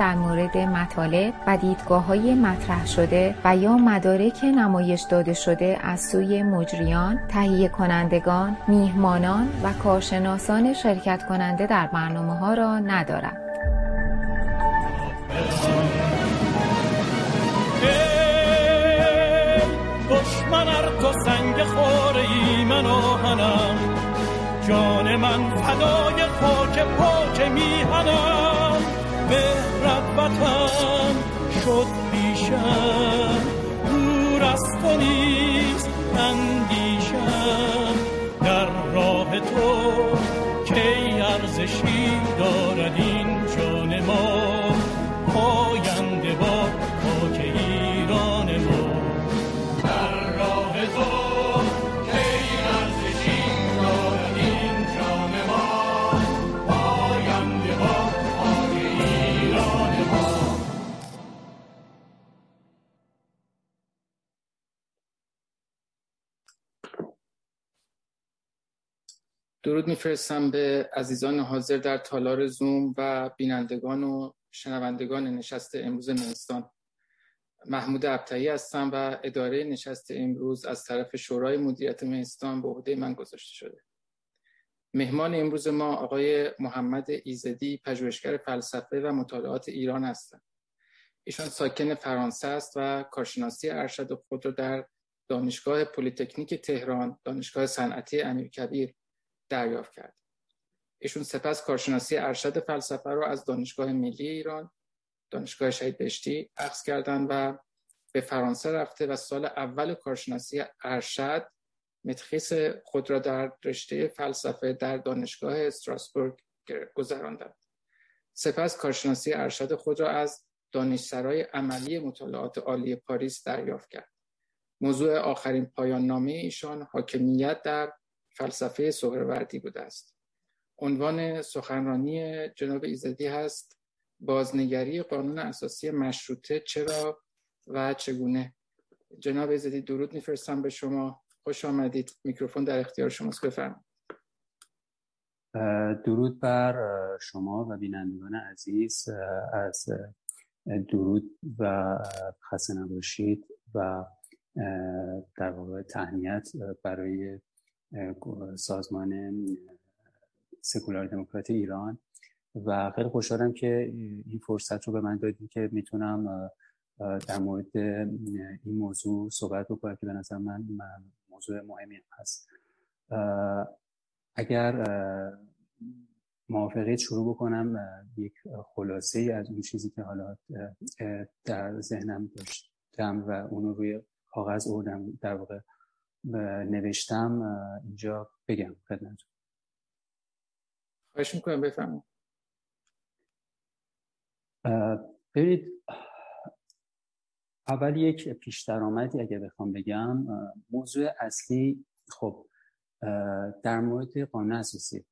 در مورد مطالب و دیدگاه های مطرح شده و یا مدارک نمایش داده شده از سوی مجریان، تهیه کنندگان، میهمانان و کارشناسان شرکت کننده در برنامه ها را ندارد. جان من فدای خاک پاک میهنم مهرت وطن شد بیشم دور از تو نیست اندیشم. در راه تو کی ارزشی دارد درود میفرستم به عزیزان حاضر در تالار زوم و بینندگان و شنوندگان نشست امروز مهستان. محمود ابتایی هستم و اداره نشست امروز از طرف شورای مدیریت مهستان به عهده من گذاشته شده. مهمان امروز ما آقای محمد ایزدی پژوهشگر فلسفه و مطالعات ایران هستند. ایشان ساکن فرانسه است و کارشناسی ارشد خود را در دانشگاه پلیتکنیک تهران دانشگاه صنعتی امیرکبیر دریافت کرد. ایشون سپس کارشناسی ارشد فلسفه رو از دانشگاه ملی ایران دانشگاه شهید بهشتی اخذ کردن و به فرانسه رفته و سال اول کارشناسی ارشد متخیص خود را در رشته فلسفه در دانشگاه استراسبورگ گذراندند. سپس کارشناسی ارشد خود را از دانشسرای عملی مطالعات عالی پاریس دریافت کرد. موضوع آخرین پایان نامه ایشان حاکمیت در فلسفه سهروردی بوده است. عنوان سخنرانی جناب ایزدی هست بازنگری قانون اساسی مشروطه چرا و چگونه. جناب ایزدی درود میفرستم به شما. خوش آمدید. میکروفون در اختیار شماست. بفرمایید. درود بر شما و بینندگان عزیز. از درود و خسته نباشید و در واقع تهنیت برای سازمان سکولار دموکراتی ایران. و خیلی خوشحالم که این فرصت رو به من دادید که می‌تونم در مورد این موضوع صحبت بکنم که به نظر من موضوع مهمی هست. اگر موافقیت شروع بکنم یک خلاصه ای از اون چیزی که حالا در ذهنم داشتم و اونو روی کاغذ اردم در واقع. نوشتم اینجا بگم خدمت خواهش می‌کنم بفرمایید. ببینید اول یک پیش درآمدی اگه بخوام بگم موضوع اصلی خب در مورد قانون اساسی.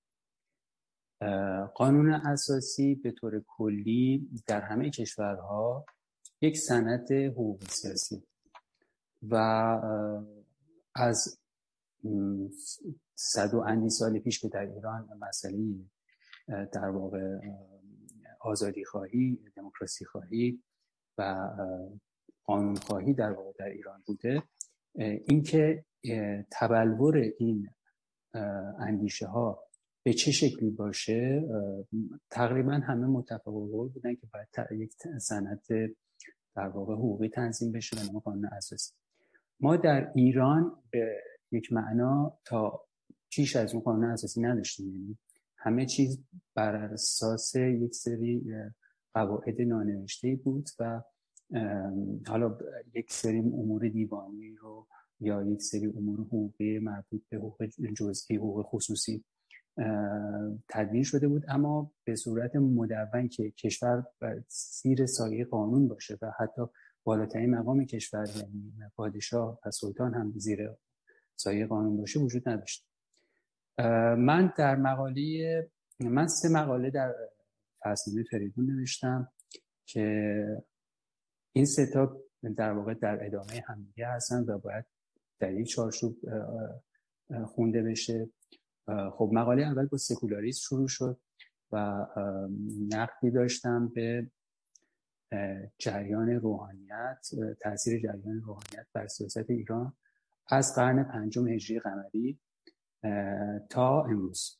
قانون اساسی به طور کلی در همه کشورها یک سند حقوق سیاسی و از صد و اندی سال پیش که در ایران مسئله در واقع آزادی خواهی دموکراسی خواهی و قانون خواهی در واقع در ایران بوده اینکه تبلور این اندیشه ها به چه شکلی باشه تقریبا همه متفق بودن که باید یک سند در واقع حقوقی تنظیم بشه به نام قانون اساسی. ما در ایران به یک معنا تا پیش از اون قانون اساسی نداشتیم. یعنی همه چیز بر اساس یک سری قواعد نانوشته بود و حالا یک سری امور دیوانی رو یا یک سری امور حقوقی مربوط به حقوق جزئی حقوق خصوصی تدوین شده بود. اما به صورت مدون که کشور زیر سایه قانون باشه و حتی بالاترین مقام کشور یعنی پادشاه و سلطان هم زیر سایه قانون باشه وجود نداشت. من در مقاله من سه مقاله در فصل فریدون نوشتم که این سه تا در واقع در ادامه همدیگه هستن و باید در یک چارچوب خونده بشه. خب مقاله اول با سکولاریسم شروع شد و نقدی داشتم به جریان روحانیت تاثیر جریان روحانیت بر سیاست ایران از قرن پنجم هجری قمری تا امروز.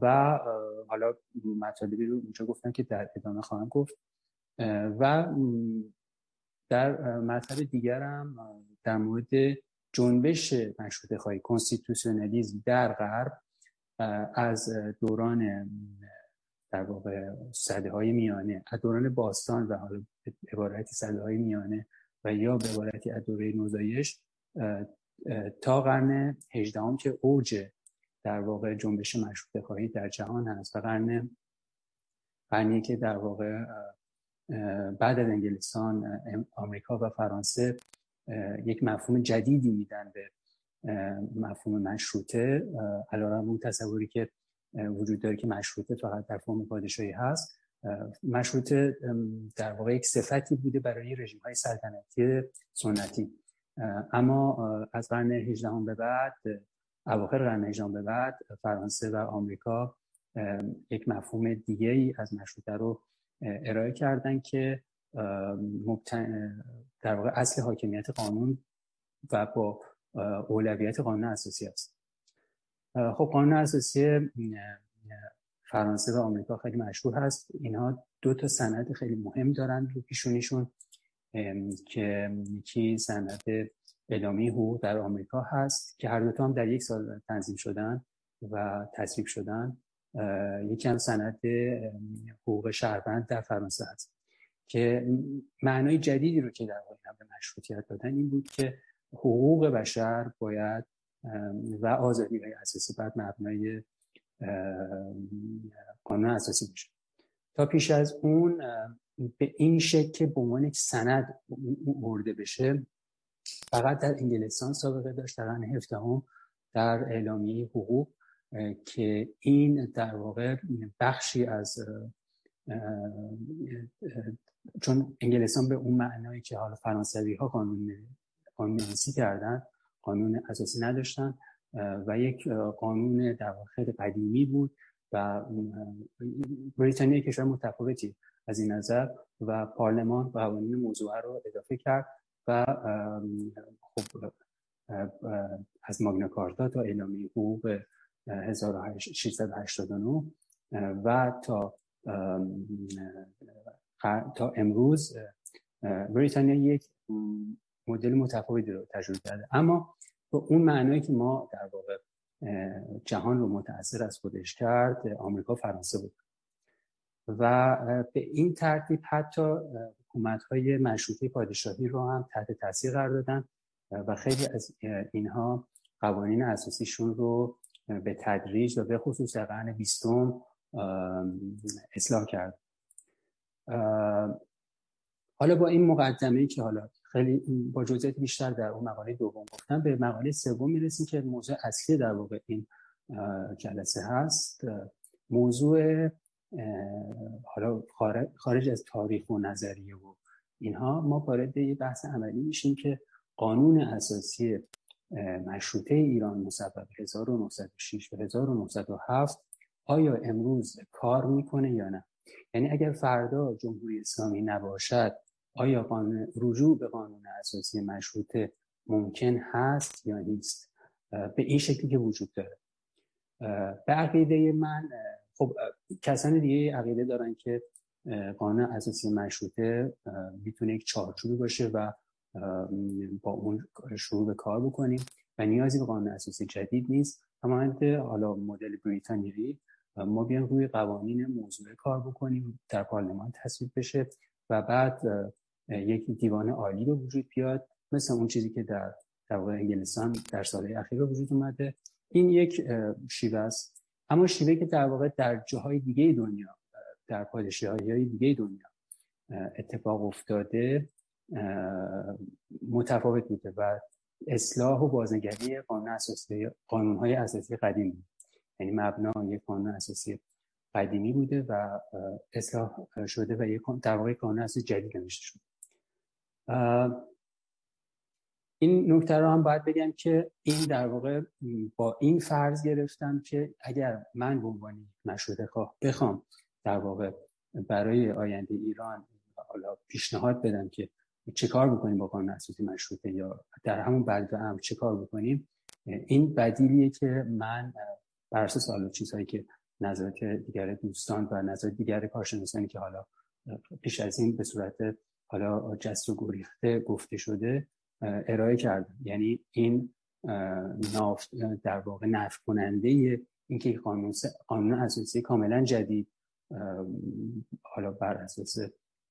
و حالا مطالبی رو اونجا گفتن که در ادامه خواهم گفت. و در مطلب دیگرم در مورد جنبش مشروط خواهی constitutionalism در غرب از دوران در واقع صده های میانه از دوران باستان و حالا عبارتی صده های میانه و یا به عبارتی از دوره نوزایش تا قرن هجدهم که اوج در واقع جنبش مشروط خواهی در جهان هست و قرن قرنی که در واقع بعد از انگلستان آمریکا و فرانسه یک مفهوم جدیدی میدن به مفهوم مشروطه علیرغم اون تصوری که وجود داره که مشروطه فقط در فرم پادشاهی هست. مشروطه در واقع یک صفتی بوده برای رژیم های سلطنتی سنتی. اما از قرن 18 به بعد اواخر قرن 18 به بعد فرانسه و آمریکا یک مفهوم دیگه ای از مشروطه رو ارائه کردن که در واقع اصل حاکمیت قانون و با اولویت قانون اساسی است. خب قانون اساسی فرانسه و آمریکا خیلی مشهور هست. اینها دو تا سند خیلی مهم دارن رو پیشونیشون که یکی سند اعلامی حقوق در آمریکا هست که هر دوتا هم در یک سال تنظیم شدن و تصویب شدن. یکی هم سند حقوق شهروند در فرانسه هست. که معنای جدیدی رو که در واقع به مشروطیت دادن این بود که حقوق بشر باید و آزادی های اساسی باید مبنای قانون اساسی باشه تا پیش از اون به این شکل که به عنوان یک سند مرده بشه فقط در انگلستان سابقه داشت در قرن هفدهم در اعلامیه حقوق که این در واقع بخشی از چون انگلستان به اون معنایی که حالا فرانسوی ها قانون قانون کردن قانون اساسی نداشتن و یک قانون در خیلی قدیمی بود و بریتانیا کشور متفاوتی از این نظر و پارلمان قوانین موضوع رو اضافه کرد و خب از ماگنا کارتا تا اعلامیه حقوق 1689 و تا تا امروز بریتانیا یک مدل متفاوتی رو تجربه کرده. اما به اون معنایی که ما در واقع جهان رو متاثر از خودش کرد آمریکا فرانسه بود. و به این ترتیب حتی حکومت های مشروطه پادشاهی رو هم تحت تاثیر قرار دادن و خیلی از اینها قوانین اساسیشون رو به تدریج و به خصوص قرن بیستم اصلاح کرد. حالا با این مقدمه که حالا خیلی با جزئیات بیشتر در اون مقاله دوم گفتم به مقاله سوم می‌رسیم که موضوع اصلی در واقع این جلسه هست. موضوع حالا خارج از تاریخ و نظریه و اینها ما وارد یه بحث عملی میشیم که قانون اساسی مشروطه ایران مصوب 1906 و 1907 آیا امروز کار می‌کنه یا نه؟ یعنی اگر فردا جمهوری اسلامی نباشد آیا قانون رجوع به قانون اساسی مشروطه ممکن هست یا نیست؟ به این شکلی که وجود داره. به عقیده من خب کسان دیگه عقیده دارن که قانون اساسی مشروطه می‌تونه یک چارچوبی باشه و با اون شروع به کار بکنیم و نیازی به قانون اساسی جدید نیست. اما حالا مدل بریتانیایی ما بیان روی قوانین موضوع کار بکنیم در پارلمان تصویب بشه و بعد یک دیوان عالی به وجود بیاد. مثل اون چیزی که در در واقع انگلستان در سالهای اخیر به وجود اومده. این یک شیوه است. اما شیوه که در واقع در جاهای دیگه دنیا در پادشاهی های دیگه دنیا اتفاق افتاده متفاوت بوده و اصلاح و بازنگری قانون اساسی قانون های اساسی قدیم یعنی مبنا یک قانون اساسی قدیمی بوده و اصلاح شده و یک در واقع قانون اساسی جدید نوشته شده. این نکته رو هم باید بگم که این در واقع با این فرض گرفتم که اگر من به عنوان مشروط خواه بخوام در واقع برای آینده ایران حالا پیشنهاد بدم که چه کار بکنیم با قانون اساسی مشروطه یا در همون بعد هم چه کار بکنیم این بدیلیه که من بر اساس حالا چیزهایی که نظرات دیگر دوستان و نظرات دیگر کارشناسانی که حالا پیش از این به صورت حالا جست و گریخته گفته شده ارائه کردم. یعنی این ناف در واقع نفع کننده اینکه قانون قانون اساسی کاملا جدید حالا بر اساس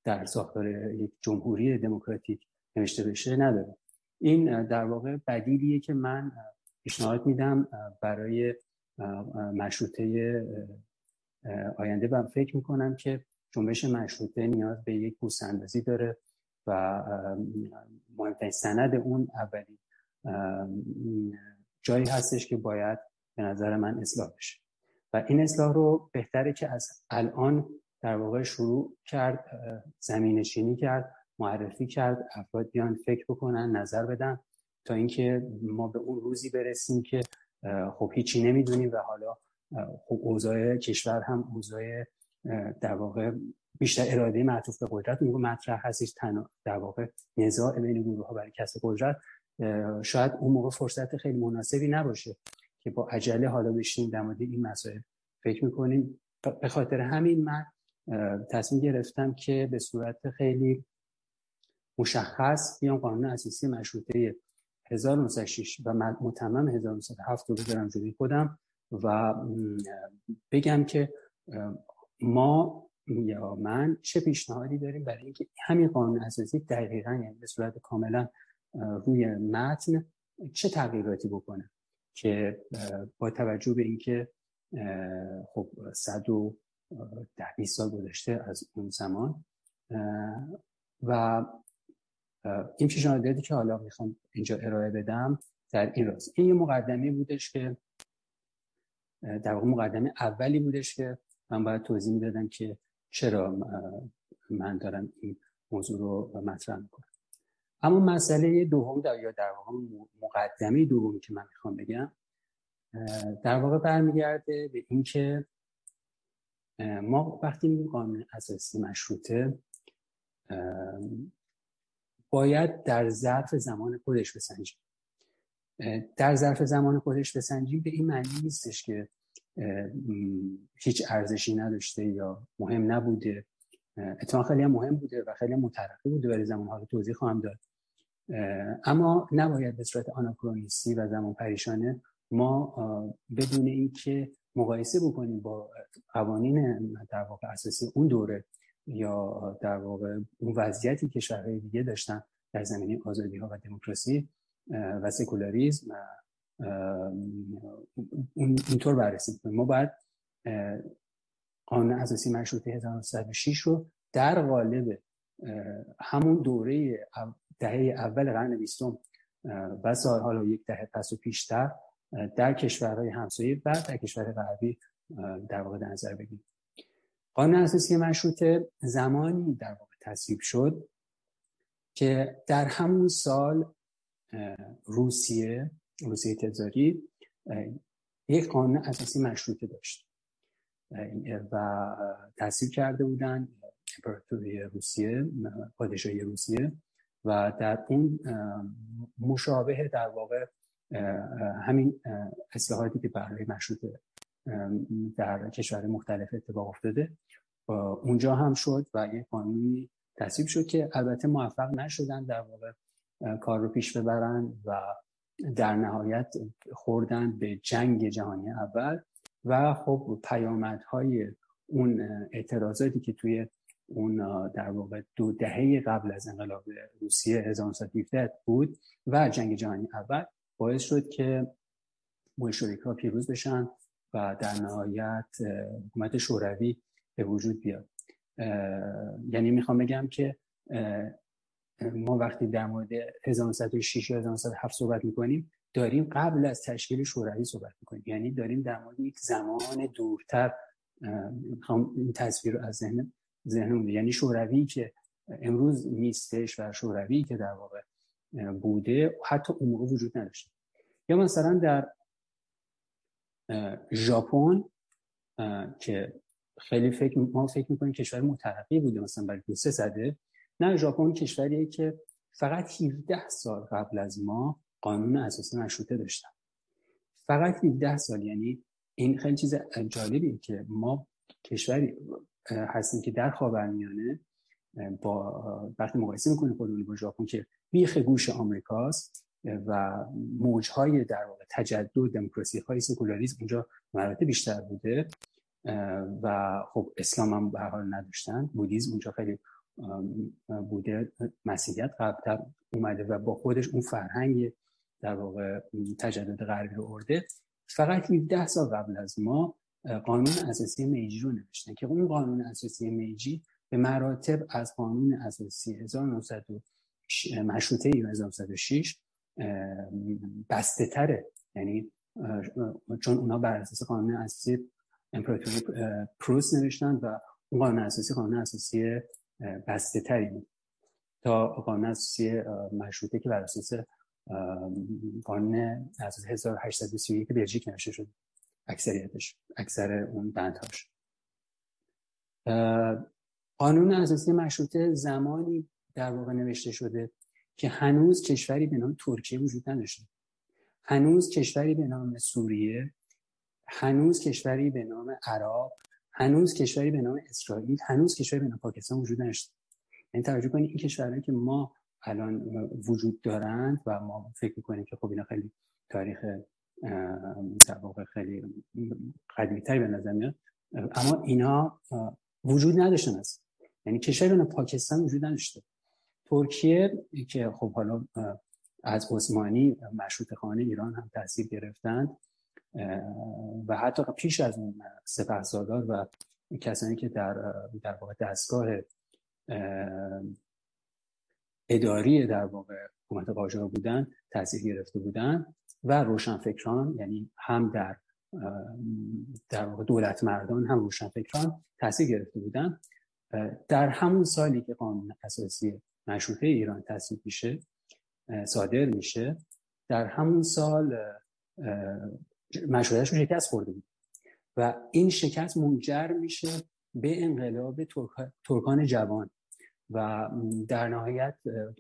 در ساختار یک جمهوری دموکراتیک نوشته بشه نداره. این در واقع بدیلیه که من پیشنهاد میدم برای مشروطه آینده. و فکر می‌کنم که جنبش مشروطه نیاز به یک بوسندازی داره و مهمترین سند اون اولین جایی هستش که باید به نظر من اصلاح بشه. و این اصلاح رو بهتره که از الان در واقع شروع کرد زمین شینی کرد معرفی کرد افراد بیان فکر بکنن نظر بدن تا اینکه ما به اون روزی برسیم که خب هیچی نمی‌دونیم و حالا خب اوضاع کشور هم اوضاع در واقع بیشتر اراده معطوف به قدرت. اون مطرح هستش در واقع نزاع بین گروه ها برای کسب قدرت. شاید اون موقع فرصت خیلی مناسبی نباشه که با عجله حالا بشیم در مورد این مسائل فکر می‌کنیم. به خاطر همین من تصمیم گرفتم که به صورت خیلی مشخص بیام قانون اساسی مشروطه 1906 و متمم 1907 رو بذارم جلوی خودم و بگم که ما یا من چه پیشنهادی داریم برای اینکه همین قانون اساسی دقیقا یعنی به صورت کاملا روی متن چه تغییراتی بکنه که با توجه به اینکه خب صد و ده سال گذشته از اون زمان و این پیشنهاداتی که حالا می‌خوام اینجا ارائه بدم در این راست. این یه مقدمی بودش که در واقع مقدمه اولی بودش که من باید توضیح می‌دادم که چرا من دارم این موضوع رو مطرح می‌کنم. اما مسئله دوم در یا در واقع مقدمه دومی که من می‌خوام بگم در واقع برمیگرده به اینکه ما وقتی میگیم قانون اساسی مشروطه باید در ظرف زمان خودش بسنجیم. در ظرف زمان خودش بسنجیم به این معنی نیستش که هیچ ارزشی نداشته یا مهم نبوده. اتفاقا خیلی هم مهم بوده و خیلی مترقی بوده برای زمان حال توضیح خواهم داد. اما نباید به صورت آناکرونیستی و زمان پریشانه ما بدون اینکه مقایسه بکنیم با قوانین در واقع اساسی اون دوره یا در واقع اون وضعیتی که شهرهای دیگه داشتن در زمینه آزادی ها و دموکراسی و سکولاریزم اینطور بررسی کنیم ما باید قانون اساسی مشروطه 1906 رو در قالب همون دوره دهه اول قرن بیستم و سال حالا یک دهه پس و پیشتر در کشورهای همسایه و در کشور غربی در واقع در نظر بگیریم. قانون اساسی مشروطه زمانی در واقع تصویب شد که در همون سال روسیه روسیه تزاری یک قانون اساسی مشروطه داشت. و تصویب کرده بودن امپراتوری روسیه پادشاهی روسیه و در اون مشابه در واقع همین اصلاحاتی که برای مشروطه در کشور مختلف اتفاق افتاده اونجا هم شد و یک قانونی تصویب شد که البته موفق نشدن در واقع کار رو پیش ببرن و در نهایت خوردن به جنگ جهانی اول و خب پیامدهای اون اعتراضاتی که توی اون در واقع دو دهه قبل از انقلاب روسیه 1917 بود و جنگ جهانی اول باعث شد که بولشویک پیروز بشن و در نهایت حکومت شوروی به وجود بیاد. یعنی می‌خوام بگم که ما وقتی در مورد 1906 یا 1907 صحبت می‌کنیم داریم قبل از تشکیل شوروی صحبت می‌کنیم. یعنی داریم در مورد یک زمان دورتر می‌خوام این تصویر رو از ذهن ذهنم یعنی شوروی که امروز نیستش و شوروی که در واقع بوده حتی اون موقع وجود نداشته. یا مثلا در ژاپن که خیلی فکر ما فکر می‌کنیم کشور مترقی بوده مثلا برای دو سه صده. نه ژاپن کشوریه که فقط 17 سال قبل از ما قانون اساسی مشروطه داشتن. فقط 17 سال یعنی این خیلی چیز جالبیه که ما کشوری هستیم که در خاورمیانه با وقتی مقایسه می‌کنیم خودمون با ژاپن که بیخ گوش آمریکاست و موجهای در واقع تجدد دموکراسی های سکولاریسم اونجا مراتب بیشتر بوده و خب اسلام هم به حال نداشتن. بودیزم اونجا خیلی بوده مسیحیت قبلتر اومده و با خودش اون فرهنگ در واقع تجدد غربی رو ارده. فقط ده سال قبل از ما قانون اساسی میجی رو نوشتن که اون قانون اساسی میجی به مراتب از قانون اساسی 1900 مشروطه 1906 بسته تره یعنی چون اونا بر اساس قانون اساسی امپراتوری پروس نوشتن و اون قانون اساسی قانون اساسی بسته تری بود. تا قانون اساسی مشروطه که بر اساس قانون اساسی 1831 بلژیک نوشته شد. اکثریتش اکثر اون بندهاش. قانون اساسی مشروطه زمانی در واقع نوشته شده که هنوز کشوری به نام ترکیه وجود نداشته. هنوز کشوری به نام سوریه هنوز کشوری به نام عراق هنوز کشوری به نام اسرائیل هنوز کشوری به نام پاکستان وجود نداشته. یعنی توجه کنید این کشورهایی که ما الان وجود دارند و ما فکر می‌کنیم که خب اینا خیلی تاریخ واقع خیلی قدیمی به نظر میاد اما اینا وجود نداشتن است یعنی کشور به پاکستان وجود نداشته. ترکیه که خب حالا از عثمانی مشروط خانه ایران هم تاثیر گرفتند. و حتی پیش از اون سپه سالار و کسانی که در در واقع دستگاه اداری در واقع حکومت قاجار بودن تاثیر گرفته بودن و روشنفکران یعنی هم در در واقع دولت مردان هم روشنفکران تاثیر گرفته بودن. در همون سالی که قانون اساسی مشروطه ایران تصویب میشه صادر میشه در همون سال مشروطهش رو شکست خورده بود. و این شکست منجر میشه به انقلاب ترکان جوان. و در نهایت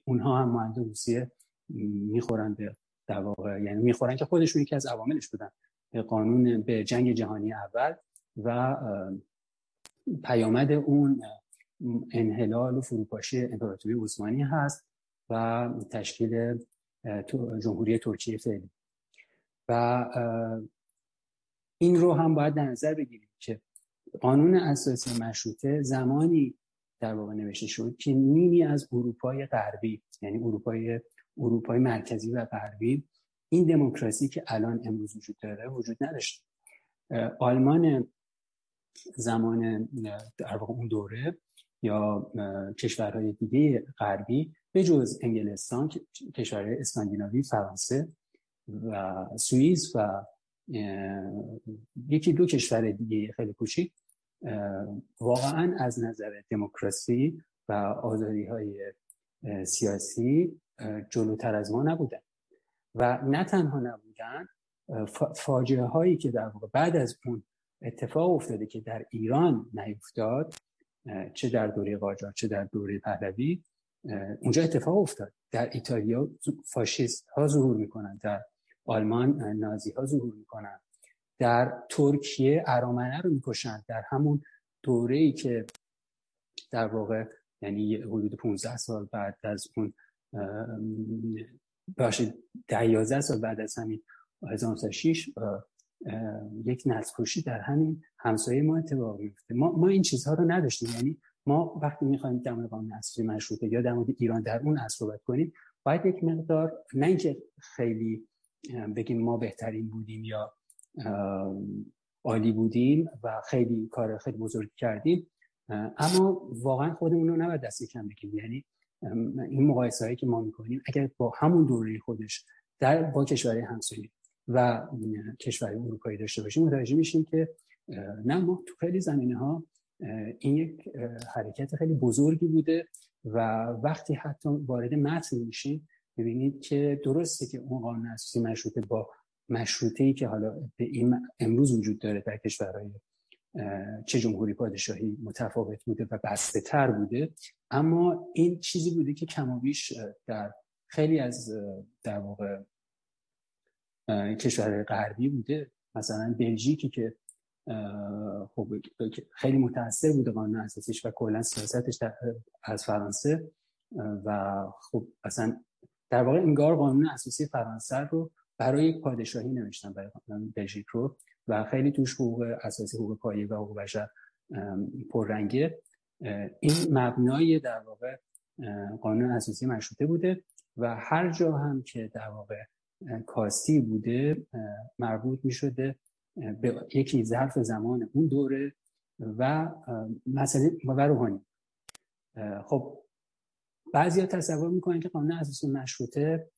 اونها هم مانند روسیه می‌خورن به در واقع یعنی می‌خورن که خودشون یکی از عواملش بودن. به قانون به جنگ جهانی اول و پیامد اون انحلال و فروپاشی امپراتوری عثمانی هست و تشکیل جمهوری ترکیه فعلی. و این رو هم باید در نظر بگیریم که قانون اساسی مشروطه زمانی در واقع نوشته شد که نیمی از اروپای غربی یعنی اروپای اروپای مرکزی و غربی این دموکراسی که الان امروز وجود داره وجود نداشت آلمان زمان در واقع اون دوره یا کشورهای دیگه غربی به جز انگلستان کشورهای اسکاندیناوی فرانسه و سوئیس و یکی دو کشور دیگه خیلی کوچیک واقعا از نظر دموکراسی و آزادی های سیاسی جلوتر از ما نبودن. و نه تنها نبودن فاجعه هایی که در واقع بعد از اون اتفاق افتاده که در ایران نیفتاد چه در دوره قاجار چه در دوره پهلوی اونجا اتفاق افتاد. در ایتالیا فاشیست ها ظهور می‌کنن در آلمان نازی ها ظهور می‌کنن. در ترکیه ارامنه رو می‌کشن. در همون دوره ای که در واقع یعنی حدود 15 سال بعد از اون باشید ده سال بعد از همین 1906 یک نسل در همین همسایه ما اتفاق میفته ما, ما این چیزها رو نداشتیم. یعنی ما وقتی می‌خوایم در مورد قانون اساسی مشروطه یا در مورد ایران در اون اصل صحبت کنیم باید یک مقدار نه اینکه خیلی بگیم ما بهترین بودیم یا عالی بودیم و خیلی کار خیلی بزرگ کردیم. اما واقعا خودمون رو نباید دست کم بگیم یعنی این مقایسه هایی که ما می‌کنیم اگر با همون دوره خودش در با کشورهای همسایه و کشورهای اروپایی داشته باشیم متوجه میشیم که نه ما تو خیلی زمینه ها این یک حرکت خیلی بزرگی بوده و وقتی حتی وارد متن میشیم ببینید که درسته که اون قانون اساسی مشروطه با مشروطه ای که حالا به این امروز وجود داره در کشورهای چه جمهوری پادشاهی متفاوت بوده و بسته تر بوده اما این چیزی بوده که کم و بیش در خیلی از در واقع کشورهای غربی بوده. مثلا بلژیکی که خب خیلی متاثر بوده قانون اساسیش و کلا سیاستش از فرانسه و خب اصلا در واقع انگار قانون اساسی فرانسه رو برای یک پادشاهی نوشتن برای بلژیک رو و خیلی توش حقوق اساسی حقوق پایه و حقوق بشر پررنگه. این مبنای در واقع قانون اساسی مشروطه بوده و هر جا هم که در واقع کاستی بوده مربوط می شده به یکی ظرف زمان اون دوره و مسئله و روحانی. خب بعضی ها تصور می‌کنن که قانون اساسی مشروطه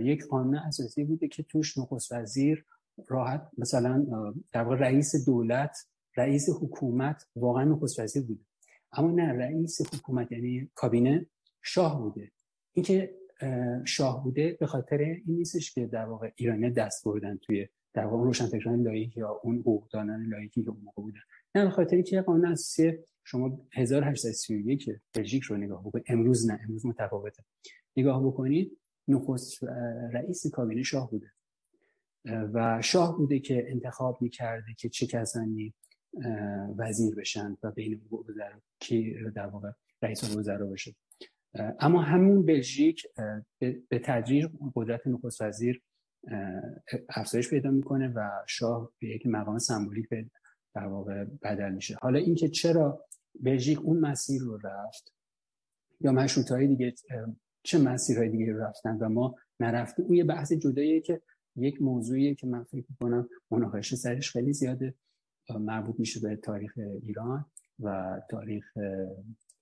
یک قانون اساسی بوده که توش نخست وزیر راحت مثلا در واقع رئیس دولت رئیس حکومت واقعا نخست وزیر بوده. اما نه رئیس حکومت یعنی کابینه شاه بوده. اینکه شاه بوده به خاطر این نیستش که در واقع ایرانی دست بردن توی در واقع روشنفکران لایک یا اون حقوقدانان لایکی که اون موقع بودن. نه به خاطر که قانون اساسی شما 1831 بلژیک رو نگاه بکنید. امروز نه امروز متفاوته. نگاه بکنید نخست رئیس کابینه شاه بوده. و شاه بوده که انتخاب می‌کرده که چه کسانی وزیر بشن و بین وزرا کی در واقع رئیس وزرا بشه اما همون بلژیک به تدریج قدرت نخست وزیر افزایش پیدا می‌کنه و شاه به یک مقام سمبولیک در واقع بدل میشه. حالا اینکه چرا بلژیک اون مسیر رو رفت. یا مشروط های دیگه چه مسیرهای دیگه رو رفتن و ما نرفتیم. اون یه بحث جداییه که یک موضوعیه که من فکر می‌کنم مناقشه سرش خیلی زیاده. مربوط میشه به تاریخ ایران و تاریخ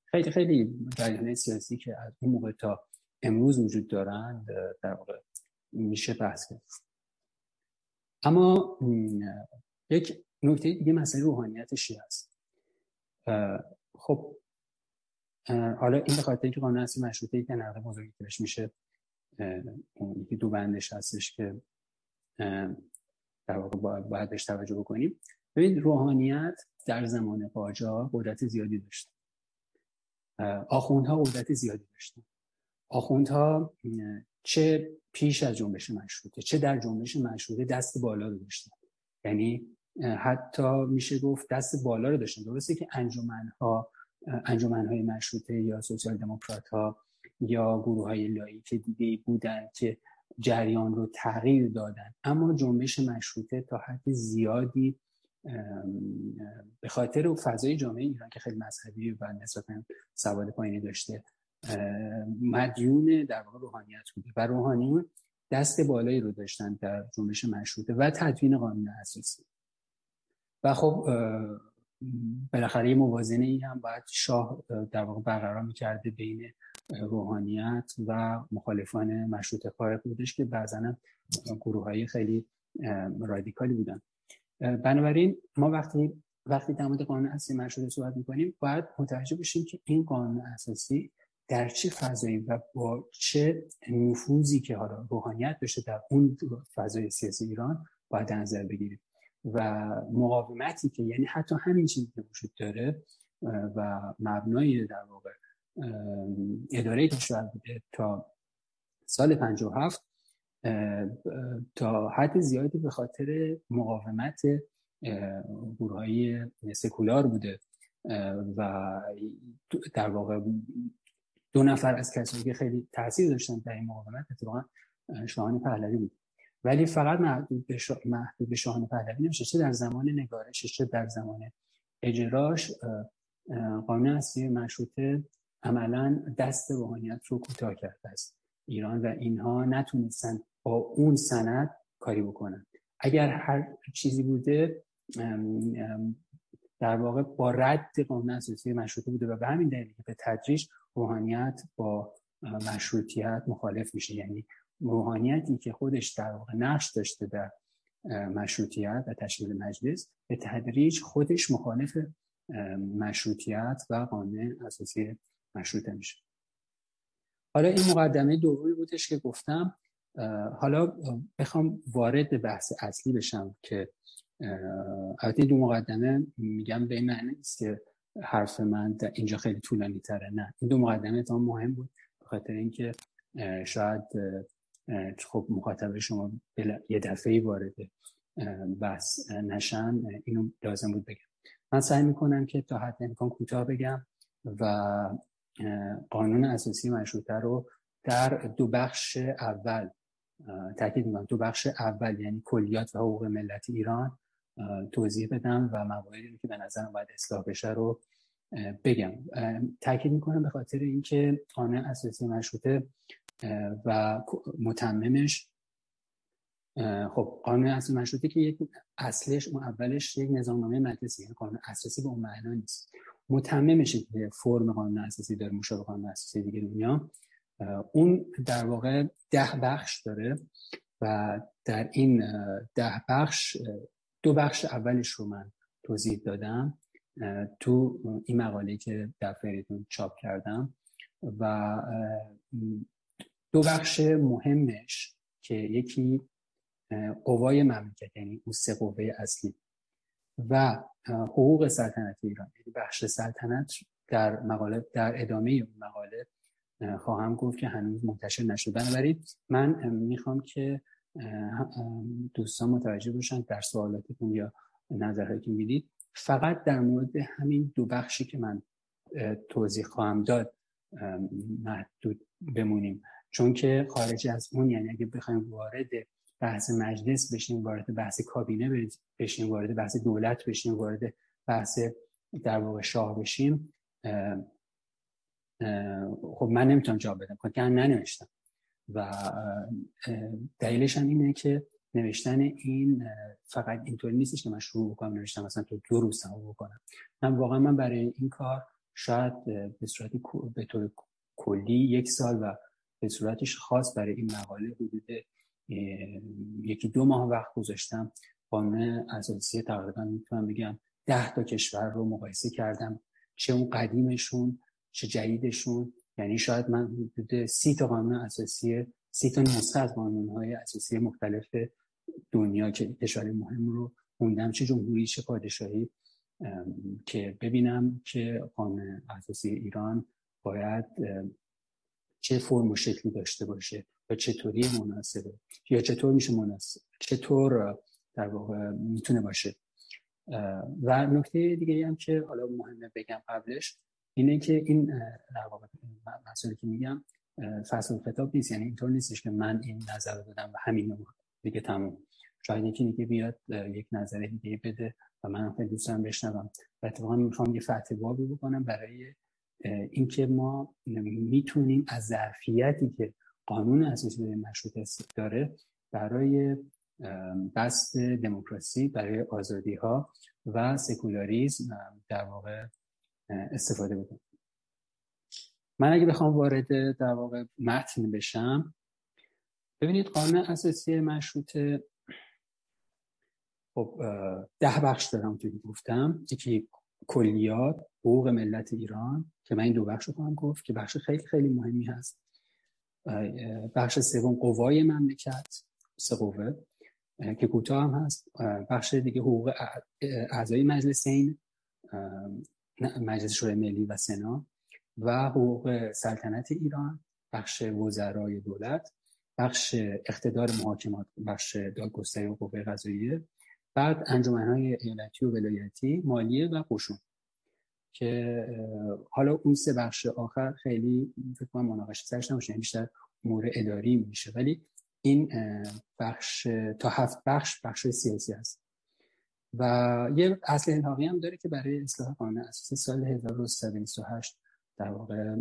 خیلی خیلی جریان سیاسی که از اون موقع تا امروز وجود دارند در واقع میشه بحث کرد. اما یک نکته دیگه مسئله روحانیت شیعه است خب حالا این به خاطر اینکه قانون اصلی مشروطه که نقد بزرگی بهش میشه اون یکی دو بندش هستش که در واقع باید بهش توجه بکنیم. ببینید روحانیت در زمان قاجار قدرت زیادی داشت آخوندها قدرت زیادی داشتن. آخوندها چه پیش از جنبش مشروطه چه در جنبش مشروطه دست بالا رو داشتن. یعنی حتی میشه گفت دست بالا رو داشتن. درسته که انجمنها انجمنهای مشروطه یا سوسیال دموکرات ها یا گروه های لایک دیگه بودن که جریان رو تغییر دادن. اما جنبش مشروطه تا حد زیادی به خاطر فضای جامعه ایران که خیلی مذهبی و نسبتا سواد پایینی داشته مدیون در واقع روحانیت بوده و روحانیون دست بالایی رو داشتن در جنبش مشروطه و تدوین قانون اساسی. و خب بالاخره یه موازنه ای هم باید شاه در واقع برقرار می‌کرده بین روحانیت و مخالفان مشروط خواه بودش که بعضا گروه های خیلی رادیکالی بودن. بنابراین ما وقتی وقتی در مورد قانون اساسی مشروطه صحبت می‌کنیم باید متوجه بشیم که این قانون اساسی در چه فضایی و با چه نفوذی که حالا روحانیت داشته در اون فضای سیاسی ایران باید نظر بگیریم. و مقاومتی که یعنی حتی همین چیزی که وجود داره و مبنای در واقع اداره کشور بوده تا سال 57 تا حد زیادی به خاطر مقاومت گروه های سکولار بوده. و در واقع دو نفر از کسایی که خیلی تاثیر داشتن در این مقاومت اتفاقا شاهان پهلوی بود. ولی فقط محدود به, شا... محدود به شاهان پهلوی نمیشه. چه در زمان نگارش چه در زمان اجراش قانون اصلی مشروطه عملا دست روحانیت رو کوتاه کرده است. ایران و اینها نتونستن با اون سند کاری بکنن. اگر هر چیزی بوده در واقع با رد قانون اساسی مشروطه بوده و به همین دلیل به تدریج روحانیت با مشروطیت مخالف میشه. یعنی روحانیتی که خودش در واقع نقش داشته در مشروطیت و تشکیل مجلس به تدریج خودش مخالف مشروطیت و قانون اساسی مشروطه میشه. حالا این مقدمه دومی بودش که گفتم. حالا بخوام وارد بحث اصلی بشم که البته دو مقدمه میگم به معنی نیست که حرف من در اینجا خیلی طولانی تره نه. این دو مقدمه تا مهم بود به خاطر اینکه شاید خب مخاطب شما یه دفعه وارد بس نشن اینو لازم بود بگم. من سعی می‌کنم که تا حد امکان کوتاه بگم و قانون اساسی مشروطه رو در دو بخش اول تاکید می‌کنم دو بخش اول یعنی کلیات و حقوق ملت ایران توضیح بدم و مواردی که به نظرم باید اصلاح بشه رو بگم. تاکید می‌کنم به خاطر اینکه قانون اساسی مشروطه و متممش. خب قانون اساسی مشروطه که یک اصلش اون اولش یک نظامنامه مجلسی یعنی قانون اساسی به اون معنا نیست. متممش که فرم قانون اساسی داره مشابه قانون اساسی دیگه دنیا. اون در واقع ده بخش داره و در این ده بخش دو بخش اولش رو من توضیح دادم. تو این مقاله که در فریدون چاپ کردم و دو بخش مهمش که یکی قوای مملکت یعنی اون سه قوه اصلی و حقوق سلطنت ایران. یعنی بخش سلطنت در مقاله در ادامه اون مقاله خواهم گفت که هنوز منتشر نشده. بنابراین من می‌خوام که دوستان متوجه باشن در سوالاتتون یا نظرهایی که می‌دید. فقط در مورد همین دو بخشی که من توضیح خواهم داد محدود بمونیم. چون که خارج از اون یعنی اگه بخوایم وارد بحث مجلس بشیم وارد بحث کابینه بشیم وارد بحث دولت بشیم وارد بحث در واقع شاه بشیم خب من نمی‌تونم جواب بدم که ننوشتم. و دلیلش هم اینه که نوشتن این فقط اینطوری نیستش که من شروع بکنم نوشتم مثلا تو دو روز تموم بکنم. من واقعا من برای این کار شاید به صورت به طور کلی یک سال و به صورتش خاص برای این مقاله حدود یکی دو ماه وقت گذاشتم. قانون اساسی تقریبا می‌تونم بگم ده تا کشور رو مقایسه کردم. چه اون قدیمشون چه جدیدشون. یعنی شاید من حدود سی تا قانون اساسی سی تا نسخه از قانون های اساسی مختلف دنیا که کشور مهم رو خوندم چه جمهوری چه پادشاهی. که ببینم که قانون اساسی ایران باید چه فرم و شکلی داشته باشه و چطوری مناسبه یا چطور میشه مناسب چطور در واقع می‌تونه باشه. و نکته دیگه هم که حالا مهمه بگم قبلش اینه که این در واقع مسئله که میگم فصل خطاب نیست یعنی اینطور نیستش که من این نظر رو دادم و همین دیگه تموم. شاید یکی دیگه بیاد یک نظر دیگه بده و من خیلی دوستم بشنوم. و اتفاقا می‌خوام یه بابی بکنم برای اینکه ما می‌تونیم از ظرفیتی که قانون اساسی مشروط داره برای بست دموکراسی برای آزادی ها و سکولاریزم در واقع استفاده بکنیم. من اگه بخوام وارد در واقع متن بشم ببینید قانون اساسی مشروطه خب ده بخش دارم که گفتم. یکی کلیات حقوق ملت ایران که من این دو بخش رو خواهم گفت که بخش خیلی خیلی مهمی هست. بخش سوم قوای مملکت سه قوه که کوتاه هم هست. بخش دیگه حقوق اعضای مجلسین مجلس شورای ملی و سنا و حقوق سلطنت ایران بخش وزرای دولت بخش اقتدار محاکمات بخش دادگستری و قوه قضاییه. بعد انجمنهای ایالتی و ولایتی مالیه و قشون که حالا اون سه بخش آخر خیلی فکر کنم مناقشه سرش نمیشه یعنی بیشتر امور اداری میشه. ولی این بخش تا هفت بخش بخش سیاسی هست. و یه اصل الحاقی هم داره که برای اصلاح قانون اساسی سال 1328 در واقع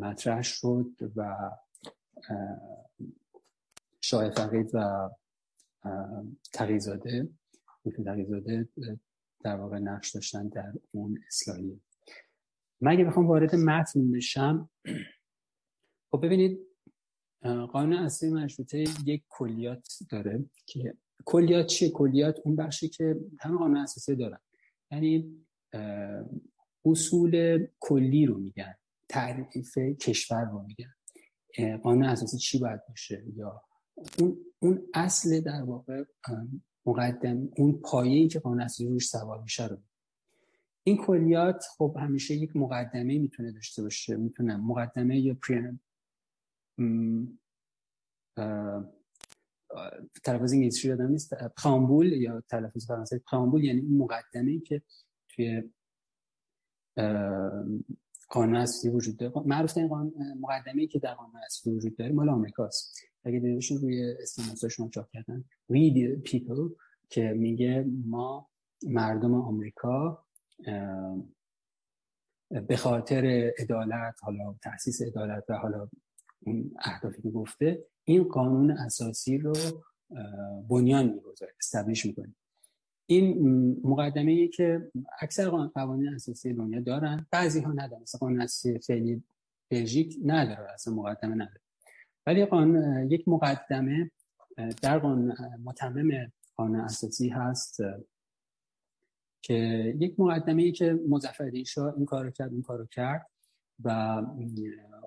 مطرح شد و شاه فقید و تقیزاده تقیزاده در واقع نقش داشتن در اون اصلاحی من اگه بخوام وارد متن بشم خب ببینید قانون اصلی مشروطه یک کلیات داره که کلیات چیه؟ کلیات اون بخشی که همه قانون اساسی دارن. یعنی اصول کلی رو میگن تعریف کشور رو میگن. قانون اساسی چی باید باشه؟ یا اون, اون اصل در واقع مقدم اون پایه‌ای که قانون اساسی روش سوار میشه رو. این کلیات خب همیشه یک مقدمه می‌تونه داشته باشه. می‌تونم مقدمه یا پری تلفظ انگلیسی یادم نیست. پرامبول یا تلفظ فرانسه پرامبول یعنی این مقدمه ای که توی قانون اساسی وجود داره. معروف این قانون مقدمه ای که در قانون اساسی وجود داره مال آمریکاست اگه دیدشون روی استناساشون چاپ کردن we the که میگه ما مردم آمریکا به خاطر عدالت حالا تاسیس عدالت و حالا اون اهدافی که گفته این قانون اساسی رو بنیان می‌گذاره استبلیش می‌کنه. این مقدمه ای که اکثر قوانین اساسی دنیا دارن بعضی ها ندارن. مثلا قانون اساسی فعلی بلژیک نداره اصلا مقدمه نداره. ولی قانون یک مقدمه در قانون متمم قانون اساسی هست که یک مقدمه ای که مظفر شاه این کارو کرد این کارو کرد و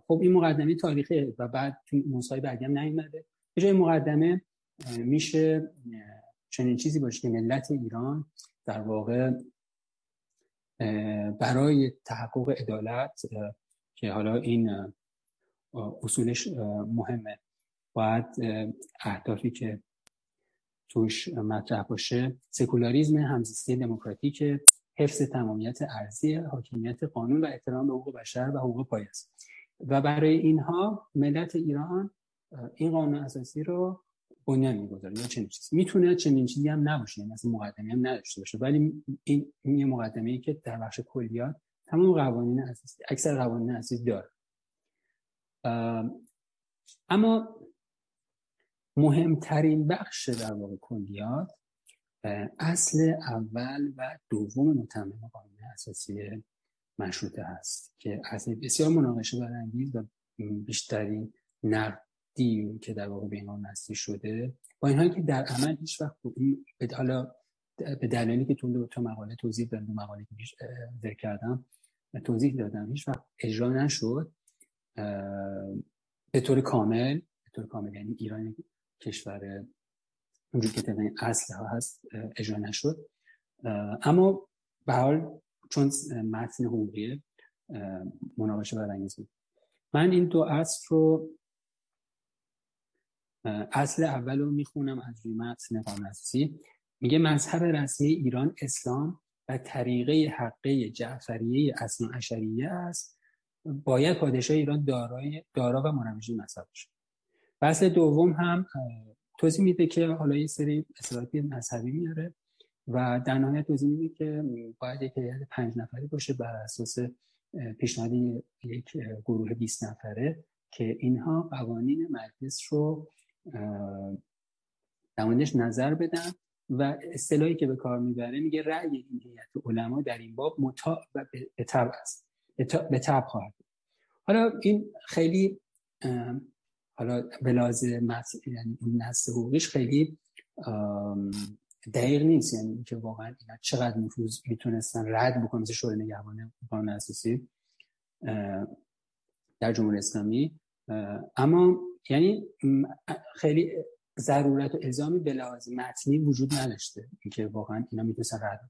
خب این مقدمه تاریخی و بعد تو نسخه بعدی هم نیومده. به جای مقدمه میشه چنین چیزی باشه که ملت ایران در واقع برای تحقق عدالت که حالا این اصولش مهمه باید اهدافی که توش مطرح باشه سکولاریزم همزیستی دموکراتیک حفظ تمامیت ارزی حاکمیت قانون و احترام به حقوق بشر و حقوق پایه است. و برای اینها ملت ایران این قانون اساسی رو بنیان می‌گذاره یا چنین چیزی. می‌تونه چنین چیزی هم نباشه یعنی مثلا مقدمه هم نداشته باشه. ولی این یه مقدمه ای که در بخش کلیات تمام قوانین اساسی اکثر قوانین اساسی داره. اما مهمترین بخش در واقع کلیات اصل اول و دوم متمم قانون اساسی مشروطه هست که اصل بسیار مناقشه برانگیز و بیشترین نقدی که در واقع این نستی شده. با اینهایی که در عمل هیچ وقت این حالا به دلیلی که تو تو مقاله توضیح دادم مقاله که ذکر کردم توضیح دادم هیچ وقت اجرا نشد. به طور کامل به طور کامل یعنی ایران کشور اونجور که طبق اصل ها هست اجرا نشد. اما به حال چون متن حقوقی مناقشه برانگیز بود. من این دو اصل رو اصل اول رو می‌خونم از روی متن اساسی میگه مذهب رسمی ایران اسلام و طریقه حقه جعفریه اصلا اشریه است. باید پادشاه ایران دارای دارا و منوژی مذهب باشه. اصل دوم هم توضیح میده که حالا یه سری اصلاحاتی مذهبی میاره و در نهایت توضیح میده که باید یک هیئت پنج نفری باشه بر اساس پیشنهاد یک گروه 20 نفره که اینها قوانین مجلس رو در نظر بدن و اصطلاحی که به کار می‌بره میگه رأی این هیئت علما در این باب متا و به تبع است. به تبع خواهد حالا این خیلی حالا به لازم یعنی این حقوقیش خیلی دقیق نیست. یعنی که واقعا اینا چقدر نفوذ می‌تونستن رد بکنن. مثل شورای نگهبان قانون اساسی در جمهوری اسلامی. اما یعنی خیلی ضرورت و الزامی به لحاظ متنی وجود نداشته اینکه واقعا اینا می‌تونستن رد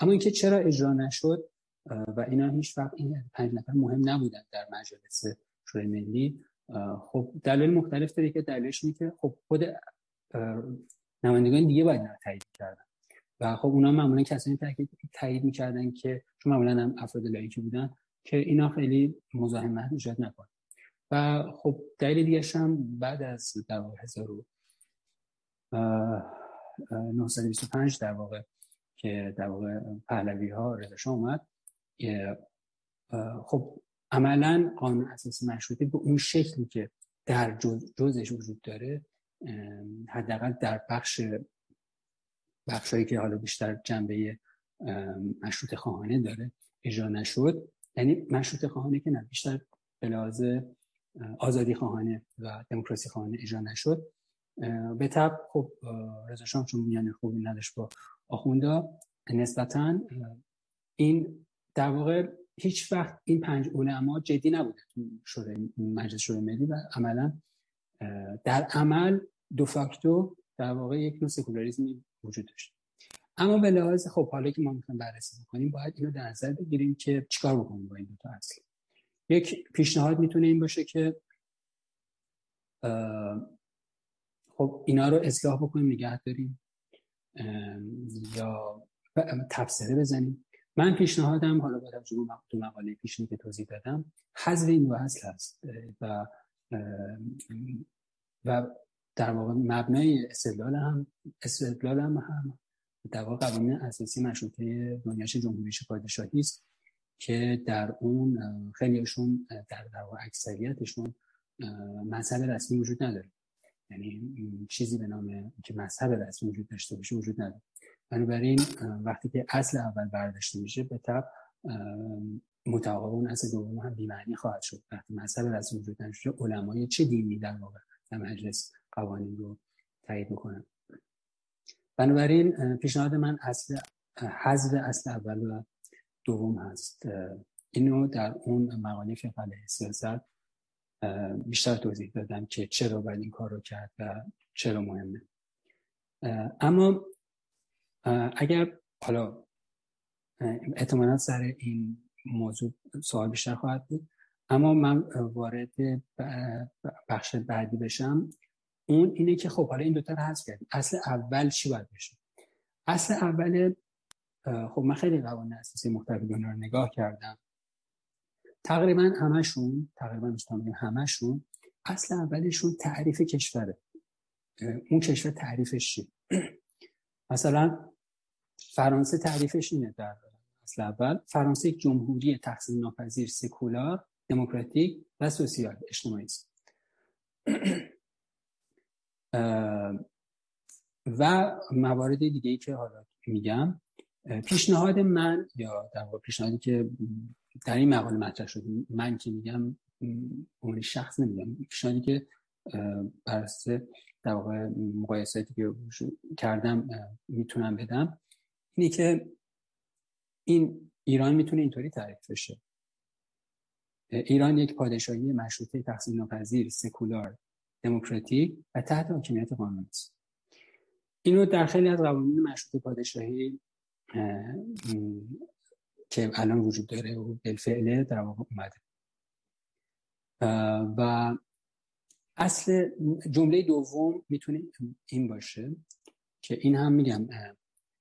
اما اینکه چرا اجرا نشد و اینا هیچ وقت این پنج نفر مهم نبودن در مجلس شورای ملی خب دلیل مختلف داره که دلیلش اینه که خب خود نمایندگان دیگه باید تایید کردن و خب اونا معمولا کسانی تایید می‌کردن که چون معمولا هم افراد لایکی بودن که اینا خیلی مزاحمت ایجاد نکنه و خب دلیل دیگه هم بعد از در واقع 1925 در واقع که در واقع پهلوی ها رضا اومد خب عملا قانون اساسی مشروطه به اون شکلی که در جز جزش وجود داره حداقل در بخش بخشایی که حالا بیشتر جنبه مشروط خواهانه داره اجرا نشد یعنی مشروط خواهانه که نه بیشتر به آزادی خواهانه و دموکراسی خواهانه اجرا نشد. به طب خب رضا چون میان خوبی نداشت با آخوندا نسبتا این در واقع هیچ وقت این پنج علما جدی نبوده تو شورای مجلس شورای ملی و عملا در عمل دو فاکتو در واقع یک نوع سکولاریزمی وجود داشت. اما به لحاظ خب حالا که ما می‌خوایم بررسی بکنیم باید اینو در نظر بگیریم که چیکار بکنیم با این دو تا اصل. یک پیشنهاد می‌تونه این باشه که خب اینا رو اصلاح بکنیم نگه داریم یا تفسیره بزنیم. من پیشنهادم حالا با توجه تو مقاله پیشنی که توضیح دادم حذف این اصل هست و و در واقع مبنای استدلال هم استدلال هم, هم در واقع قوانین اساسی مشروطه بنیانش جمهوریش پادشاهی است. که در اون خیلیشون در در اکثریتشون مذهب رسمی وجود نداره. یعنی چیزی به نام که مذهب رسمی وجود داشته باشه وجود نداره. بنابراین وقتی که اصل اول برداشته میشه به طب متعاقب اون اصل دوم هم بیمعنی خواهد شد. وقتی مذهب رسمی وجود نداشته علمای چه دینی در واقع در مجلس قوانین رو تایید می‌کنن بنابراین پیشنهاد من اصل حذف اصل اول و دوم هست. اینو در اون مقاله فقه سیاست بیشتر توضیح دادم که چرا باید این کار رو کرد و چرا مهمه. اما اگر حالا اعتمالا سر این موضوع سوال بیشتر خواهد بود اما من وارد بخش بعدی بشم. اون اینه که خب حالا این دوتا رو حذف کردیم. اصل اول چی باید بشه؟ اصل اول خب من خیلی قوانین اساسی مختلف دنیا رو نگاه کردم. تقریبا همشون تقریبا می‌تونم همشون اصل اولشون تعریف کشوره. اون کشور تعریفش چی مثلا فرانسه تعریفش اینه در اصل اول. فرانسه یک جمهوری تقسیم ناپذیر سکولار دموکراتیک و سوسیال اجتماعی است. و موارد دیگه ای که حالا میگم پیشنهاد من یا در واقع پیشنهادی که در این مقاله مطرح شد من که میگم اون شخص نمیگم. پیشنهادی که بر در واقع مقایساتی که کردم می‌تونم بدم اینه که این ایران می‌تونه اینطوری تعریف بشه. ایران یک پادشاهی مشروطه تقسیم ناپذیر سکولار دموکراتیک و تحت حاکمیت قانون است. اینو در خیلی از قوانین مشروط پادشاهی که الان وجود داره و بالفعله در واقع اومده. و اصل جمله دوم می‌تونه این باشه که این هم میگم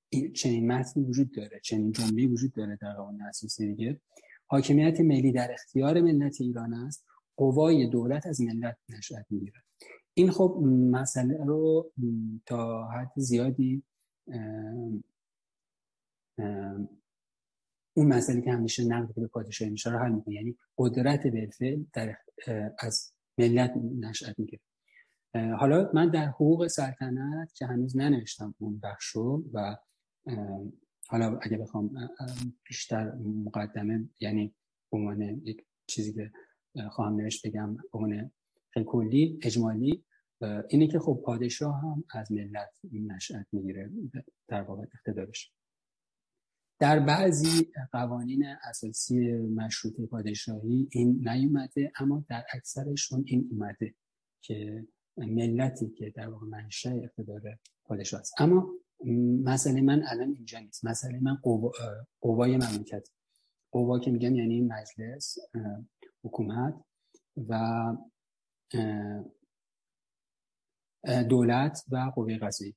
این چنین متنی وجود داره چنین جمله وجود داره در قانون اساسی دیگه حاکمیت ملی در اختیار ملت ایران است قوای دولت از ملت نشأت می‌گیرد. این خب مسئله رو تا حد زیادی اون مسئله که همیشه نقد به پادشاهی میشه رو حل می‌کنه. یعنی قدرت بالفعل در از ملت نشأت می‌گیره. حالا من در حقوق سلطنت که هنوز ننوشتم اون بخشو و حالا اگه بخوام بیشتر مقدمه یعنی عنوان یک چیزی که خواهم نوشت بگم عنوان خیلی کلی اجمالی اینه که خب پادشاه هم از ملت نشأت می‌گیره در واقع اقتدارش. در بعضی قوانین اساسی مشروطه پادشاهی این نیومده اما در اکثرشون این اومده که ملتی که در واقع منشأ اقتدار پادشاه است. اما مسئله من الان اینجا نیست. مسئله من قوای مملکت. قوا که میگم یعنی مجلس حکومت و دولت و قوه قضایی.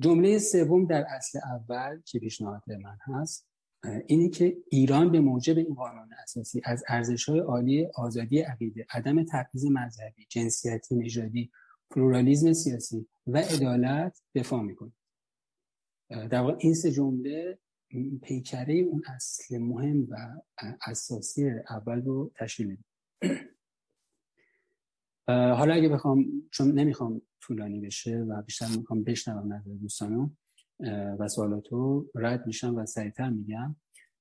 جمله سوم در اصل اول که پیشنهاد من هست اینه که ایران به موجب این قانون اساسی از ارزش‌های عالی آزادی عقیده، عدم تبعیض مذهبی، جنسیتی، نژادی، پلورالیزم سیاسی و عدالت دفاع می‌کنه. در واقع این سه جمله پیکره اون اصل مهم و اساسی اول رو تشکیل میده حالا اگه بخوام چون نمی‌خوام طولانی بشه و بیشتر می‌خوام بشنوم نظر دوستانو و سوالاتو رد میشم و سریعتر میگم.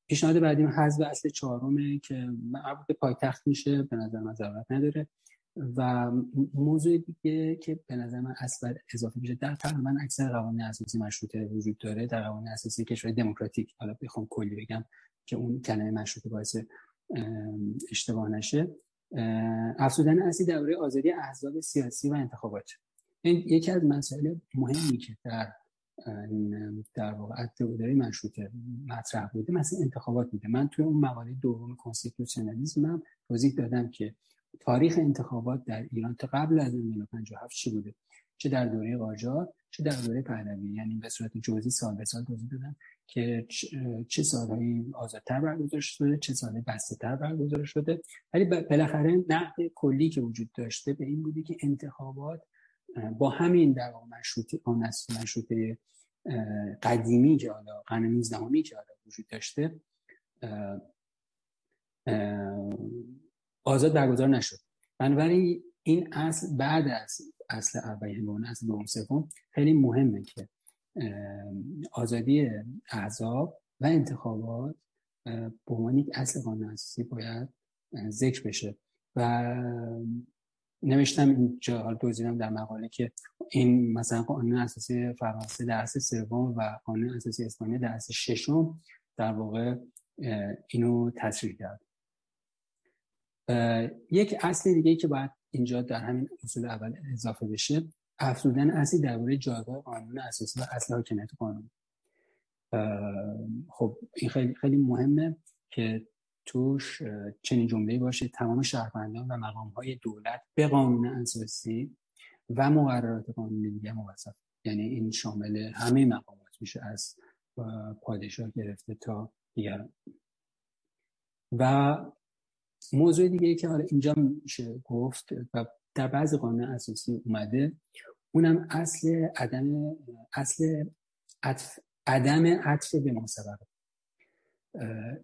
پیشنهاد بعدیم حذف اصل چهارمه که مربوط پایتخت میشه به نظر من ضرورت نداره. و موضوع دیگه که به نظر من اصلا اضافه میشه در تقریبا اکثر قوانین اساسی مشروطه وجود داره در قوانین اساسی کشور دموکراتیک. حالا بخوام کلی بگم که اون کلمه مشروطه باعث اشتباه نشه. افزودن اصلی درباره آزادی احزاب سیاسی و انتخابات. این یکی از مسائل مهمی که در در واقع ادعای مشروطه مطرح بوده مثل انتخابات بوده. من توی اون مقاله دوم کنستیتوشنالیسم هم توضیح دادم که تاریخ انتخابات در ایران تا قبل از 1957 چی بوده؟ چه در دوره قاجار چه در دوره پهلوی. یعنی به صورت جزئی سال به سال توضیح دادم. که چه سالهایی آزادتر برگزار شده چه سالهایی بسته تر برگزار شده. ولی بالاخره نقد کلی که وجود داشته به این بوده که انتخابات با همین در مشروطه مشروطه قدیمی که حالا قرن 19 که حالا وجود داشته آزاد برگزار نشد. بنابراین این اصل بعد از اصل اولی به اصل دوم خیلی مهمه که آزادی احزاب و انتخابات به عنوان یک اصل قانون اساسی باید ذکر بشه. و نوشتم اینجا حال توضیحم در مقاله که این مثلا قانون اساسی فرانسه در سوم و قانون اساسی اسپانیا در ششم در واقع اینو تصریح کرد. یک اصل دیگه که باید اینجا در همین اصول اول اضافه بشه افزودن اصلی درباره جایگاه قانون اساسی و اصل حاکمیت قانون. خب این خیلی خیلی مهمه که توش چنین جمله باشه. تمام شهروندان و مقام های دولت به قانون اساسی و مقررات قانونی دیگه موظف. یعنی این شامل همه مقامات میشه از پادشاه گرفته تا دیگران. و موضوع دیگه ای که حالا اینجا میشه گفت و در بعض قانون اساسی اومده. اونم اصل عدم اصل عطف عدم عطف به مسبب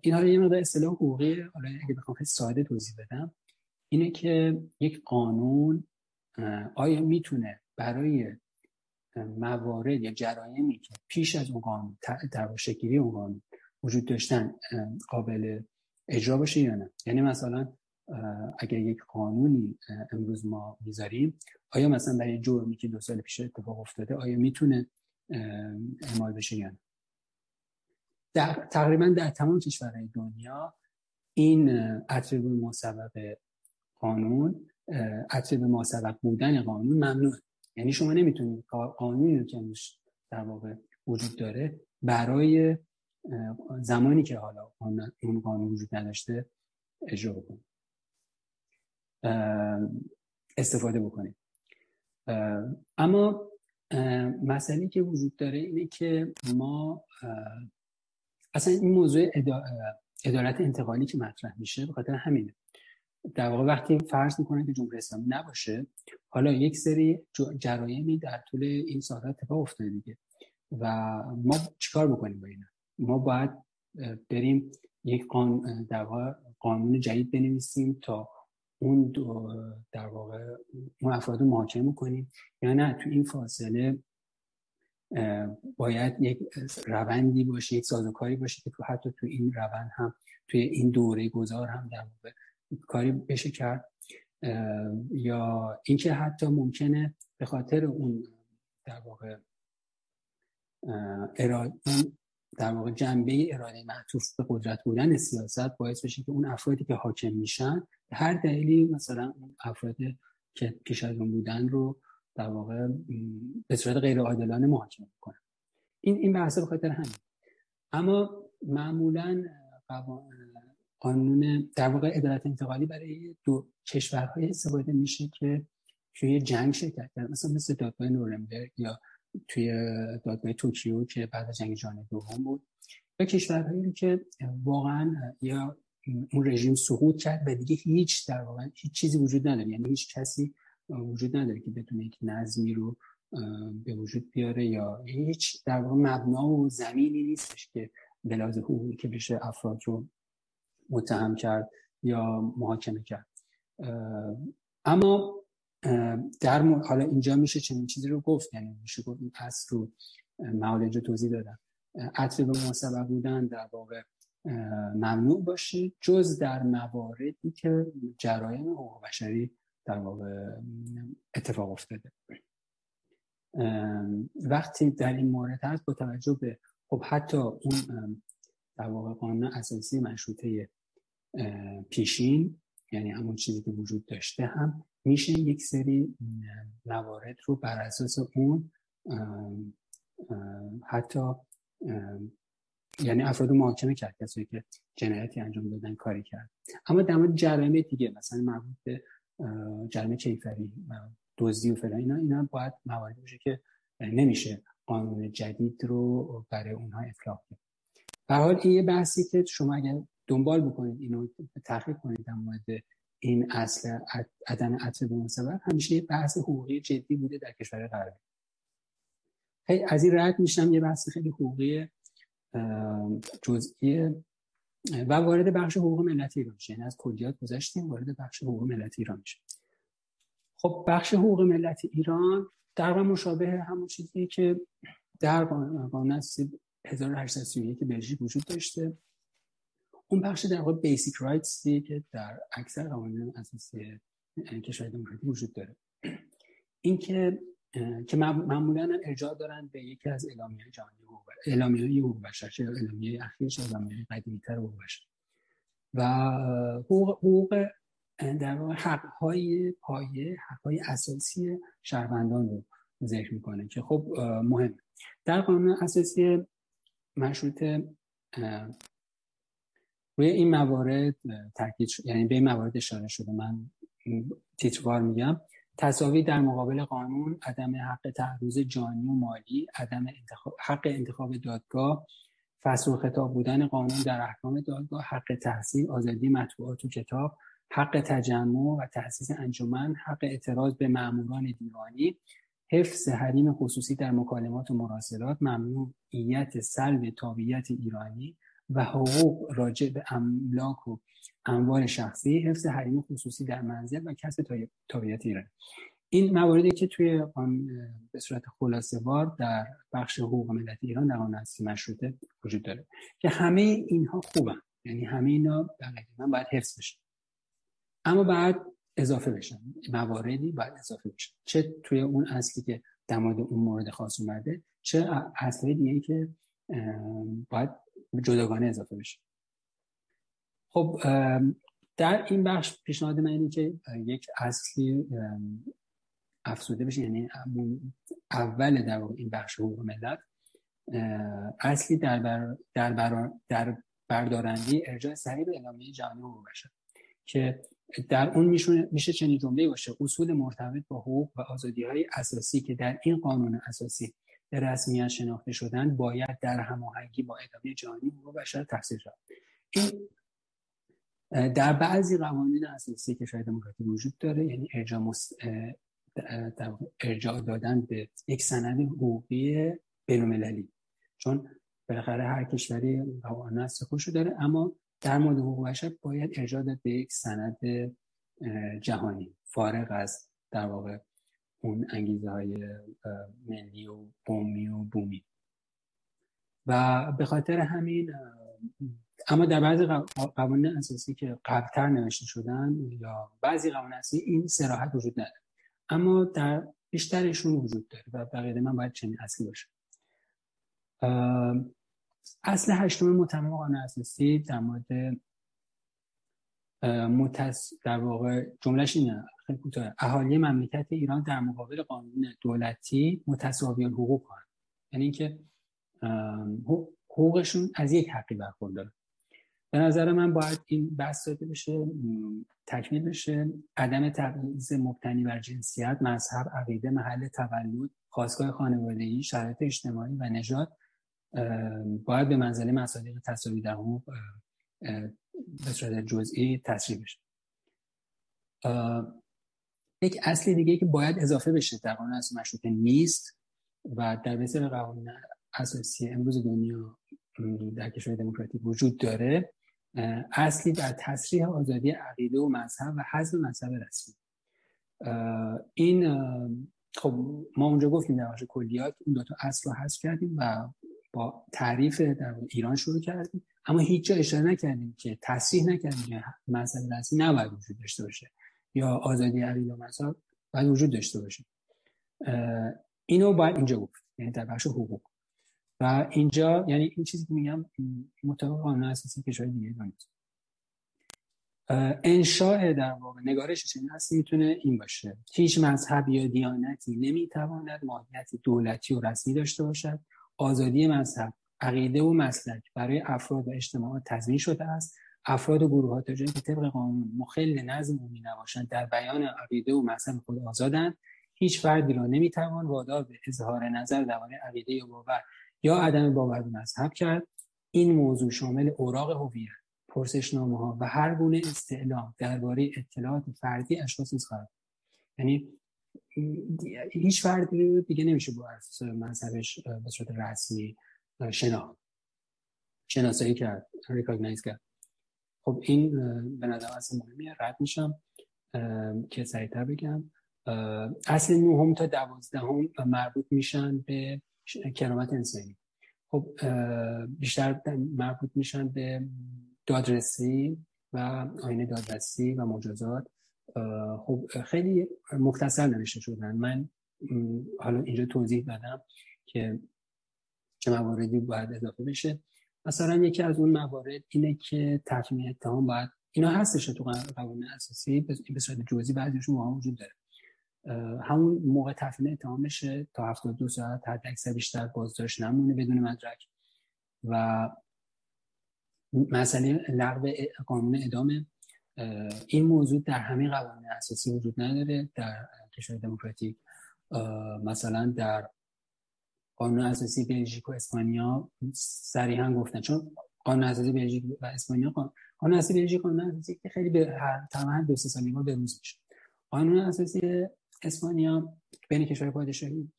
این حالا یه مقدار اصطلاح حقوقی حالا اگه بخوام خیلی ساده توضیح بدم اینه که یک قانون آیا می‌تونه برای موارد یا جرایمی که پیش از اون قانون در شکلی اون قانون وجود داشتن قابل اجرا باشه یا نه؟ یعنی مثلا اگر یک قانونی امروز ما می‌ذاریم آیا مثلا برای جرمی که دو سال پیش اتفاق افتاده آیا می‌تونه اعمال بشه یا نه؟ در تقریبا در تمام کشورهای دنیا این به مسبق قانون به مسبق بودن قانون ممنوع یعنی شما نمی‌تونید قانونی رو که در واقع وجود داره برای زمانی که حالا اون قانون وجود نداشته اجرا بکنید. استفاده بکنید اما مسئله که وجود داره اینه که ما اصلا این موضوع ادارت انتقالی که مطرح میشه به خاطر همینه. در واقع وقتی فرض می‌کنه که جمهوری اسلامی نباشه حالا یک سری جرایمی در طول این سالها اتفاق افتاده دیگه و ما چیکار بکنیم با اینا؟ ما باید بریم یک قانون در واقع قانون جدید بنویسیم تا اون در واقع اون افراد محاکمه کنیم یا نه؟ تو این فاصله باید یک روندی باشه یک سازوکاری باشه که تو حتی تو این روند هم توی این دوره گذار هم در واقع کاری بشه کرد. یا اینکه حتی ممکنه به خاطر اون در واقع در واقع جنبه اراده معطوف به قدرت بودن سیاست باعث بشه که اون افرادی که حاکم میشن هر دلیلی مثلا اون افراد که اون بودن رو در واقع به صورت غیر عادلانه محاکمه کنن این این بحث به خاطر همین. اما معمولا قانون در واقع عدالت انتقالی برای دو کشورهای استفاده میشه که توی جنگ شرکت کرد مثلا مثل دادگاه نورنبرگ یا توی دادگاه توکیو که بعد از جنگ جهانی دوم بود یا کشورهایی که واقعا یا اون رژیم سقوط کرد و دیگه هیچ در واقع هیچ چیزی وجود نداره. یعنی هیچ کسی وجود نداره که بتونه یک نظمی رو به وجود بیاره یا هیچ در واقع مبنا و زمینی نیستش که بلاز حقوقی که بشه افراد رو متهم کرد یا محاکمه کرد. اما در حالا اینجا میشه چنین چیزی رو گفت یعنی میشه گفت این اصل رو مقاله اینجا توضیح دادم. عطف به مسبب بودن در واقع ممنوع باشه جز در مواردی که جرایم حقوق بشری در واقع اتفاق افتاده. وقتی در این مورد هست با توجه به خب حتی اون در واقع قانون اساسی مشروطه پیشین یعنی همون چیزی که وجود داشته هم میشه یک سری موارد رو بر اساس اون حتی یعنی افراد محاکمه کرد کسایی که جنایتی انجام دادن کاری کرد. اما در مورد جرائم دیگه مثلا مربوط به جرم کیفری دزدی و فلان اینا اینا باید موارد باشه که نمیشه قانون جدید رو برای اونها اطلاق کرد. به حال این یه بحثی که شما اگر دنبال بکنید اینو تحقیق کنید در مورد این اصل عدم عطف به همیشه یه بحث حقوقی جدی بوده در کشور غربی. از این رد میشم یه بحث خیلی حقوقی جزئی و وارد بخش حقوق ملت ایران میشه. یعنی از کلیات گذشتیم وارد بخش حقوق ملت ایران میشه خب بخش حقوق ملت ایران در مشابه همون چیزی که در قانون 1831 که بلژیک وجود داشته. اون بخش در واقع بیسیک رایتس که در اکثر قوانین اساسی کشور دموکراتیک وجود داره. این که که معمولا ارجاع دارن به یکی از اعلامیه جهانی حقوق اعلامیه حقوق بشر چه اعلامیه اخیر چه اعلامیه قدیمی‌تر حقوق بشر. و حقوق در واقع حق‌های پایه حق‌های اساسی شهروندان رو ذکر می‌کنه که خب مهم. در قانون اساسی مشروط روی این موارد تاکید یعنی به این موارد اشاره شده من تیتروار میگم. تصاوی در مقابل قانون عدم حق تعرض جانی و مالی عدم انتخاب، حق انتخاب دادگاه فصل و خطاب بودن قانون در احکام دادگاه حق تحصیل آزادی مطبوعات و کتاب حق تجمع و تأسیس انجمن حق اعتراض به ماموران دیوانی حفظ حریم خصوصی در مکالمات و مراسلات ممنوعیت سلب تابعیت ایرانی و حقوق راجع به املاک و اموال شخصی حفظ حریم خصوصی در منزل و کسب تابعیت ایران. این مواردی که توی به صورت خلاصه وار در بخش حقوق ملت ایران در آن مشروطه وجود داره که همه اینها خوبن. یعنی همه اینا من باید حفظ بشه اما بعد اضافه بشن مواردی باید اضافه بشن چه توی اون اصلی که در مورد اون مورد خاص اومده چه اصلی دیگه که باید جداگانه اضافه بشه. خب در این بخش پیشنهاد من اینه که یک اصلی افزوده بشه یعنی اول در این بخش حقوق ملت اصلی در, بر در, در بردارندی ارجاع سریع به اعلامیه جهانی حقوق بشر که در اون میشه چنین جمله باشه. اصول مرتبط با حقوق و آزادی های اساسی که در این قانون اساسی به رسمیت شناخته شدن باید در هماهنگی با ادامه جهانی حقوق بشر تفسیر شود. این در بعضی قوانین اساسی که شاید دموکراتی وجود داره یعنی ارجاع, مست... ارجاع دادن به یک سند حقوقی بینالمللی. چون بالاخره هر کشوری قوانین خودشو داره اما در مورد حقوق بشر باید ارجاع داد به یک سند جهانی. فارغ از در واقع اون انگیزه های ملی و قومی و بومی. و به خاطر همین اما در بعضی قوانین اساسی که قبلتر نوشته شدن یا بعضی قوانین اساسی این سراحت وجود نداره. اما در بیشترشون وجود داره و بقیه من باید چنین اصلی باشه. اصل هشتم متمم قانون اساسی در مورد متس در واقع جملهش اینه. خیلی کوتاه. اهالی مملکت ایران در مقابل قانون دولتی متساوی حقوق هستند. یعنی اینکه حقوقشون از یک حقی برخورداره به نظر من باید این بحث داده بشه تکمیل بشه. عدم تبعیض مبتنی بر جنسیت مذهب عقیده محل تولد خواستگاه خانوادگی شرایط اجتماعی و نژاد باید به منزله مصادیق تصاوی در حقوق به صورت جزئی تصریح بشه. یک اصل دیگه که باید اضافه بشه در قانون اساسی مشروطه نیست و در بسیار قوانین اساسی امروز دنیا در کشور دموکراتیک وجود داره اصلی در تصریح آزادی عقیده و مذهب و حزب مذهب رسمی. این خب ما اونجا گفتیم در بخش کلیات این دو تا اصل رو حذف کردیم و با تعریف در ایران شروع کردیم. اما هیچ جا اشاره نکردیم که تصریح نکردیم که مذهب رسمی نباید وجود داشته باشه. یا آزادی عقیده و مذهب باید وجود داشته باشه. اینو باید اینجا گفت یعنی در بخش حقوق. و اینجا یعنی این چیزی که میگم مطابق قانون اساسی کشور دیگه دانید انشاء در واقع نگارش چنین هست می‌تونه این باشه. هیچ مذهب یا دیانتی نمی‌تواند ماهیت دولتی و رسمی داشته باشد. آزادی مذهب عقیده و مسلک برای افراد و اجتماعات تضمین شده است. افراد و گروهات که طبق قانون مخل نظم عمومی نباشند در بیان عقیده و مذهب خود آزادند هیچ فردی را نمی‌توان وادار به اظهار نظر درباره عقیده یا باور یا عدم باور به مذهب کرد. این موضوع شامل اوراق هویت پرسشنامه ها و هر گونه استعلام درباره اطلاعات فردی اشخاص خواهد یعنی هیچ فردی رو دیگه نمیشه با اساس مذهبش به صورت رسمی شنا شناسایی کرد ریکاگنایز کرد. خب این به نظر اصلا مهمیه. رد میشم. که سریعتر بگم. اصل نهم تا دوازدهم مربوط میشن به کرامت انسانی. خب بیشتر مربوط میشن به دادرسی و آینه دادرسی و مجازات. خب خیلی مختصر نوشته شدن. من حالا اینجا توضیح دادم که چه مواردی باید اضافه بشه. مثلا یکی از اون موارد اینه که تفهیم اتهام باید اینا هستش تو قانون اساسی به صورت جزئی بعضیشون واقعا وجود داره. همون موقع تفهیم اتهام بشه تا 72 ساعت حد اکثر بیشتر بازداشت نمونه بدون مدرک. و مسئله لغو قانون ادامه این موضوع در همه قوانین اساسی وجود نداره. در کشور دموکراتیک مثلا در قانون اساسی بلژیک و اسپانیا صریحا گفتن. چون قانون اساسی بلژیک و اسپانیا قانون اساسی بلژیک قانون اساسی که خیلی به تمام دو سه سالی ما به روز میشه. قانون اساسی اسپانیا بین کشور پادشاهی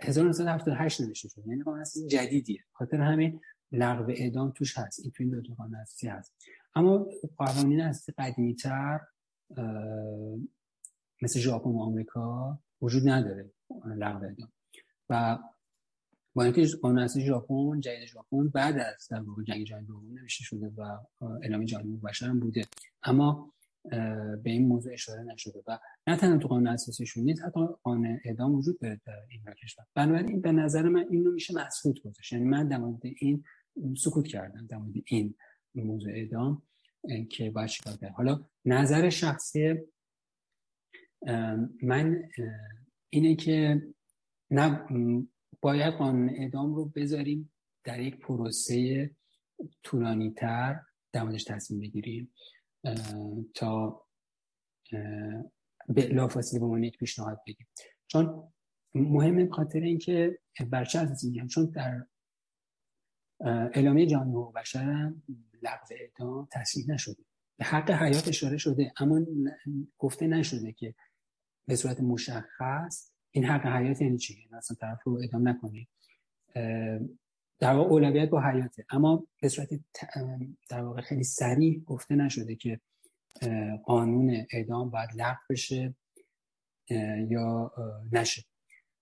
1978 نوشته شد یعنی قانون اساسی جدیدیه. خاطر همین لغو اعدام توش هست. این تو دو قانون اساسی هست. اما قوانین اساسی قدیمی تر مثل ژاپن و آمریکا وجود نداره. لغو اعدام و با اینکه قانون ژاپن جدید ژاپن بعد از در واقع جنگ جهانی دوم نوشته شده و اعلام جهانی بشر هم بوده. اما به این موضوع اشاره نشده و نه تنها تو قانون اساسیشون نیست حتی قانون اعدام وجود داره در این کشور. بنابراین به نظر من اینو میشه مسکوت گذاشت. یعنی من در مورد این سکوت کردم در مورد این موضوع اعدام که باید چیکار حالا نظر شخصی من اینه که نه باید قانون اعدام رو بذاریم در یک پروسه طولانی تر موردش تصمیم بگیریم تا به لافاصله به من یک پیشنهاد بگیم. چون مهمه خاطر اینکه برچه اساسی میگم؟ چون در اعلامیه جهانی حقوق بشر هم لغو اعدام تصویب نشده. به حق حیات اشاره شده اما گفته نشده که به صورت مشخص. این حق حیات یعنی چی؟ یعنی اصلا طرف رو اعدام نکنید در واقع اولویت با حیاته. اما به صورت در واقع خیلی سریع گفته نشده که قانون اعدام باید لغو بشه یا نشه.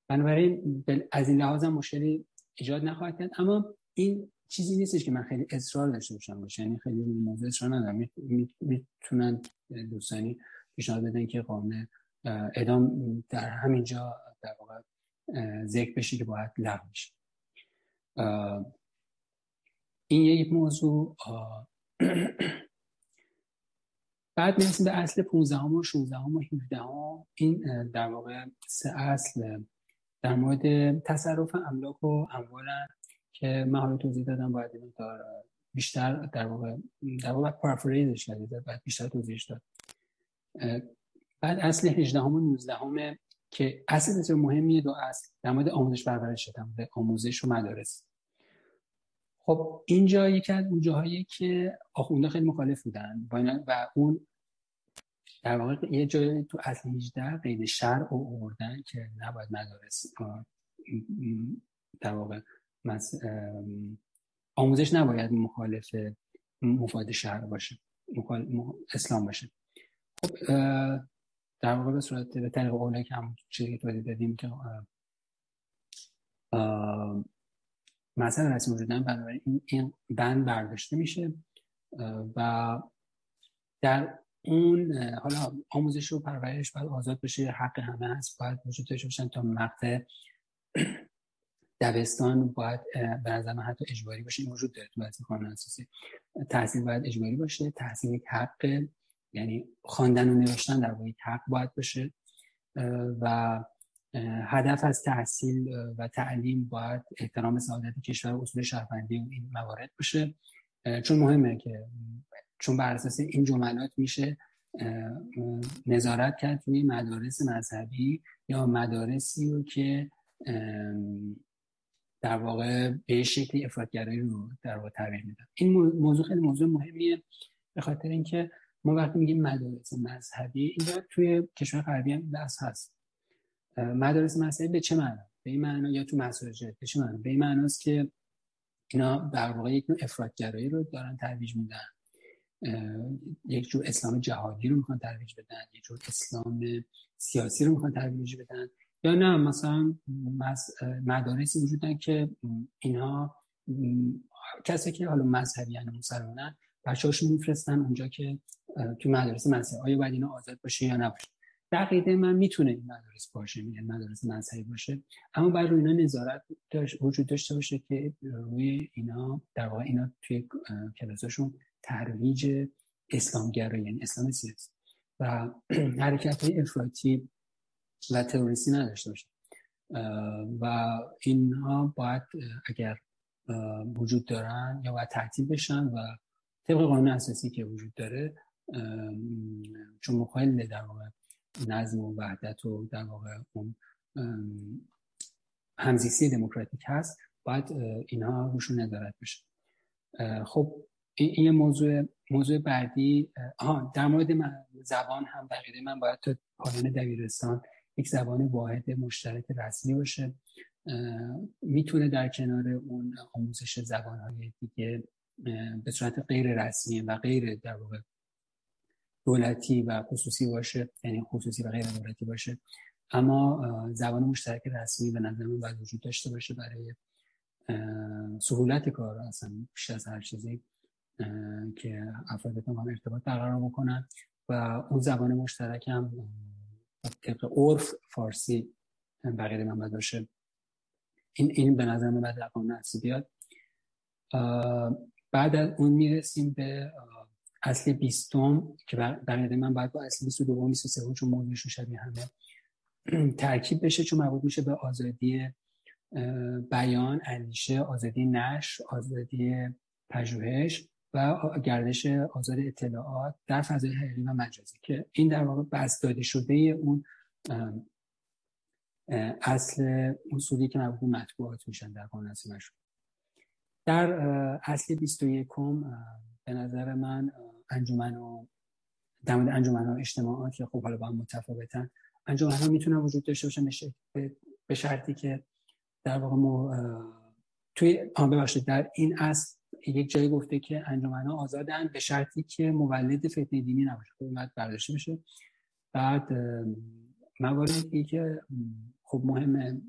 بنابراین از این لحاظ هم مشکلی ایجاد نخواهد کرد. اما این چیزی نیستش که من خیلی اصرار داشته باشم باشه. یعنی خیلی موضوع اصرار ندارم. می‌تونن دوستانی پیشنهاد بدن که قانون اعدام در همینجا در واقع ذکر بشه که باید لغو بشه. این یک موضوع بعد می‌رسیم به اصل 15 و 16 و 17 این در واقع سه اصل در مورد تصرف املاک و اموال که من حالا توضیح دادم باید بیشتر در واقع در واقع پرافریزش کردید باید بیشتر توضیحش داد. بعد اصل 18 و 19 که اصل بسیار مهمیه دو اصل در مورد آموزش پرورش در مورد آموزش و مدارس. خب اینجا یکی از اون جاهایی که آخونده خیلی مخالف بودن. و اون در واقع یه جایی تو اصل 18 قید شرع و آوردن که نباید مدارس در واقع آموزش نباید مخالف مفاد شرع باشه اسلام باشه. خب در واقع به صورت به طریق که هم چیزی که دادیم که مثلا رسم وجودن بنابراین این بند برداشته میشه و در اون حالا آموزش و پرورش باید آزاد بشه حق همه هست باید وجود داشته باشن تا مقطع دبستان باید به نظر من حتی اجباری باشه. این وجود داره تو اساسی. تحصیل باید اجباری باشه تحصیل یک حق یعنی خواندن و نوشتن در واقع حق باید باشه و هدف از تحصیل و تعلیم باید احترام سعادت کشور و اصول شهروندی و این موارد باشه. چون مهمه که چون بر اساس این جملات میشه نظارت کرد روی مدارس مذهبی یا مدارسی رو که در واقع به شکلی افرادگرایی رو در واقع تغییر میدن این موضوع خیلی موضوع مهمیه به خاطر اینکه ما وقتی میگیم مدارس مذهبی اینجا توی کشور غربی هم بحث هست. مدارس مذهبی به چه معنا؟ به این معنا یا تو مساجد به چه معنا؟ به این معناست که اینا در واقع یک نوع افرادگرایی رو دارن ترویج میدن. یک جور اسلام جهادی رو می‌خوان ترویج بدن یک جور اسلام سیاسی رو می‌خوان ترویج بدن. یا نه مثلا مدارسی وجود که اینها کسی که حالا مذهبی یعنی مسلمانن بچه‌هاشون میفرستن اونجا که تو مدارس مذهبی آیا باید اینا آزاد باشه یا نباشه. در من می‌تونه این مدارس باشه میگن مدارس مذهبی باشه. اما باید روی اینا نظارت داشت وجود داشته باشه که روی اینا در واقع اینا توی کلاساشون ترویج اسلامگرایی یعنی اسلام سیاسی. و حرکت های افراطی و تروریستی نداشته باشه. و اینها باید اگر وجود دارن یا باید تعطیل بشن و طبق قانون اساسی که وجود داره چون مخایل در واقع نظم و وحدت و در واقع اون همزیستی دموکراتیک هست باید اینها روشون نظارت بشه. خب این موضوع موضوع بعدی. آها در مورد زبان هم بقیده من باید تا پایان دبیرستان یک زبان واحد مشترک رسمی باشه. می‌تونه در کنار اون آموزش زبانهای دیگه به صورت غیر رسمی و غیر در واقع دولتی و خصوصی باشه یعنی خصوصی و غیر دولتی باشه. اما زبان مشترک رسمی به نظر من باید وجود داشته باشه برای سهولت کار اصلا بیشتر از هر چیزی که افراد بتونن ارتباط برقرار بکنن. و اون زبان مشترک هم طبق عرف فارسی بقیه من باید باشه. این این به نظر من باید قانون بیاد. بعد از اون می‌رسیم به اصل بیستم که بقیه من باید با اصل بیست و دوم بیست و سوم چون موضوعشون شبیه همه ترکیب بشه چون مربوط میشه به آزادی بیان اندیشه آزادی نشر آزادی پژوهش و گردش آزاد اطلاعات در فضای حقیقی و مجازی که این در واقع بس داده شده اون اصل اصولی که مربوط مطبوعات میشن در قانون اساسی در اصل 21 به نظر من انجمن و در مورد انجمن و اجتماعات که خب حالا با هم متفاوتن انجمن ها می‌تونن وجود داشته باشن به شرطی که در واقع ما توی ببخشید در این اصل یک جایی گفته که انجمن ها آزادن به شرطی که مولد فتنه دینی نباشه. خب باید برداشته بشه. بعد مواردی که خب مهم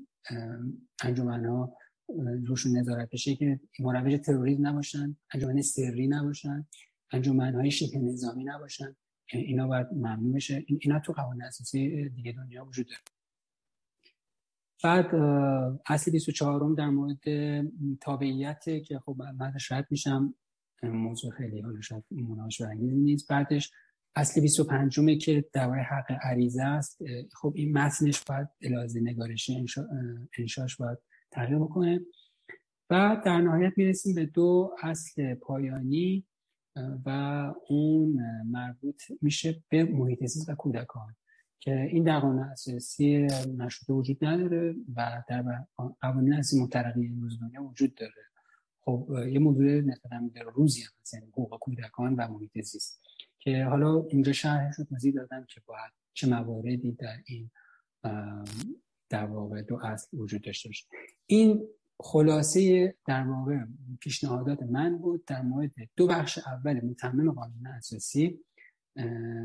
انجمن ها روشون نظارت بشه که مروج تروریسم نباشن انجمن سری نباشن انجمن های شبه نظامی نباشن. اینا باید ممنوع بشه. اینا تو قوانین اساسی دیگه دنیا وجود داره. بعد اصل 24 در مورد تابعیت که خب بعد رد میشم موضوع خیلی حالا شاید مناقشه انگیز نیست. بعدش اصل 25 که درباره حق عریضه است. خب این متنش باید الازه نگارشی انشا، انشاش باید تغییر بکنه. و در نهایت می‌رسیم به دو اصل پایانی و اون مربوط میشه به محیط و کودکان که این در قانون اساسی مشروطه وجود نداره و در قوانین اساسی مترقی امروز دنیا وجود داره. خب یه موضوع نسبتا روزی هم هست یعنی حقوق کودکان و محیط زیست که حالا اینجا شرحش رو توضیح دادم که باید چه مواردی در این در واقع دو اصل وجود داشته باشه. این خلاصه در واقع پیشنهادات من بود در مورد دو بخش اول متمم قانون اساسی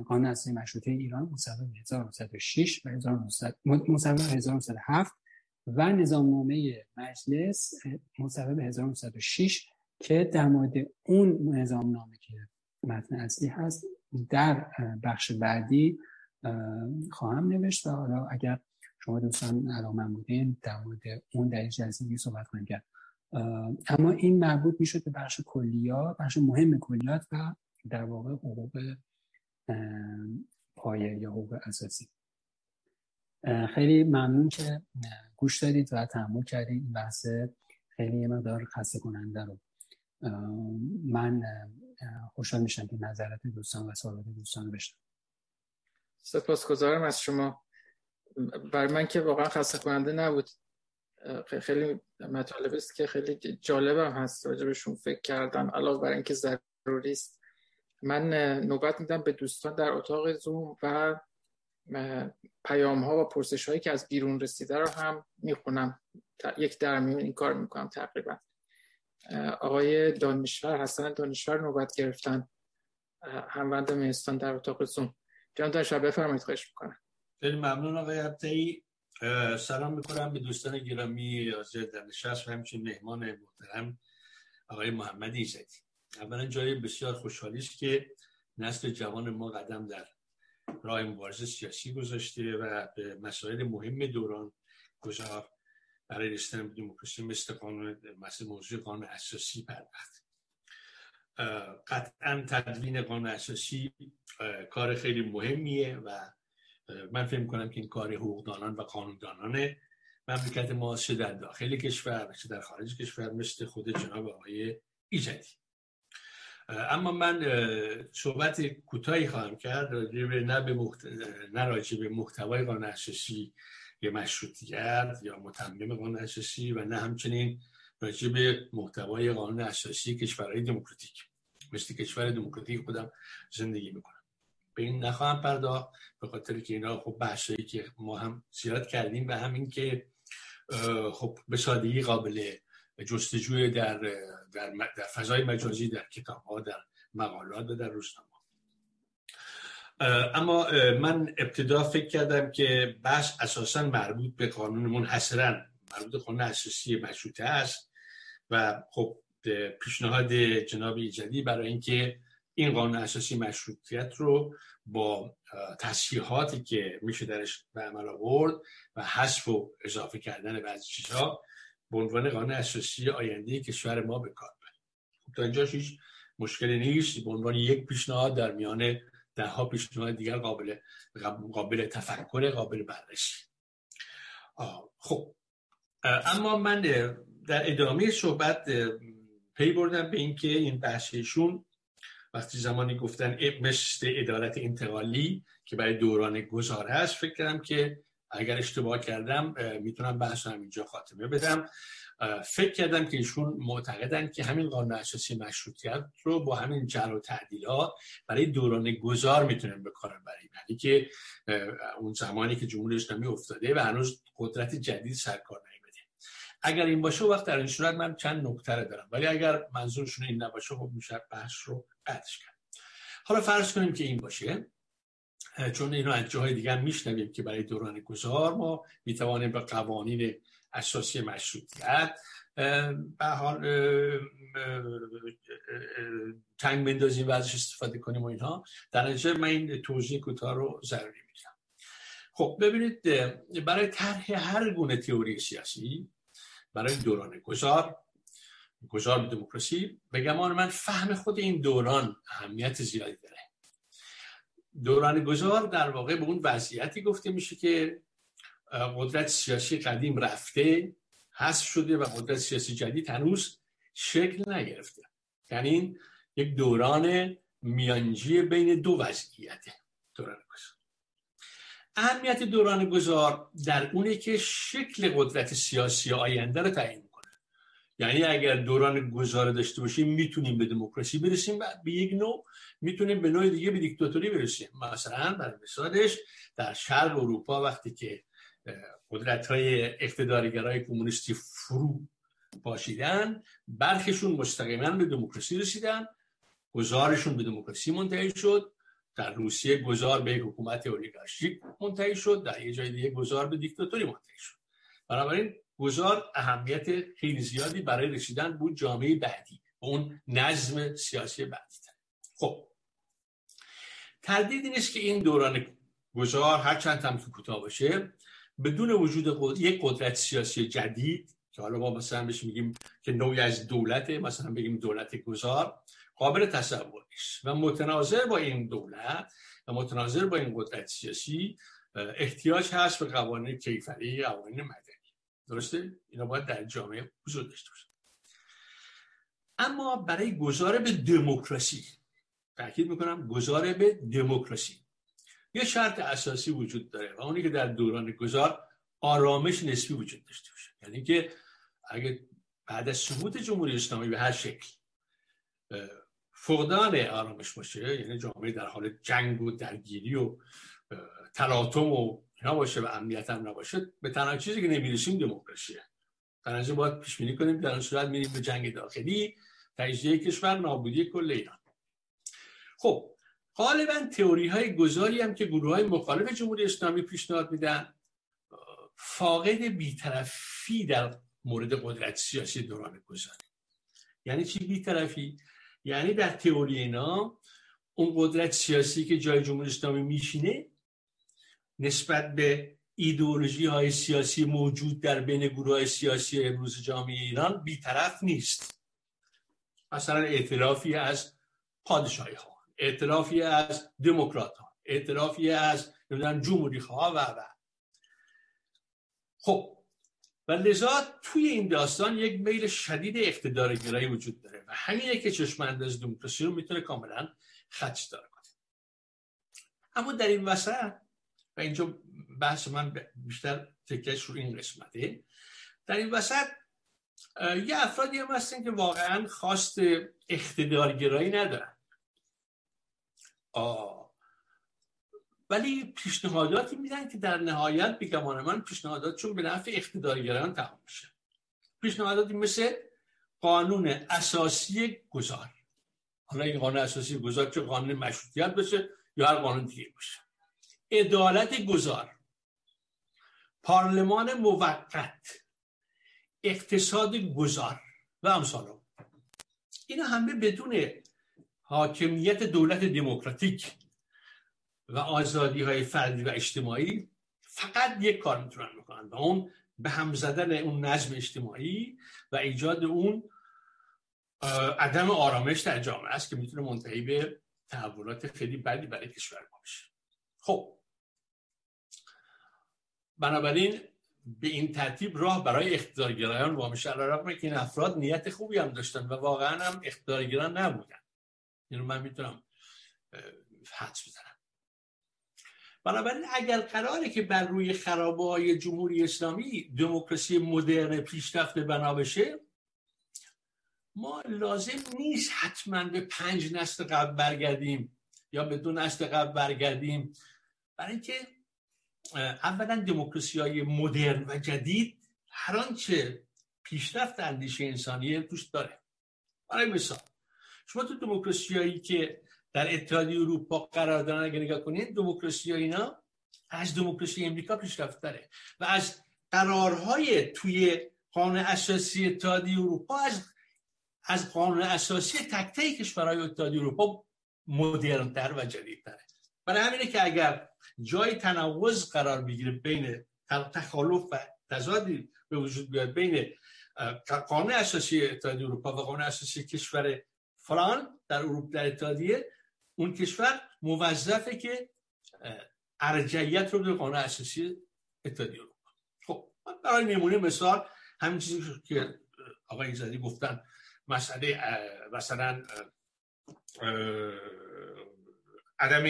قانون اساسی مشروطه ایران مصوب 1906 و 1907 و نظامنامه مجلس مصوب 1906 که در مورد اون نظامنامه که متن اصلی هست در بخش بعدی خواهم نوشت و حالا اگر شما دوستان علاقه بودین در مورد اون در جلسه صحبت کنیم کرد اما این مربوط می‌شد به بخش کلیات بخش مهم کلیات و در واقع حقوق پایه یا حقوق اساسی. خیلی ممنون که گوش دادید و تحمل کردید این بحث. خیلی یه مقدار خسته کننده رو من خوشحال میشم که نظرات دوستان و سوالات دوستان رو بشنم سپاسگزارم از شما. برای من که واقعا خسته کننده نبود خیلی مطالب است که خیلی جالبم هست راجبشون فکر کردم علاوه بر اینکه ضروری است. من نوبت میدم به دوستان در اتاق زوم و پیام ها و پرسش هایی که از بیرون رسیده رو هم می‌خونم. یک درمیون این کار می‌کنم تقریبا. آقای دانشور حسن دانشور نوبت گرفتن. هموند مهستان در اتاق زوم. جان دانشور بفرمایید خواهش می‌کنم. خیلی ممنون آقای عبدی. سلام می‌کنم به دوستان گرامی حاضر در نشست و همچنین مهمان محترم آقای محمد ایزدی. اولا جای بسیار خوشحالی است که نسل جوان ما قدم در راه مبارزه سیاسی گذاشته و به مسائل مهم دوران گذار برای رسیدن به دموکراسی مثل قانون مثل موضوع قانون اساسی پرداخت قطعا تدوین قانون اساسی کار خیلی مهمیه و من فکر کنم که این کار حقوقدانان و قانوندانان مملکت ما چه در داخل کشور چه در خارج کشور مثل خود جناب آقای ایجدی اما من صحبت کوتاهی خواهم کرد نه به محت... نه به محتوای قانون اساسی یا مشروطیت یا متمم قانون اساسی و نه همچنین راجع محتوای قانون اساسی کشورهای دموکراتیک. مثل کشور دموکراتیک خودم زندگی می‌کنم. به این نخواهم پرداخت به خاطر که اینا خب بحثایی که ما هم زیاد کردیم و همین که خب به سادگی قابل جستجوی در, در, در فضای مجازی در کتاب ها در مقالات و در روزنامه اما من ابتدا فکر کردم که بحث اساسا مربوط به قانون منحصرا مربوط به قانون اساسی مشروطه است و خب پیشنهاد جناب ایجادی برای اینکه این قانون اساسی مشروطیت رو با تصحیحاتی که میشه درش به عمل آورد و حذف و اضافه کردن بعضی چیزها به عنوان قانون اساسی آینده کشور ما به کار برد خب تا اینجا هیچ مشکلی نیست. به عنوان یک پیشنهاد در میان ده ها پیشنهاد دیگر قابل قابل تفکر قابل بررسی. خب اما من در ادامه صحبت پی بردم به اینکه این بحثشون وقتی زمانی گفتن مثل ادارت انتقالی که برای دوران گذار هست فکر کردم که اگر اشتباه کردم می‌تونم بحث اینجا خاتمه بدم. فکر کردم که ایشون معتقدن که همین قانون اساسی مشروطیت رو با همین جر و تعدیلات برای دوران گذار می‌تونن بکارن برای یعنی که اون زمانی که جمهوری اسلامی افتاده و هنوز قدرت جدید سرکار نیمده اگر این باشه وقت در این صورت من چند نکته دارم. ولی اگر منظورشون این نباشه خب میشه بحث رو قطعش کرد. حالا فرض کنیم که این باشه چون اینو از جاهای دیگر میشنویم که برای دوران گذار ما می‌توانیم به قوانین اساسی مشروطیت به حال تنگ بندازیم و ازش استفاده کنیم و اینها. در نتیجه من این توضیح کوتاه رو ضروری می‌دونم خب ببینید برای طرح هر گونه تئوری سیاسی برای دوران گذار گذار به دموکراسی. به گمان من فهم خود این دوران اهمیت زیادی داره. دوران گذار در واقع به اون وضعیتی گفته میشه که قدرت سیاسی قدیم رفته حذف شده و قدرت سیاسی جدید هنوز شکل نگرفته. یعنی یک دوران میانجی بین دو وضعیته دوران گذار اهمیت دوران گذار در اونه که شکل قدرت سیاسی آینده رو تعیین یعنی اگر دوران گذار داشته باشیم می‌تونیم به دموکراسی برسیم و به یک نوع می‌تونیم به نوع دیگه به دیکتاتوری برسیم. مثلا برای مثالش در شرق اروپا وقتی که قدرت های اقتدارگرای کمونیستی فرو باشیدن برخشون مستقیما به دموکراسی رسیدن گذارشون به دموکراسی منتهی شد. در روسیه گذار به حکومت اولیگارشیک منتهی شد. در یه جای دیگه گذار به دیکتاتوری منتهی شد. بنابراین گذار اهمیت خیلی زیادی برای رسیدن بود جامعه بعدی اون نظم سیاسی بعدی. خب تردیدی نیست که این دوران گذار هر چند هم کوتاه باشه بدون وجود یک قدرت سیاسی جدید که حالا ما مثلا بهش میگیم که نوعی از دولته مثلا بگیم دولت گذار قابل تصور نیست. و متناظر با این دولت و متناظر با این قدرت سیاسی احتیاج هست به قوانین کیفری قوانین درسته؟ اینا باید در جامعه حضور داشته باشه. اما برای گذار به دموکراسی تاکید می‌کنم گذار به دموکراسی. یه شرط اساسی وجود داره و اونی که در دوران گذار آرامش نسبی وجود داشته باشه. یعنی که اگه بعد از سقوط جمهوری اسلامی به هر شکل فقدان آرامش باشه یعنی جامعه در حال جنگ و درگیری و تلاطم و اینا باشه و امنیت هم نباشه به تنها چیزی که نمی‌رسیم دموکراسیه. در باید پیش بینی کنیم در صورت میریم به جنگ داخلی تجزیه کشور نابودی کل ایران. خب غالبا تئوری های گذاری هم که گروه های مخالف جمهوری اسلامی پیشنهاد میدن فاقد بیطرفی در مورد قدرت سیاسی دوران گذاری. یعنی چی بیطرفی؟ یعنی در تئوری اینا اون قدرت سیاسی که جای جمهوری اسلامی میشینه نسبت به ایدئولوژی های سیاسی موجود در بین گروه سیاسی امروز جامعه ایران بیطرف نیست. مثلا اعترافی از پادشاهی ها اعترافی از دموکرات ها اعترافی از جمهوری ها و و. خب و لذا توی این داستان یک میل شدید اقتدار گرایی وجود داره و همینه که چشم انداز دموکراسی رو می‌تونه کاملا خدش داره کنه. اما در این وسط و اینجا بحث من بیشتر تکش رو این قسمته. در این وسط یه افرادی هم هستن که واقعا خواست اقتدارگرایی ندارن. آه. ولی پیشنهاداتی میدن که در نهایت بگمان من پیشنهادات چون به نفع اقتدارگران تمام میشه. پیشنهاداتی مثل قانون اساسی گذار. حالا این قانون اساسی گذار چه قانون مشروطیت باشه یا هر قانون دیگه باشه. عدالت گذار. پارلمان موقت. اقتصاد گذار. و امثال اینا همه بدون حاکمیت دولت دموکراتیک و آزادی های فردی و اجتماعی فقط یک کار می‌تونن می‌کنن و اون به هم زدن اون نظم اجتماعی و ایجاد اون عدم آرامش در جامعه است که می‌تونه منتهی به تحولات خیلی بدی برای کشور باشه خب بنابراین به این ترتیب راه برای اقتدارگرایان وا میشه علیرغم که این افراد نیت خوبی هم داشتن و واقعا هم اقتدارگران نبودن. اینو من می‌تونم حدس بزنم. بنابراین اگر قراره که بر روی خرابه های جمهوری اسلامی دموکراسی مدرن پیشرفته بنا بشه ما لازم نیست حتما به پنج نسل قبل برگردیم یا به دو نسل قبل برگردیم. برای اینکه اولا دموکراسی های مدرن و جدید هر آنچه پیشرفت اندیشه انسانی دوست داره. برای مثال شما تو دموکراسی هایی که در اتحادیه اروپا قرار دارن اگر نگاه کنید دموکراسی اینا از دموکراسی امریکا پیشرفت داره و از قرارهای توی قانون اساسی اتحادیه اروپا از از قانون اساسی تک کشورهای اتحادیه اروپا مدرنتر و جدیدتره. برای همینه که اگر جای تناوز قرار بگیره بین تخالف و تضادی به وجود بیاد بین قانون اساسی اتحادیه اروپا و قانون اساسی کشور فلان در اروپا در اتحادیه اون کشور موظفه که ارجعیت رو به قانون اساسی اتحادیه اروپا. خب برای نمونه مثال همین چیزی که آقای زدی گفتن مسئله مثلا عدم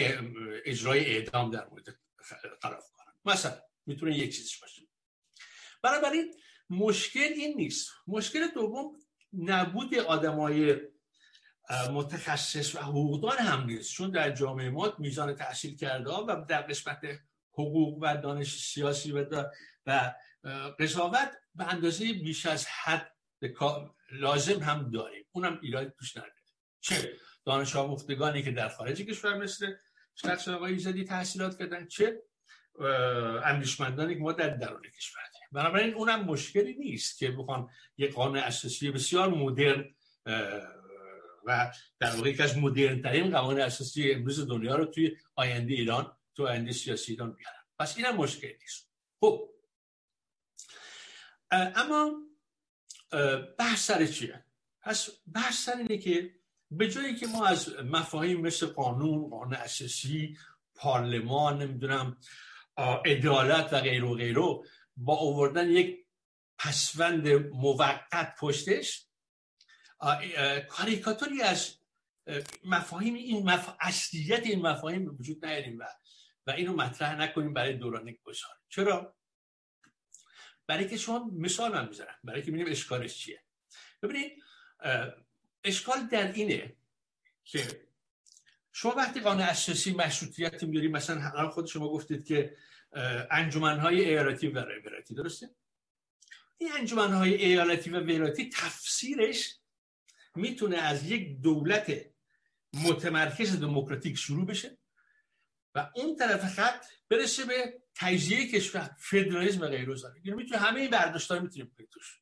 اجرای اعدام در مورد کنن مثلا می‌تونه یک چیزش باشه. بنابراین مشکل این نیست. مشکل دوم نبود آدمای متخصص و حقوقدان هم نیست. چون در جامعه ما میزان تحصیل کرده و در قسمت حقوق و دانش سیاسی و, و قضاوت به اندازه بیش از حد لازم هم داریم. اونم ایراد توش نداره. چه؟ دانش آموختگانی که در خارج کشور مثل شخص آقای زدی تحصیلات کردن چه اندیشمندانی که ما در درون کشور داریم. بنابراین اونم مشکلی نیست که بخوان یک قانون اساسی بسیار مدرن و در واقع یکی از مدرن ترین قوانین اساسی امروز دنیا رو توی آینده ایران تو آینده سیاسی ایران بیارن پس اینم مشکل نیست. خب. اما بحث سر چیه؟ پس بحث سر اینه که به جایی که ما از مفاهیم مثل قانون قانون اساسی پارلمان نمی‌دونم عدالت و غیر و غیره با آوردن یک پسوند موقت پشتش کاریکاتوری از مفاهیم این مف... اصلیت این مفاهیم وجود نیاریم و و اینو مطرح نکنیم برای دوران گذار. چرا؟ برای که شما مثال من می‌ذارم برای که ببینیم اشکالش چیه. ببینید اشکال در اینه که شما وقتی قانون اساسی مشروطیت میاریم مثلا خود شما گفتید که انجمنهای ایالتی و ولایتی درسته؟ این انجمنهای ایالتی و ولایتی تفسیرش می‌تونه از یک دولت متمرکز دموکراتیک شروع بشه و اون طرف خط برسه به تجزیه کشور فدرالیسم و غیره یعنی می‌تونه همه این برداشت‌ها می‌تونیم توش.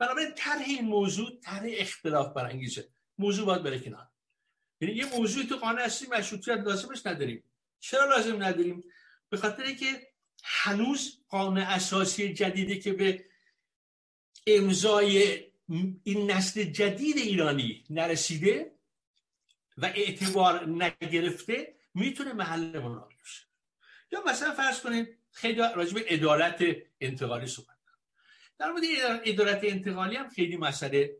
بنابراین طرح این موضوع طرح اختلاف برانگیزه موضوع باید بره کنار. یعنی یه موضوعی تو قانون اصلی مشروطیت لازمش نداریم. چرا لازم نداریم؟ به خاطر اینکه هنوز قانون اساسی جدیدی که به امضای این نسل جدید ایرانی نرسیده و اعتبار نگرفته می‌تونه محل مناقشه یا مثلا فرض کنید خیلی راجع به عدالت انتقالی صحبت در مورد عدالت انتقالی هم خیلی مسئله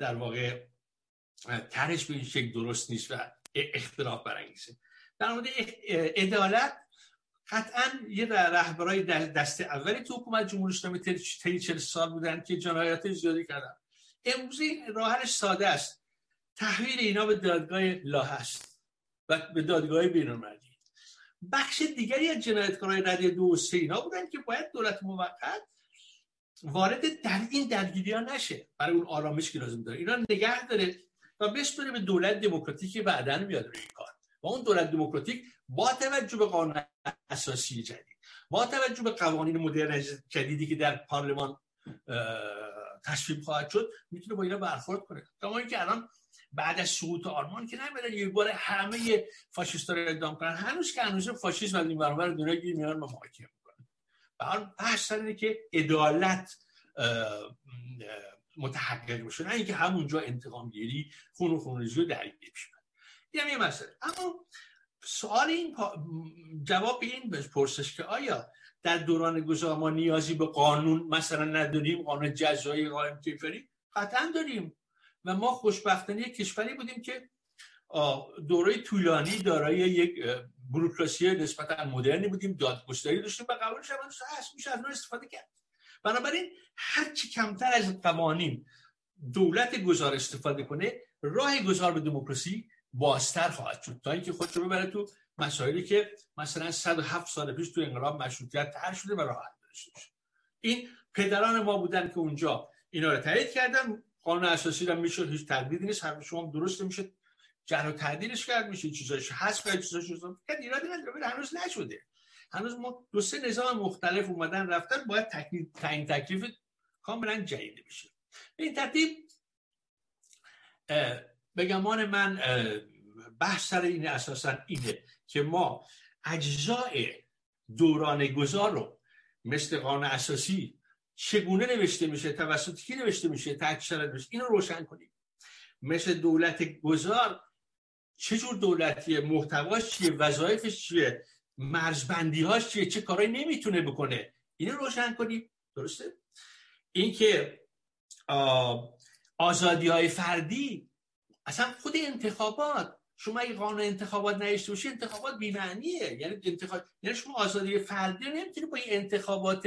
در واقع ترش به این شکل درست نیست و اختلاف برانگیزه. در مورد عدالت قطعا یه رهبرای دست اولی تو حکومت جمهوری اسلامی طی 40 سال بودن که جنایات زیادی کردن. امروز راهش ساده است. تحویل اینا به دادگاه لا هست و به دادگاه بین‌المللی. بخش دیگری از جنایتکارای رده دو و سه اینا بودن که باید دولت موقت وارد در این درگیری ها نشه. برای اون آرامش که لازم داره. اینا نگه داره و بسپره به دولت دموکراتیک بعدا میاد روی کار. و اون دولت دموکراتیک با توجه به قانون اساسی جدید با توجه به قوانین مدرن جدیدی که در پارلمان تصویب خواهد شد می‌تونه با اینا برخورد کنه. کما اینکه الان بعد از سقوط آلمان که نمیدن یه بار همه فاشیستا رو اقدام کنن. هنوز که هنوز فاشیسم از این برابر دنیا گیر میان محاکمه حال بحث اینه که عدالت متحقق بشه نه اینکه همونجا انتقام گیری خون و خونریزی رو درگیر بشه این یه مسئله. اما سوال این جواب این پرسش که آیا در دوران گذار ما نیازی به قانون مثلا نداریم قانون جزایی قانون تیفری قطعا داریم. و ما خوشبختانه کشوری بودیم که دوره طولانی دارای یک بروکراسی نسبتا مدرنی بودیم دادگستری داشتیم و قوانین شما هست میشه از استفاده کرد. بنابراین هر چی کمتر از قوانین دولت گذار استفاده کنه راه گذار به دموکراسی بازتر خواهد شد. تا اینکه خودشو ببره تو مسائلی که مثلا 107 سال پیش تو انقلاب مشروطیت تر شده و راحت داشته این پدران ما بودن که اونجا اینا رو تایید کردن قانون اساسی رو می‌شد هیچ تردیدی نیست هر شما درست میشه جر و تعدیلش کرد میشه چیزاش. هست کرد چیزاش کرد ایرادی نداره هنوز نشده. هنوز ما دو سه نظام مختلف اومدن رفتن باید تکلیف تعیین تکلیف کاملا جدید بشه. به این ترتیب بگمان من بحث سر این اساسا اینه که ما اجزای دوران گذار رو مثل قانون اساسی چگونه نوشته میشه توسط کی نوشته میشه تحت شرط میشه اینو روشن کنیم. مثل دولت گذار چه جور دولتیه؟ محتواش چیه؟ وظایفش چیه؟ مرزبندی هاش چیه؟ چه کارایی نمی‌تونه بکنه؟ اینو روشن کنیم. درسته؟ اینکه آزادی های فردی اصلا خود انتخابات شما اگه قانون انتخابات نشته باشی انتخابات بی‌معنیه. یعنی انتخاب یعنی شما آزادی فردی نمی‌تونی با این انتخابات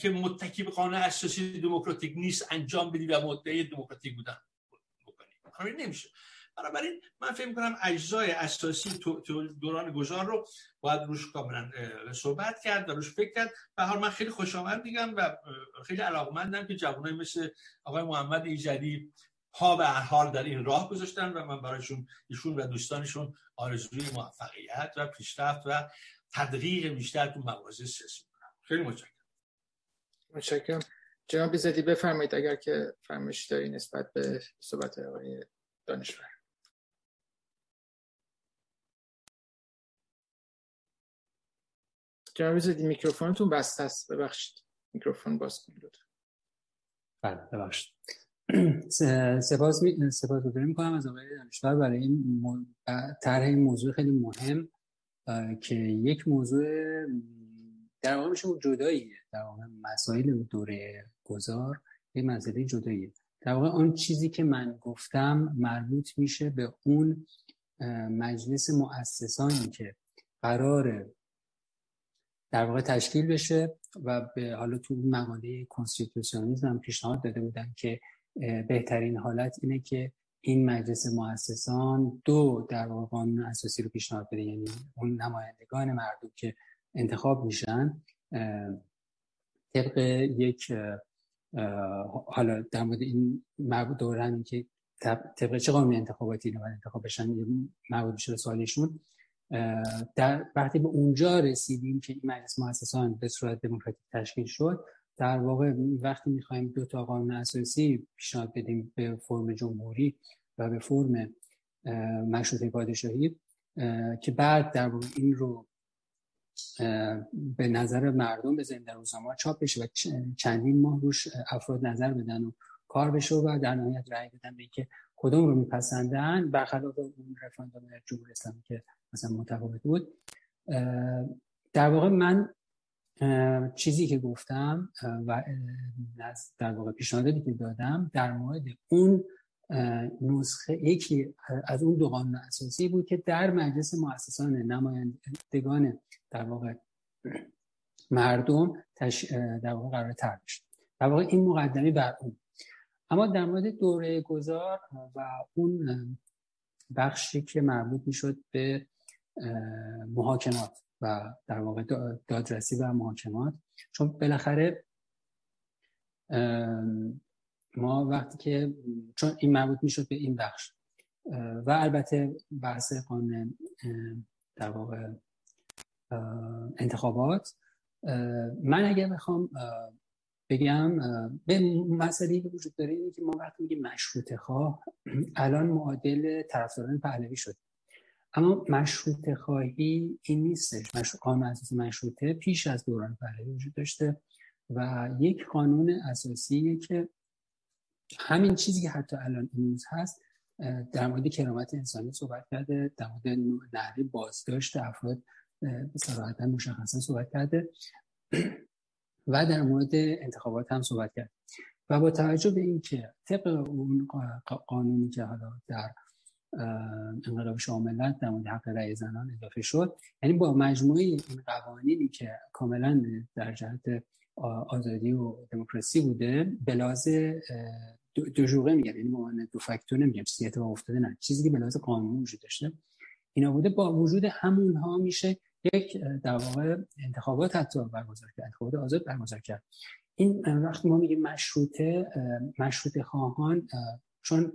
که متکی به قانون اساسی دموکراتیک نیست انجام بدی و مدعی دموکراتیک بودن بکنی. نمیشه. بنابراین من فکر کنم اجزای اساسی دوران گذار رو باید روش کاملا صحبت کرد و روش فکر کرد. به حال من خیلی خوش آمد میگم و خیلی علاقمندم که جوانای مثل آقای محمد ایجادی پا به حال در این راه گذاشتن و من برایشون ایشون و دوستانشون آرزوی موفقیت و پیشرفت و تدقیق بیشتر تو مواضع سیاسی خیلی متشکرم. متشکرم. جناب زدی بفرمایید اگر که فرمایش داری نسبت به صحبت آقای دانشور. جناب زدی میکروفونتون بسته است. ببخشید. میکروفون باز کنید بله ببخشید. سپاس می... سپاس گذاری می‌کنم از آقای دانشور. برای این طرح این موضوع خیلی مهم که یک موضوع در واقع میشه جداییه. در واقع مسائل دوره گذار یک مسئله جداییه. در واقع آن چیزی که من گفتم مربوط میشه به اون مجلس مؤسسانی که قرار در واقع تشکیل بشه و به حالا تو مقاله کنستیتوسیونیسم هم پیشنهاد داده بودن که بهترین حالت اینه که این مجلس مؤسسان دو در واقع قانون اساسی رو پیشنهاد بده. یعنی اون نمایندگان مردم که انتخاب میشن طبق یک حالا در مورد این مربوط دورن که طبق چه قانون انتخاباتی رو انتخاب بشن مربوط میشه سالشون در وقتی به اونجا رسیدیم که این مجلس مؤسسان به صورت دموکراتیک تشکیل شد در واقع وقتی می‌خوایم دو تا قانون اساسی پیشنهاد بدیم به فرم جمهوری و به فرم مشروطه پادشاهی که بعد در واقع این رو به نظر مردم بذاریم در روزنامه چاپ بشه و چندین ماه روش افراد نظر بدن و کار بشه و در نهایت رأی بدن به اینکه کدوم رو میپسندن برخلاف اون رفراندوم جمهوری اسلامی که مثلا متفاوت بود. در واقع من چیزی که گفتم و در واقع پیشنهادی که دادم در مورد اون نسخه یکی از اون دو قانون اساسی بود که در مجلس مؤسسان نمایندگان در واقع مردم تش... در واقع قرار تر بشه در واقع این مقدمی بر اون. اما در مورد دوره گذار و اون بخشی که مربوط می‌شد به محاکمات و در واقع دادرسی و محاکمات. چون بالاخره ما وقتی که چون این مربوط می‌شد به این بخش و البته بحث قانون در واقع انتخابات من اگر بخوام بگم به مسئله که وجود داره اینه که ما وقتی میگیم مشروط خواه الان معادل طرفداران پهلوی شد اما مشروط خواهی این نیستش. مشروط قانون اساسی مشروطه پیش از دوران پهلوی وجود داشته و یک قانون اساسی که همین چیزی که حتی الان امروز هست در مورد کرامت انسانی صحبت کرده در مورد نحوه بازداشت افراد صراحتا مشخصا صحبت کرده و در مورد انتخابات هم صحبت کرد و با توجه به اینکه طبق اون قانونی که حالا در انقلاب شاملت در مورد حق رأی زنان اضافه شد. یعنی با مجموعه این قوانینی که کاملا در جهت آزادی و دموکراسی بوده بلاز دو جوغه میگن. یعنی معنی دو فاکتور نمیگم چیزی اتفاق افتاده نه. چیزی که بلاز قانون وجود داشته. اینا بوده. با وجود همونها میشه یک در واقع انتخابات حتی برگزار کرد. انتخابات آزاد برگزار کرد. این وقتی ما میگیم مشروطه مشروطه خواهان چون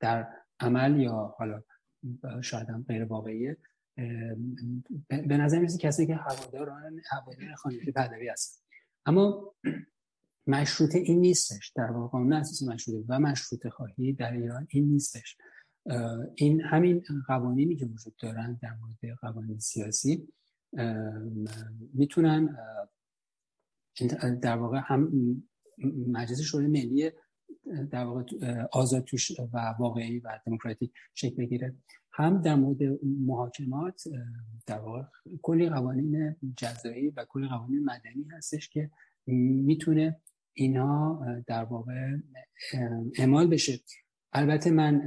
در عمل یا حالا شاید هم غیر واقعیه به نظر می‌رسه کسی که هواداران هوادار خانواده پهلوی هستن اما مشروطه این نیستش. در واقع قانون اساس مشروطه و مشروطه خواهی در ایران این نیستش. این همین قوانینی که وجود دارن در مورد قوانین سیاسی می‌تونن در واقع هم مجلس شورای ملی در واقع آزاد توش و واقعی و دموکراتیک شکل بگیره. هم در مورد محاکمات در واقع کلی قوانین جزایی و کلی قوانین مدنی هستش که می‌تونه اینا در واقع اعمال بشه. البته من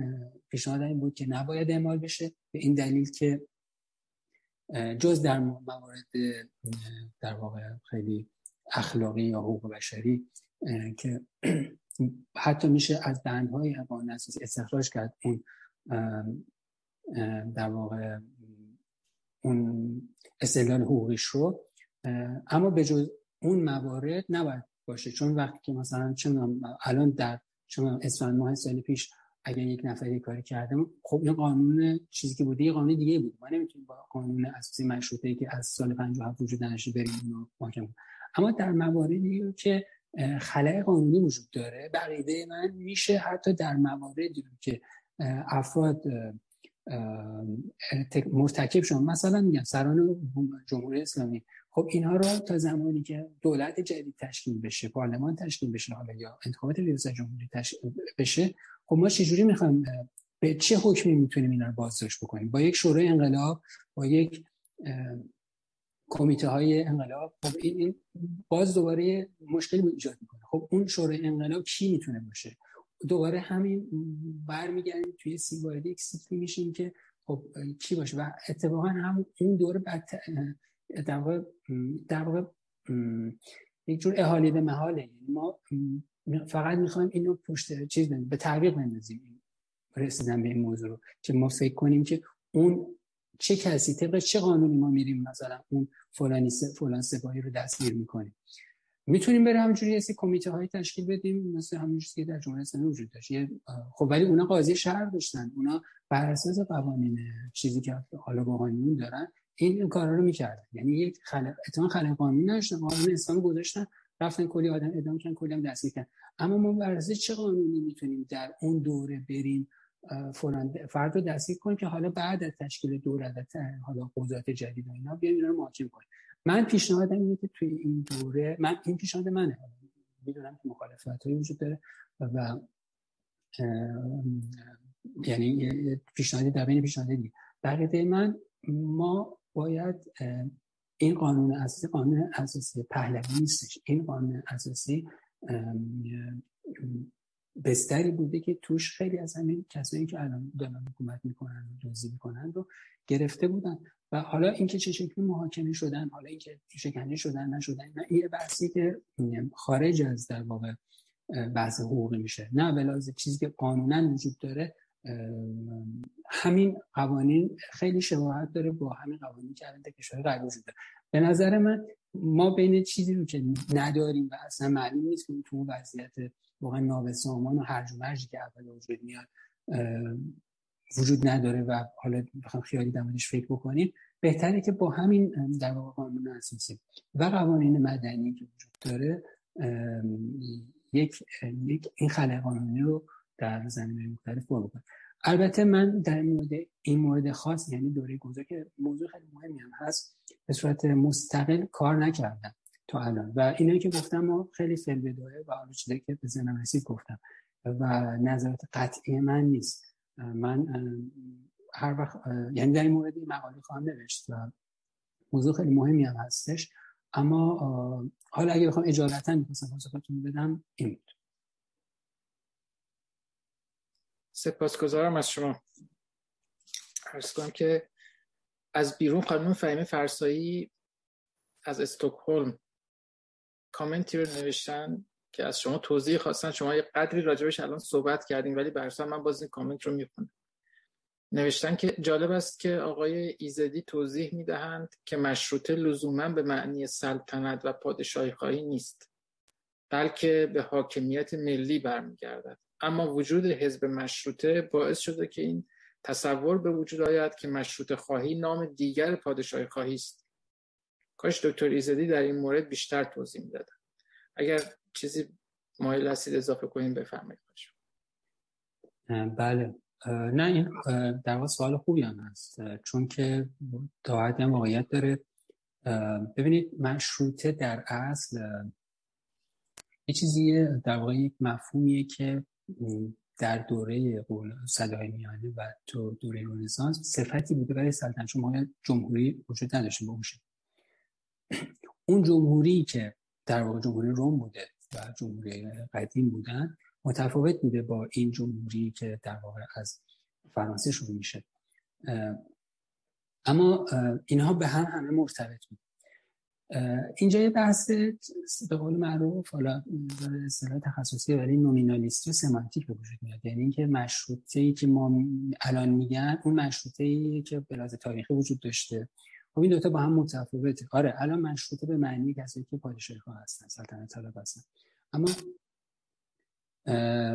پیشنهاد این بود که نباید اعمال بشه به این دلیل که جز در موارد در واقع خیلی اخلاقی یا حقوق بشری که حتی میشه از دهنهای قانون اساسی استخراج کرد اون در واقع اون استدلال حقوقیش رو. اما به جز اون موارد نباید باشه. چون وقتی که مثلا چون الان در چون اسفند ماه سال پیش اگر یک نفری کاری کرده خب این قانون چیزی که بوده یه قانون دیگه بود. ما نمی‌تونیم با قانون اساسی مشروطه که از سال 57 وجود نداشته بریم اونو محکم اما در مواردی که خلای قانونی وجود داره. بقیده من میشه حتی در مواردی که افراد مرتکب شدن. مثلا میگم سران جمهوری اسلامی. خب اینها رو تا زمانی که دولت جدید تشکیل بشه پارلمان تشکیل بشه حالا یا انتخابات ریاست جمهوری تشکیل بشه خب ما چجوری می‌خوایم به چه حکمی می‌تونیم اینا رو بازداشت بکنیم؟ با یک شورای انقلاب با یک کمیته های انقلاب خب این باز دوباره مشکلی ایجاد می‌کنه. خب اون شورای انقلاب کی می‌تونه باشه؟ دوباره همین برمیگردیم توی سی وارد یک سیکلی میشیم که خب کی باشه؟ و اتفاقا هم این دوره بعد در واقع در واقع یک جور احالی به محاله. یعنی ما فقط می‌خوایم اینو پشت چیز به تعویق بندازیم. رسیدن به این موضوع رو. که ما فکر کنیم که اون چه کسی طبق چه قانونی ما میریم مثلا اون فلانی فلان سپاهی رو دستگیر می‌کنیم؟ می‌تونیم بریم همینجوری یه کمیته های تشکیل بدیم مثل همین که در جمهوری اسلامی وجود داشت. خب ولی اونا قاضی شهر داشتن اونا بر اساس قوانین چیزی که حالا قانون دارن این کارا رو می‌کردن. یعنی یک خلق اتمام خلق قانونی نداشتن قانون گذاشتن رفتن کلی آدم ادام کردن کلی هم دستگیر کردن. اما ما بر اساس چه قانونی می‌تونیم در اون دوره بریم فلان فرد رو دستگیر کنیم که حالا بعد از تشکیل دولت حالا قضات جدید و اینا بیایم اینا رو محاکمه کنیم من پیشنهادم اینه که توی این دوره من این پیشنهاد منه. می‌دونم که مخالفت هایی وجود داره و یعنی پیشنهادی در بین پیشنهادی بقیده من ما باید این قانون اساسی قانون اساسی پهلوی نیستش. این قانون اساسی بستری بوده که توش خیلی از همین کسایی که الان دارن حکومت می‌کنن و دوزی می‌کنن رو گرفته بودن. و حالا اینکه چه شکلی محاکمه شدن حالا اینکه شکنجه شدن نشدن نه این بحثی که خارج از در واقع بحث حقوقی میشه. نه بلاز چیزی که قانونا وجود داره همین قوانین خیلی شباهت داره با همین قوانین که الان کشور غربی وجود داره. به نظر من ما بین چیزی رو که نداریم و اصلا معلوم نیست که تو وضعیت واقعا نابسامان و هرج و مرجی که اول وجود میاد وجود نداره و حالا بخوام خیالی در فکر بکنیم. بهتره که با همین در واقع قانون اساسی و قوانین مدنی که وجود داره یک, یک این خلق قانونی رو در زمینه مختلف بکنیم البته من در مورد این مورد خاص یعنی دوره گذار که موضوع خیلی مهمی هم هست به صورت مستقل کار نکردم. تا الان. و اینایی که گفتم ما خیلی فعل بداره و حالا چیزی که به ذهنم گفتم. و نظرات قطعی من نیست. من هر وقت یعنی در این مورد مقاله خواهم نوشت و موضوع خیلی مهمی هم هستش. اما حالا اگه بخوام اجالتا می‌خواستم پاسختون بدم این بود. سپاسگزارم از شما. ارز کنم که از بیرون خانم فهیمه فرسایی از استکهلم کامنتی رو نوشتن که از شما توضیح خواستن. شما یه قدری راجبش الان صحبت کردیم ولی برسان من باز این کامنت رو می‌خونم. نوشتن که جالب است که آقای ایزدی توضیح می‌دهند که مشروطه لزوما به معنی سلطنت و پادشاهی خواهی نیست بلکه به حاکمیت ملی برمیگردد. اما وجود حزب مشروطه باعث شده که این تصور به وجود آید که مشروطه خواهی نام دیگر پادشاهی خواهی است. کاش دکتر ایزدی در این مورد بیشتر توضیح می‌دادن اگر چیزی مایل هستید اضافه کنیم بفرمایید. بله. نه این در واقع سوال خوبی هم هست. چون که تا هم واقعیت داره. ببینید مشروطه در اصل یه چیزیه در واقع یک مفهومیه که در دوره صدای میانه و تو دوره رنسانس صفتی بوده برای سلطنت شما جمهوری وجود نداشته باشه. اون جمهوری که در واقع جمهوری روم بوده و جمهوری قدیم بودن متفاوت بوده با این جمهوری که در واقع از فرانسه شروع میشه. اما اینها به هم همه مرتبط بود اینجا یه بحث به قول معروف حالا اصطلاح تخصصی ولی نومینالیستی و سمانتیک به وجود میاد. یعنی اینکه مشروطه ای که ما الان میگن اون مشروطه ای که به تاریخی وجود داشته. خب این دوتا با هم متفاوته. آره الان مشروطه به معنی کسایی که پادشاهی هستن سلطنت طلب هستن. اما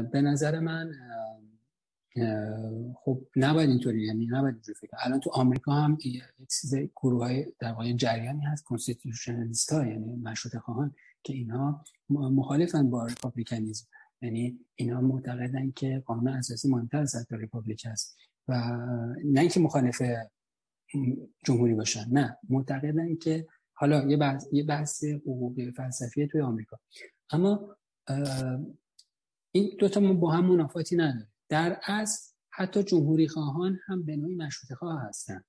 به نظر من خب نباید اینطوری یعنی نباید اینجوری فکر الان تو آمریکا هم یک چیز گروه های در واقع جریانی هست constitutionalist ها یعنی مشروط خواهان که اینها مخالفن با republicanism یعنی اینا معتقدن که قانون اساسی مهمتر از republic است و نه اینکه مخالف جمهوری باشن. نه معتقدن که حالا یه بحث یه بحث حقوقی فلسفی توی آمریکا. اما این دوتا ما با هم منافاتی نداره در اصل حتی جمهوری خواهان هم به نوعی مشروط خواه هستن.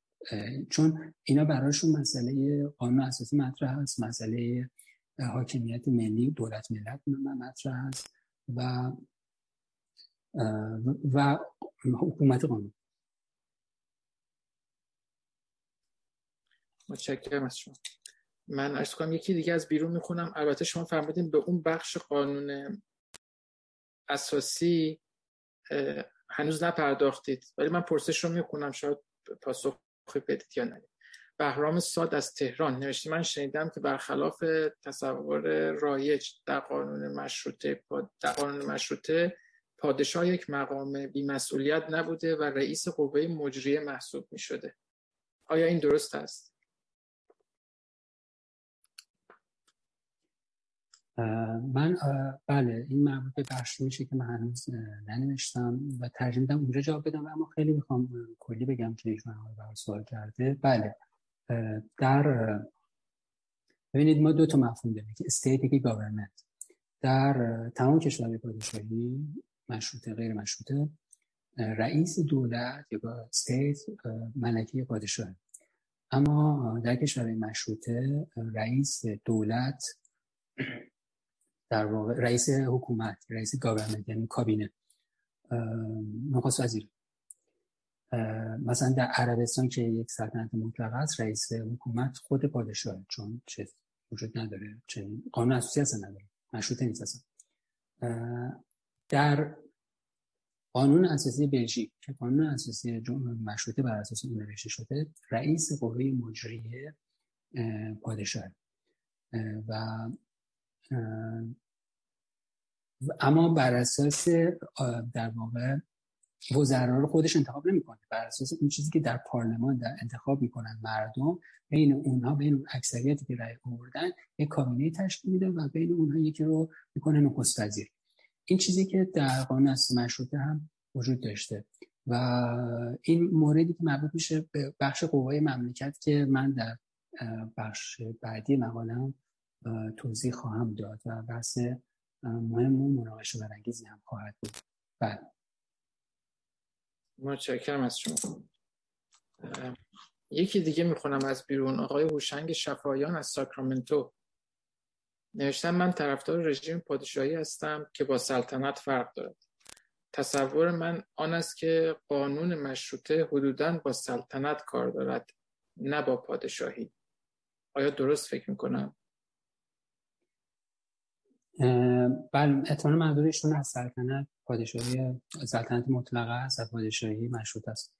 چون اینا براشون مسئله قانون اساسی مطرح هست مسئله حاکمیت ملی دولت ملت مطرح هست و و حکومت قانون. متشکرم از شما. من ارز کنم یکی دیگه از بیرون می‌خونم. البته شما فرمودین به اون بخش قانون اساسی هنوز نپرداختید ولی من پرسش رو می‌کنم شاید پاسخ بدید یا نه. بهرام ساد از تهران نوشته من شنیدم که برخلاف تصور رایج در قانون مشروطه در قانون مشروطه پادشاه یک مقام بیمسئولیت نبوده و رئیس قوه مجریه محسوب می شده آیا این درست است؟ من بله این مربوط به بخش میشه که من هنوز ننوشتم و ترجیح میدم اونجا جواب بدم اما خیلی می‌خوام کلی بگم که ایشون برای سوال کرده. بله در ببینید ما دو تا مفهوم داریم که state که government. در تمام کشورهای پادشاهی مشروطه غیر مشروطه رئیس دولت یا state ملکه یا پادشاه. اما در کشورهای مشروطه رئیس دولت در واقع رئیس حکومت رئیس گاورنمنت یعنی کابینه نخست وزیر. مثلا در عربستان که یک سلطنت مطلق است رئیس حکومت خود پادشاه چون چه وجود نداره چنین قانون اساسی اصلا نداره مشروطه نیست اصلا. در قانون اساسی بلژیک که قانون اساسی مشروطه بر اساس اون نوشته شده رئیس قوه مجریه پادشاه. و اما بر اساس در واقع وزرا رو خودش انتخاب نمی‌کنه. بر اساس اون چیزی که در پارلمان در انتخاب می‌کنن مردم بین اونها بین اون اکثریتی که رأی آوردن یک کابینه تشکیل میده و بین اونها یکی رو می‌کنه نخست وزیر این چیزی که در قانون اساسی مشروطه هم وجود داشته و این موردی که مربوط میشه به بخش قوای مملکت که من در بخش بعدی مقالم توضیح خواهم داد و بحث مهم و مناقشه برانگیزی هم خواهد بود. بله. متشکرم از شما. یکی دیگه می‌خونم از بیرون. آقای هوشنگ شفایان از ساکرامنتو. نوشتم من طرفدار رژیم پادشاهی هستم که با سلطنت فرق دارد. تصور من آن است که قانون مشروطه حدودا با سلطنت کار دارد نه با پادشاهی. آیا درست فکر می‌کنم؟ بله احتمال منظورشون از سلطنت پادشاهی سلطنت مطلقه است و پادشاهی مشروط است.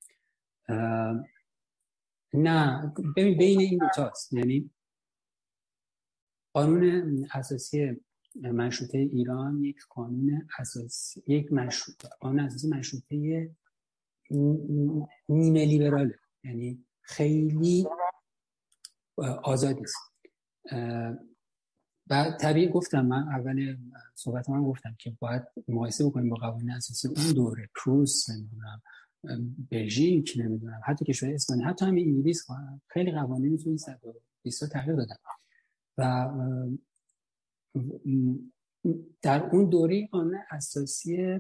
نه ببین بین این دوتاست یعنی قانون اساسی مشروطه ایران یک قانون اساسی یک مشروط قانون اساسی مشروطه نیمه لیبراله. یعنی خیلی آزاد است. و طبیعی گفتم من اول صحبت من گفتم که باید مقایسه بکنیم با قوانین اساسی اون دوره پروس نمی‌دونم بلژیک نمی‌دونم حتی کشور اسپانیا حتی همین انگلیس خیلی قوانین تو این 120 سال تغییر دادن. و در اون دوره قانون اساسی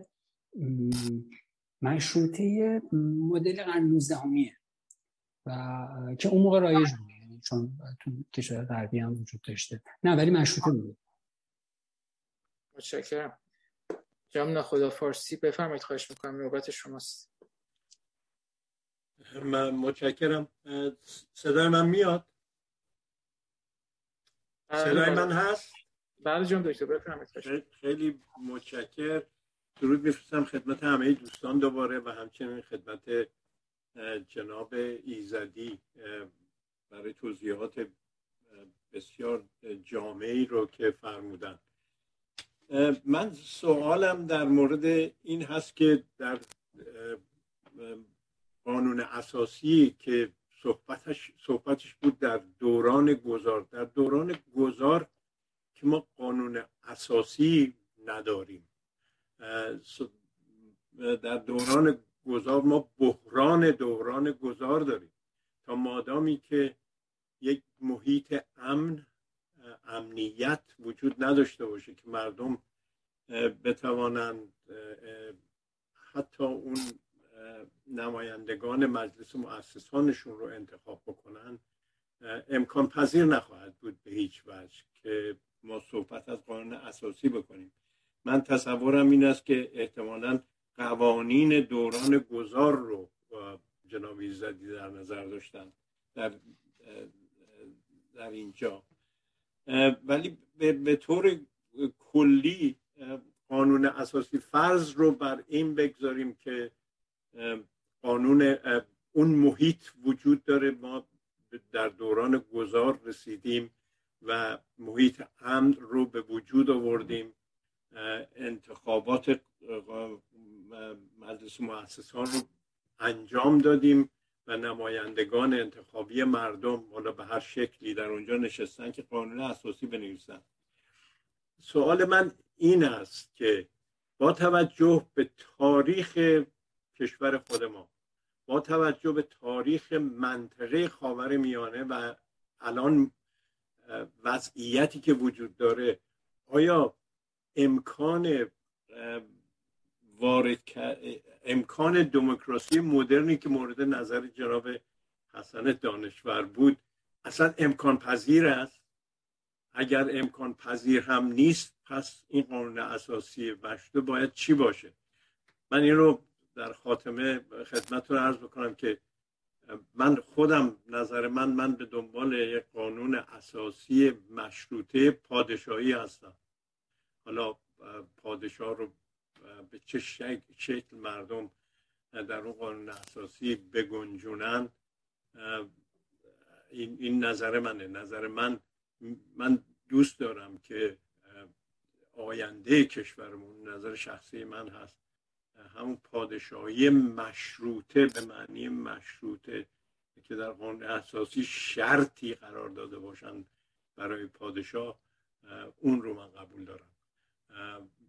مشروطه مدل قرن 19 و که اون موقع رایج بود. چون تو کشور غربی هم وجود داشته. نه ولی مشروطه بود متشکرم. جام خدا فارسی بفرمایید خواهش می‌کنم نوبت شماست. من متشکرم. صدای من میاد؟ بله، صدای من بله. هست؟ بله جان دکتر بفرمایید خیلی متشکر. درود میفرستم خدمت همه دوستان دوباره و همچنین خدمت جناب ایزدی. برای توضیحات بسیار جامعی رو که فرمودن. من سوالم در مورد این هست که در قانون اساسی که صحبتش, صحبتش بود در دوران گذار در دوران گذار که ما قانون اساسی نداریم. در دوران گذار ما بحران دوران گذار داریم. تا مادامی که یک محیط امن امنیت وجود نداشته باشه که مردم بتوانند حتی اون نمایندگان مجلس مؤسسانشون رو انتخاب بکنن. امکان پذیر نخواهد بود به هیچ وجه که ما صحبت از قانون اساسی بکنیم. من تصورم این است که احتمالا قوانین دوران گذار رو جناب زدی در نظر داشتن. در, در اینجا. ولی به طور کلی قانون اساسی فرض رو بر این بگذاریم که قانون اون محیط وجود داره. ما در دوران گذار رسیدیم و محیط امن رو به وجود آوردیم. انتخابات مجلس مؤسسان رو انجام دادیم. و نمایندگان انتخابی مردم حالا به هر شکلی در اونجا نشستن که قانون اساسی بنویسن. سوال من این است که با توجه به تاریخ کشور خود ما با توجه به تاریخ منطقه خاور میانه و الان وضعیتی که وجود داره آیا امکان وارد امکان دموکراسی مدرنی که مورد نظر جناب حسن دانشور بود اصلا امکان پذیر است. اگر امکان پذیر هم نیست پس این قانون اساسی وشته باید چی باشه؟ من این رو در خاتمه خدمتتون عرض بکنم که من خودم نظر من من به دنبال یک قانون اساسی مشروطه پادشاهی هستم. حالا پادشاه رو به چه شکل مردم در اون قانون اساسی بگنجونن این, این نظر منه. نظر من من دوست دارم که آینده کشورمون نظر شخصی من هست. همون پادشاهی مشروطه به معنی مشروطه که در قانون اساسی شرطی قرار داده باشند برای پادشاه اون رو من قبول دارم.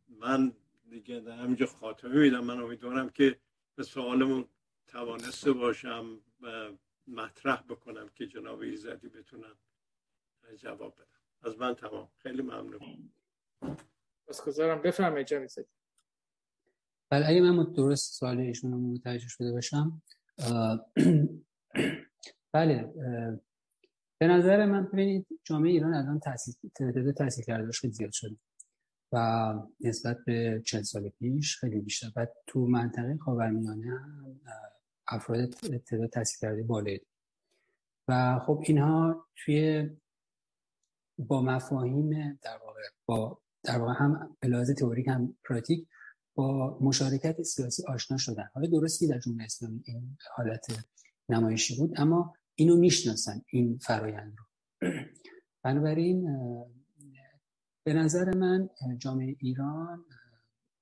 من دیگه در همینجا خاتمه میدم. من امیدوارم که به سوالمون توانسته باشم و مطرح بکنم که جناب ایزدی بتونم جواب بدم از من تمام. خیلی ممنون. گذارم بفرمایید جناب ایزدی. بله اگه من درست سوال ایشون رو متوجه شده باشم بله به نظر من ببینید جامعه ایران الان تعداد تحصیل کرده خیلی زیاد شده. و نسبت به چند سال پیش خیلی بیشتر. و تو منطقه خاورمیانه افراد تعداد تحصیل کرده بالایی و خب اینها توی با مفاهیم در واقع با در واقع هم لحاظ تئوریک هم پراتیک با مشارکت سیاسی آشنا شدن. حالا درستی در جمهوری اسلامی این حالت نمایشی بود اما اینو می‌شناسن این فرایند رو. بنابراین به نظر من جامعه ایران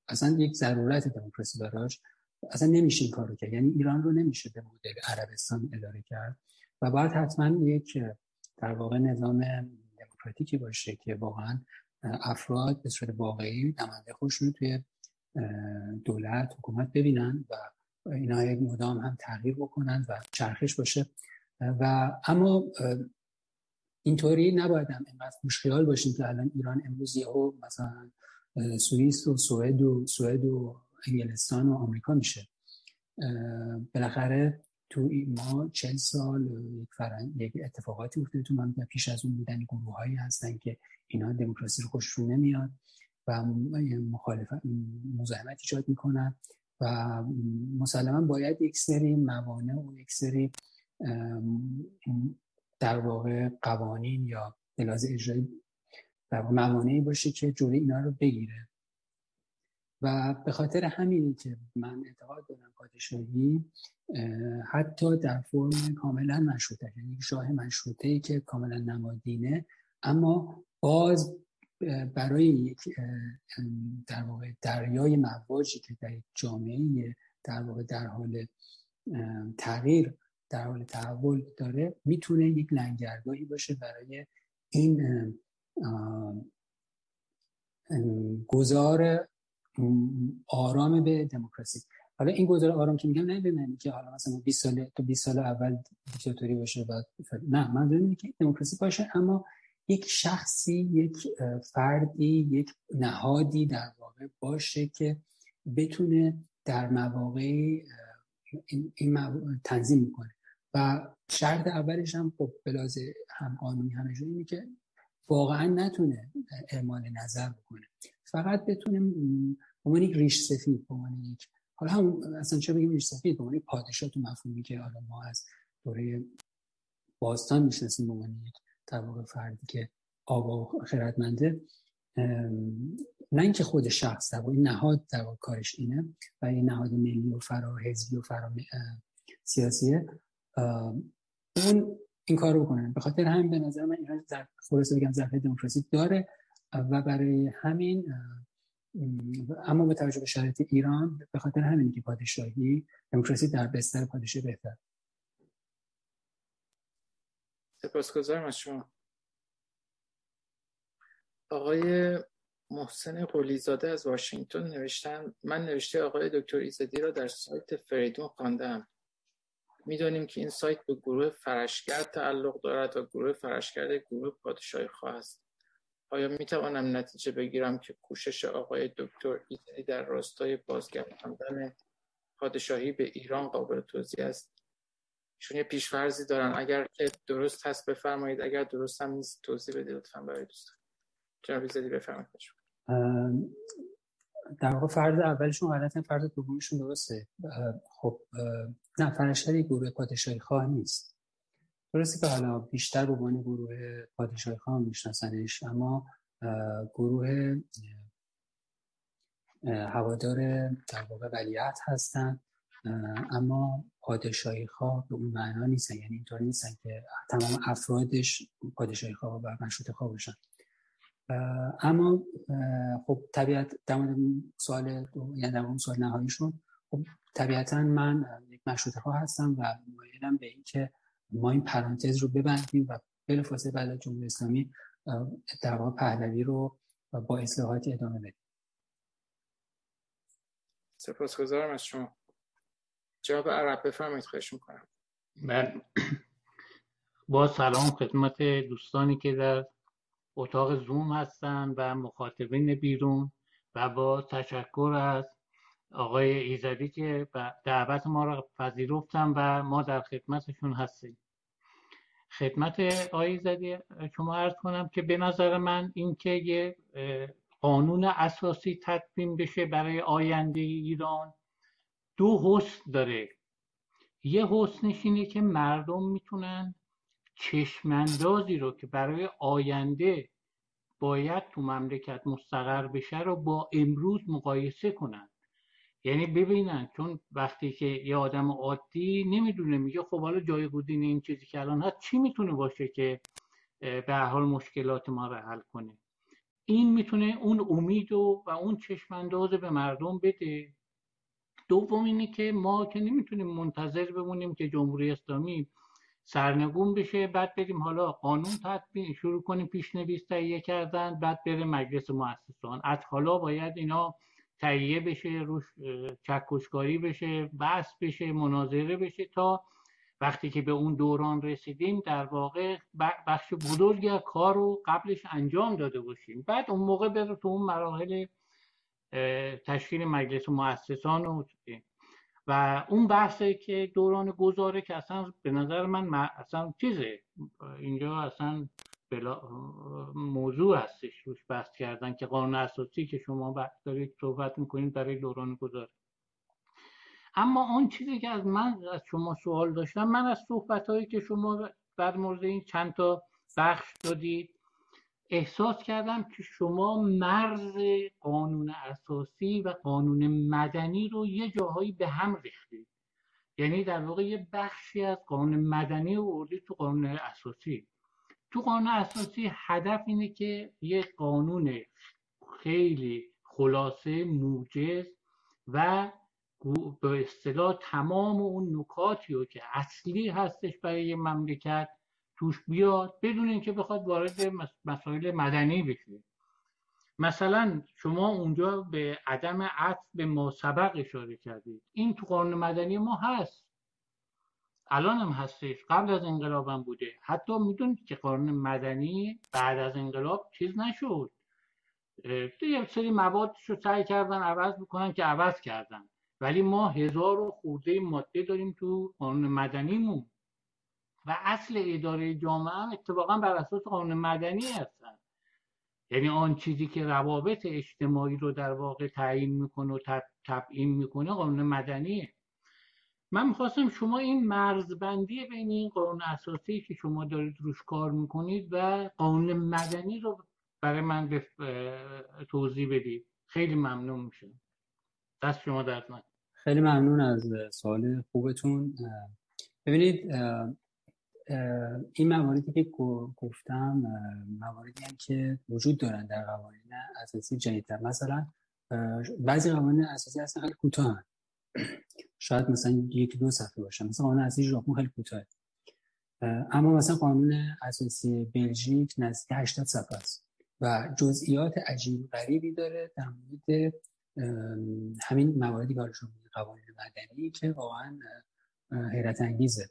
اصلا یک ضرورت دموکراسی داراش اصلا نمیشه این کارو کرد. یعنی ایران رو نمیشه به مدل عربستان اداره کرد. و باید حتما یک در واقع نظام دموکراتیکی باشه که واقعا افراد به صورت واقعی نماینده خودشون توی دولت حکومت ببینن و اینا یک مدام هم تغییر بکنن و چرخش باشه. و اما اینطوری نباید هم اینقدر خوشخیال باشیم که الان ایران امروز یهو مثلا سوئیس و سوئد و سوئد و انگلستان و آمریکا میشه. بالاخره تو ما چل سال یک فرن یک اتفاقاتی افتاده تو من پیش از اون بودن گروه هایی هستن که اینا دموکراسی رو خوششون نمیاد و مخالفت مزاحمت ایجاد می‌کنن و مسلما باید یک سری موانع و یک سری در واقع قوانین یا بلاز اجرایی در موانعی باشه که جلوی اینا رو بگیره. و به خاطر همینی که من اعتقاد دارم پادشاهی حتی در فرم کاملا مشروطه یعنی شاه مشروطه که کاملا نمادینه اما باز برای یک در واقع دریای مواجی که در جامعه در واقع در حال تغییر در حال تحول داره می‌تونه یک لنگرگاهی باشه برای این گذار آرام به دموکراسی. حالا این گذار آرام که میگم نه به که حالا مثلا 20 سال تو 20 سال اول دیکتاتوری باشه بعد نه من دارم که دموکراسی باشه اما یک شخصی یک فردی یک نهادی در واقع باشه که بتونه در مواقع این, این تنظیم می‌کنه و شرط اولش هم خب بلاز هم قانونی همه اینه که واقعا نتونه اعمال نظر بکنه. فقط بتونه به یک ریش سفید به یک حالا هم اصلا چه بگیم ریش سفید؟ به پادشاه تو مفهومی که حالا ما از دوره باستان می‌شناسیم به یک در واقع فردی که آقا و خردمنده نه اینکه خود شخص در این نهاد در کارش اینه و این نهاد ملی و فرا حزبی و فرا سیاسیه. اون این کار رو بکنن. به خاطر همین به نظر من ایران خلاصه بگم ظرف دموکراسی داره و برای همین اما به توجه به شرایط ایران به خاطر همین که پادشاهی دموکراسی در بستر پادشاهی بهتر. سپاسگزارم از شما. آقای محسن قلیزاده از واشنگتن نوشتن من نوشته آقای دکتر ایزدی را در سایت فریدون خواندم. می‌دانیم که این سایت به گروه فرشگرد تعلق دارد و گروه فرشگرد گروه پادشاهی خواه است. آیا می توانم نتیجه بگیرم که کوشش آقای دکتر ایزدی در راستای بازگرداندن پادشاهی به ایران قابل توضیح است؟ چون یه پیشفرزی دارن اگر درست هست بفرمایید. اگر درست هم نیست توضیح بدید لطفا برای دوستان. جناب ایزدی بفرمایید. در واقع فرد اولشون غلطه فرد دومشون درسته. خب نه فرشتری گروه پادشاهی خواه نیست. درسته که حالا بیشتر به عنوان گروه پادشاهی خواه میشناسنش اما گروه هوادار در واقع ولیعت هستن اما پادشاهی خواه به اون معنا نیستن. یعنی اینطور نیستن که تمام افرادش پادشاهی خواه و مشروط خواه باشن. اما خب طبیعت در مورد سوال یعنی در سوال نهاییشون خب طبیعتا من یک مشروط خواه هستم و مایلم به اینکه ما این پرانتز رو ببندیم و بلافاصله بعد از جمهوری اسلامی در واقع پهلوی رو با اصلاحات ادامه بدیم. سپاسگزارم از شما. جواب عرب بفرمایید خواهش می‌کنم. من با سلام خدمت دوستانی که در اتاق زوم هستن و مخاطبین بیرون و با تشکر از آقای ایزدی که دعوت ما را پذیرفتن و ما در خدمتشون هستیم. خدمت آقای ایزدی شما عرض کنم که به نظر من اینکه یه قانون اساسی تدوین بشه برای آینده ایران دو حسن داره. یه حسنش اینه که مردم می‌تونن چشماندازی رو که برای آینده باید تو مملکت مستقر بشه رو با امروز مقایسه کنن. یعنی ببینن چون وقتی که یه آدم عادی نمی‌دونه میگه خب حالا جایگزین این چیزی که الان هست چی می‌تونه باشه که به حال مشکلات ما رو حل کنه؟ این می‌تونه اون امید و, و اون چشمانداز به مردم بده. دوم اینه که ما که نمی‌تونیم منتظر بمونیم که جمهوری اسلامی سرنگون بشه بعد بریم حالا قانون تدبیر شروع کنیم پیشنویس تهیه کردن بعد بره مجلس مؤسسان. از حالا باید اینا تهیه بشه روش چکشکاری بشه بحث بشه مناظره بشه تا وقتی که به اون دوران رسیدیم در واقع بخش بزرگی از کار رو قبلش انجام داده باشیم. بعد اون موقع بره تو اون مراحل تشکیل مجلس مؤسسان و و اون بحثی که دوران گذاره که اصلا به نظر من اصلا چیزه. اینجا اصلا بلا موضوع هستش روش بحث کردن که قانون اساسی که شما دارید صحبت می‌کنید برای دوران گذاره. اما اون چیزی که از من از شما سوال داشتم من از صحبت هایی که شما در مورد این چند تا بخش دادید احساس کردم که شما مرز قانون اساسی و قانون مدنی رو یه جاهایی به هم ریختید. یعنی در واقع یه بخشی از قانون مدنی رو وردید تو قانون اساسی. تو قانون اساسی هدف اینه که یه قانون خیلی خلاصه موجز و به اصطلاح تمام اون نکاتی رو که اصلی هستش برای مملکت توش بیاد بدون اینکه بخواد وارد مسائل مدنی بشه. مثلا شما اونجا به عدم عطف به ما سبق اشاره کردید. این تو قانون مدنی ما هست. الان هم هستش. قبل از انقلاب بوده. حتی می‌دونید که قانون مدنی بعد از انقلاب چیز نشد. یه سری مواد رو سعی کردن عوض بکنن که عوض کردن. ولی ما هزار و خورده ماده داریم تو قانون مدنیمون. و اصل اداره جامعه هم اتفاقا بر اساس قانون مدنی هستن. یعنی آن چیزی که روابط اجتماعی رو در واقع تعیین می‌کنه و تبیین می‌کنه قانون مدنیه. من می‌خواستم شما این مرزبندی بین این قانون اساسی که شما دارید روش کار می‌کنید و قانون مدنی رو برای من به توضیح بدید. خیلی ممنون میشه دست شما درد خیلی ممنون از سوال خوبتون. ببینید این مواردی که گفتم مواردی هم که وجود دارن در قوانین اساسی جدیدتر. مثلا بعضی قوانین اساسی هستن خیلی کوتاه شاید مثلا یک دو صفحه باشه. مثلا قانون اساسی ژاپن خیلی کوتاه اما مثلا قانون اساسی بلژیک نزدیک 80 صفحه است و جزئیات عجیب غریبی داره در مورد همین مواردی که قوانین مدنی که واقعا حیرت انگیزه.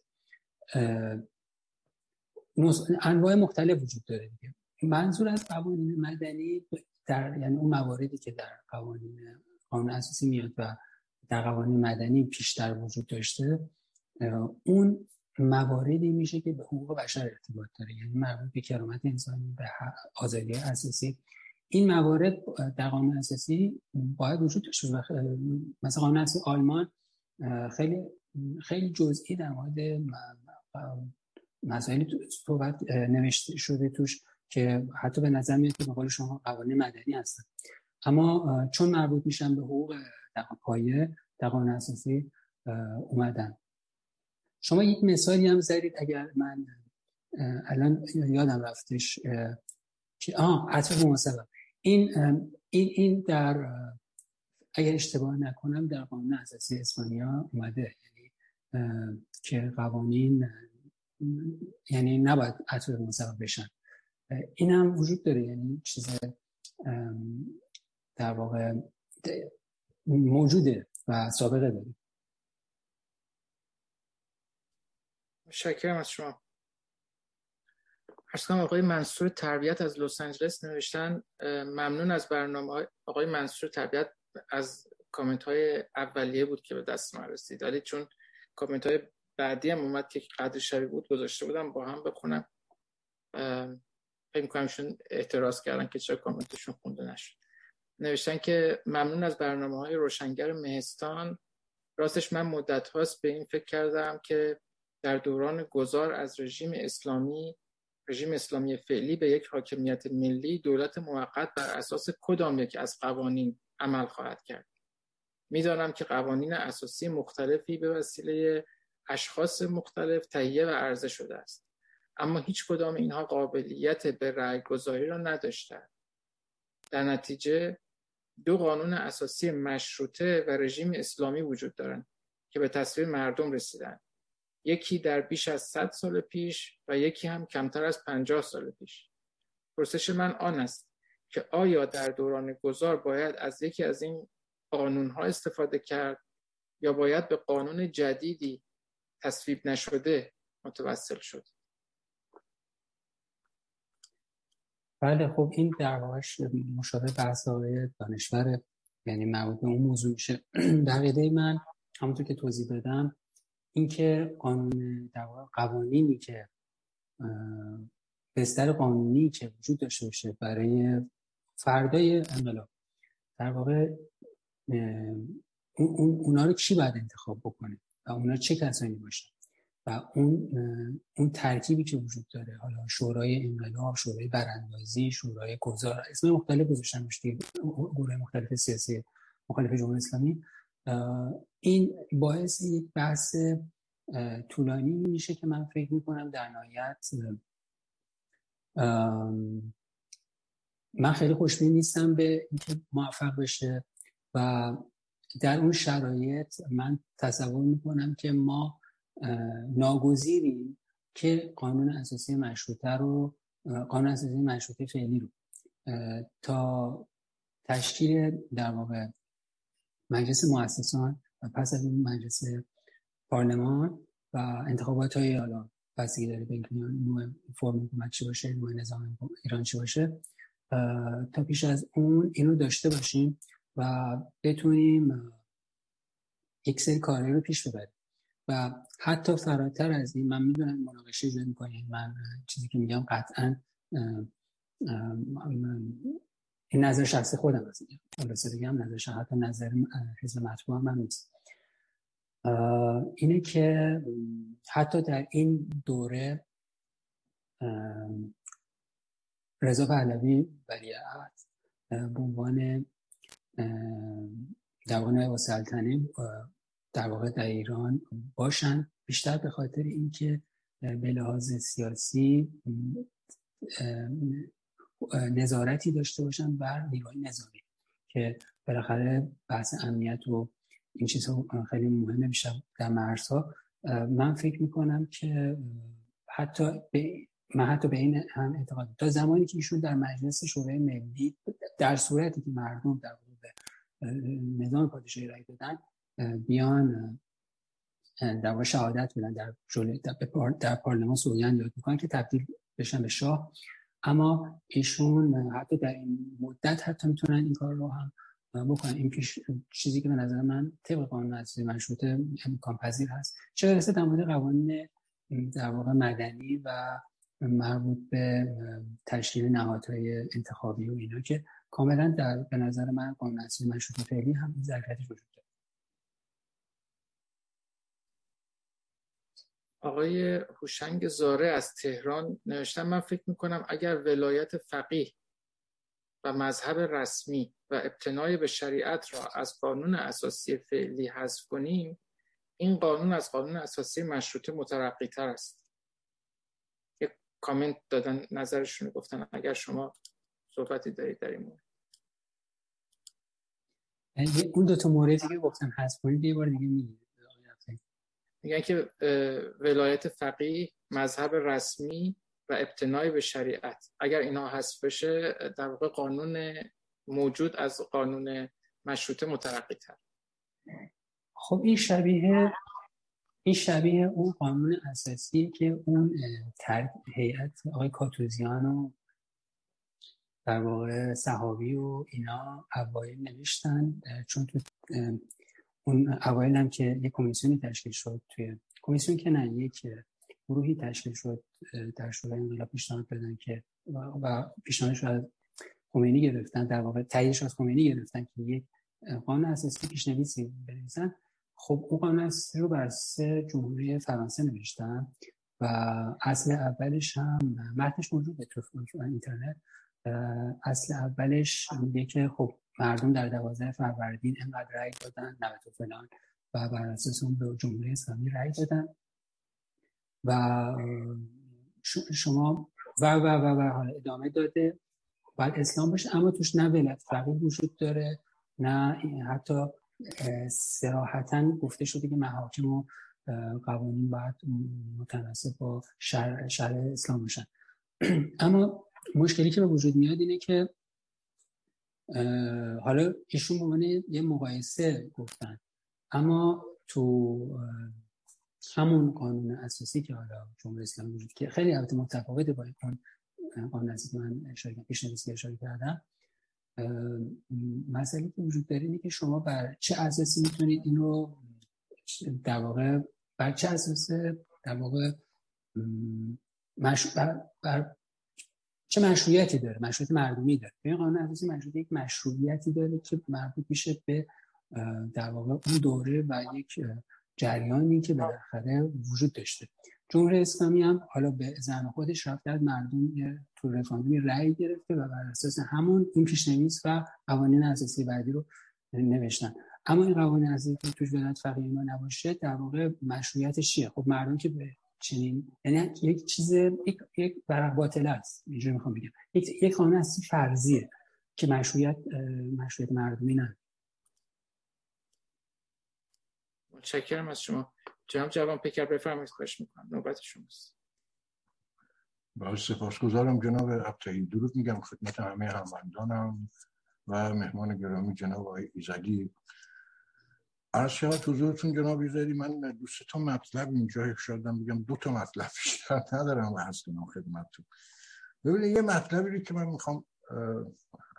انواع مختلف وجود داره دیگه. منظور از قوانین مدنی در یعنی اون مواردی که در قوانین قانون اساسی میاد و در قوانین مدنی پیشتر وجود داشته اون مواردی میشه که به حقوق بشر ارتباط داره. یعنی مربوط به کرامت انسانی به آزادی اساسی. این موارد در قانون اساسی باید وجود داشته مثلا قانون اساسی آلمان خیلی خیلی جزئی در مورد مسائلی صحبت نوشته شده توش که حتی به نظر میاد که به شما قوانین مدنی هستن. اما چون مربوط میشن به حقوق پایه در قانون اساسی اومدن. شما یک مثالی هم زدید اگر من الان یادم رفتش که آه عطف مناسبه این این این در اگر اشتباه نکنم در قانون اساسی اسپانیا اومده یعنی که قوانین یعنی نباید عطف مناسبه بشن. این هم وجود داره. یعنی چیز در واقع موجوده و سابقه داره. شکرم از شما. ارز آقای منصور تربیت از لس آنجلس نوشتن. ممنون از برنامه آقای منصور تربیت از کامنت های اولیه بود که به دست من رسید. ولی چون کامنت های بعدی هم اومد که قدر شبیه بود گذاشته بودم با هم بخونم. فکر کنم اعتراض کردن که چرا کامنتشون خونده نشد. نوشتن که ممنون از برنامه های روشنگر مهستان. راستش من مدت هاست به این فکر کردم که در دوران گذار از رژیم اسلامی رژیم اسلامی فعلی به یک حاکمیت ملی دولت موقت بر اساس کدام یک از قوانین عمل خواهد کرد؟ می‌دانم که قوانین اساسی مختلفی به وسیله اشخاص مختلف تهیه و عرضه شده است. اما هیچ کدام اینها قابلیت به رأی گذاری را نداشته در نتیجه دو قانون اساسی مشروطه و رژیم اسلامی وجود دارند که به تصویر مردم رسیدند. یکی در بیش از 100 سال پیش و یکی هم کمتر از 50 سال پیش. پرسش من آن است که آیا در دوران گذار باید از یکی از این قانون ها استفاده کرد یا باید به قانون جدیدی تصویب نشده متوسل شد. بله خب این در واقعش مشابه بحث آقای دانشور یعنی مربوط به اون موضوع میشه. در من همونطور که توضیح بدم اینکه قانون در واقع قوانینی که بستر قانونی که وجود داشته باشه برای فردای انقلاب در واقع اون اونا رو کی باید انتخاب بکنه؟ و اونا چه کسانی باشن؟ و اون اون ترکیبی که وجود داره حالا شورای انقلاب شورای براندازی شورای گذار اسم مختلف گذاشتن گروه مختلف سیاسی مخالف جمهوری اسلامی. این باعث یک بحث طولانی میشه که من فکر می‌کنم در نهایت من خیلی خوشبین نیستم به اینکه موفق بشه و در اون شرایط من تصور می‌کنم که ما ناگزیریم که قانون اساسی مشروطه رو قانون اساسی مشروطه فعلی رو تا تشکیل در واقع مجلس مؤسسان و پس از اون مجلس پارلمان و انتخابات های حالا بستگی داره به نوع فرم حکومت چی باشه نوع نظام ایران چی باشه تا پیش از اون اینو داشته باشیم و بتونیم یک سری رو پیش ببریم. و حتی فراتر از این من می‌دونم مناقشه جو می‌کنیم من چیزی که میگم قطعا این نظر شخصی خودم از این بگم نظر حتی نظر حزب مطبوع من نیست. اینه که حتی در این دوره رضا پهلوی ولیعت به عنوان دوان و سلطنه در واقع در ایران باشن. بیشتر به خاطر اینکه به لحاظ سیاسی نظارتی داشته باشن بر نیروهای نظامی که بالاخره بحث امنیت و این چیزها خیلی مهمه بیشتر در مرزها. من فکر می‌کنم که حتی به من حتی به این هم اعتقاد تا زمانی که ایشون در مجلس شورای ملی در صورتی که مردم در نظام پادشاهی رای دادن بیان در شهادت بدن در در پارلمان سوگند یاد می‌کنن که تبدیل بشن به شاه. اما ایشون حتی در این مدت حتی می‌تونن این کار رو هم بکنن. این پیش چیزی که به نظر من طبق قانون اساسی مشروطه امکان پذیر هست. چه برسه در مورد قوانین در واقع مدنی و مربوط به تشکیل نهادهای انتخابی و اینا که کاملا در به نظر من قانون اساسی مشروطه فعلی هم این ظرفیتش وجود داره. آقای هوشنگ زاره از تهران نوشتن من فکر می‌کنم اگر ولایت فقیه و مذهب رسمی و ابتنای به شریعت را از قانون اساسی فعلی حذف کنیم این قانون از قانون اساسی مشروطه مترقی تر است. یک کامنت دادن نظرشون گفتن. اگر شما صحبتی دارید در این مورد. اون دو تا موردی که گفتن حذف کنید یه بار دیگه میگید میگن که ولایت فقیه مذهب رسمی و ابتنای به شریعت. اگر اینا حذف بشه در واقع قانون موجود از قانون مشروطه مترقی تر خب این شبیه این شبیه اون قانون اساسی که اون هیئت آقای کاتوزیان و در واقع صحابی و اینا اوایل نوشتن چون تو اون اوایل هم که یک کمیسیونی تشکیل شد توی کمیسیون که نه یک گروهی تشکیل شد در شورای انقلاب پیشنهاد دادن که و پیشنهادش از خمینی گرفتن در واقع تاییدش از خمینی گرفتن که یک قانون اساسی پیشنویسی بنویسن. خب اون قانون اساسی رو بر سه جمهوری فرانسه نوشتن و اصل اولش هم متنش موجوده تو اینترنت. اصل اولش میگه که خب مردم در دوازده فروردین انقدر رأی دادن 90 فلان و بر اساس اون به جمهوری اسلامی رأی دادن. و شما و و و و حالا ادامه داده. باید اسلام باشه اما توش نه ولایت فقیه وجود داره نه حتی سراحتا گفته شده که محاکم و قوانین باید متناسب با شرع, شرع اسلام باشن. اما مشکلی که به وجود میاد اینه که حالا ایشون به یه مقایسه گفتن. اما تو همون قانون اساسی که حالا جمهوری اسلامی وجود که خیلی البته متفاوته با این قانون اساسی من اشاره پیشنویسی اشاره کردم. مسئله که وجود داره اینه که شما بر چه اساسی می‌تونید اینو در واقع بر چه اساس در واقع مش... بر... بر... چه مشروعیتی داره؟ مشروعیت مردمی داره. این قانون اساسی مشروعیت یک مشروعیتی داره که مربوط میشه به در واقع اون دوره و یک جریانی که بالاخره وجود داشته. جمهوری اسلامی هم حالا به زن خودش رفت در مردم تو رفراندومی رأی گرفته و بر اساس همون این پیشنویس و قوانین اساسی بعدی رو نوشتن. اما این قوانین اساسی که توش ولایت فقیه ما نباشه در واقع مشروعیتش چیه؟ خب مردم که به چنین یعنی یک چیز یک یک باطل است. اینجوری می‌خوام بگم. یک یک قانون اساسی فرضیه که مشروعیت مشروعیت مردمی نداره متشکرم از شما. جناب جوان پیکر بفرمایید. خواهش می‌کنم. نوبت شماست. با سپاسگزارم جناب ابتایی درود میگم خدمت همه هموندانم و مهمان گرامی جناب آقای ایزدی. عرض شود حضورتون جناب ایزدی من دوست تا مطلب اینجا شدم بگم دو تا مطلب بیشتر ندارم هست کنم خدمتتون. ببینید یه مطلبی که من می‌خوام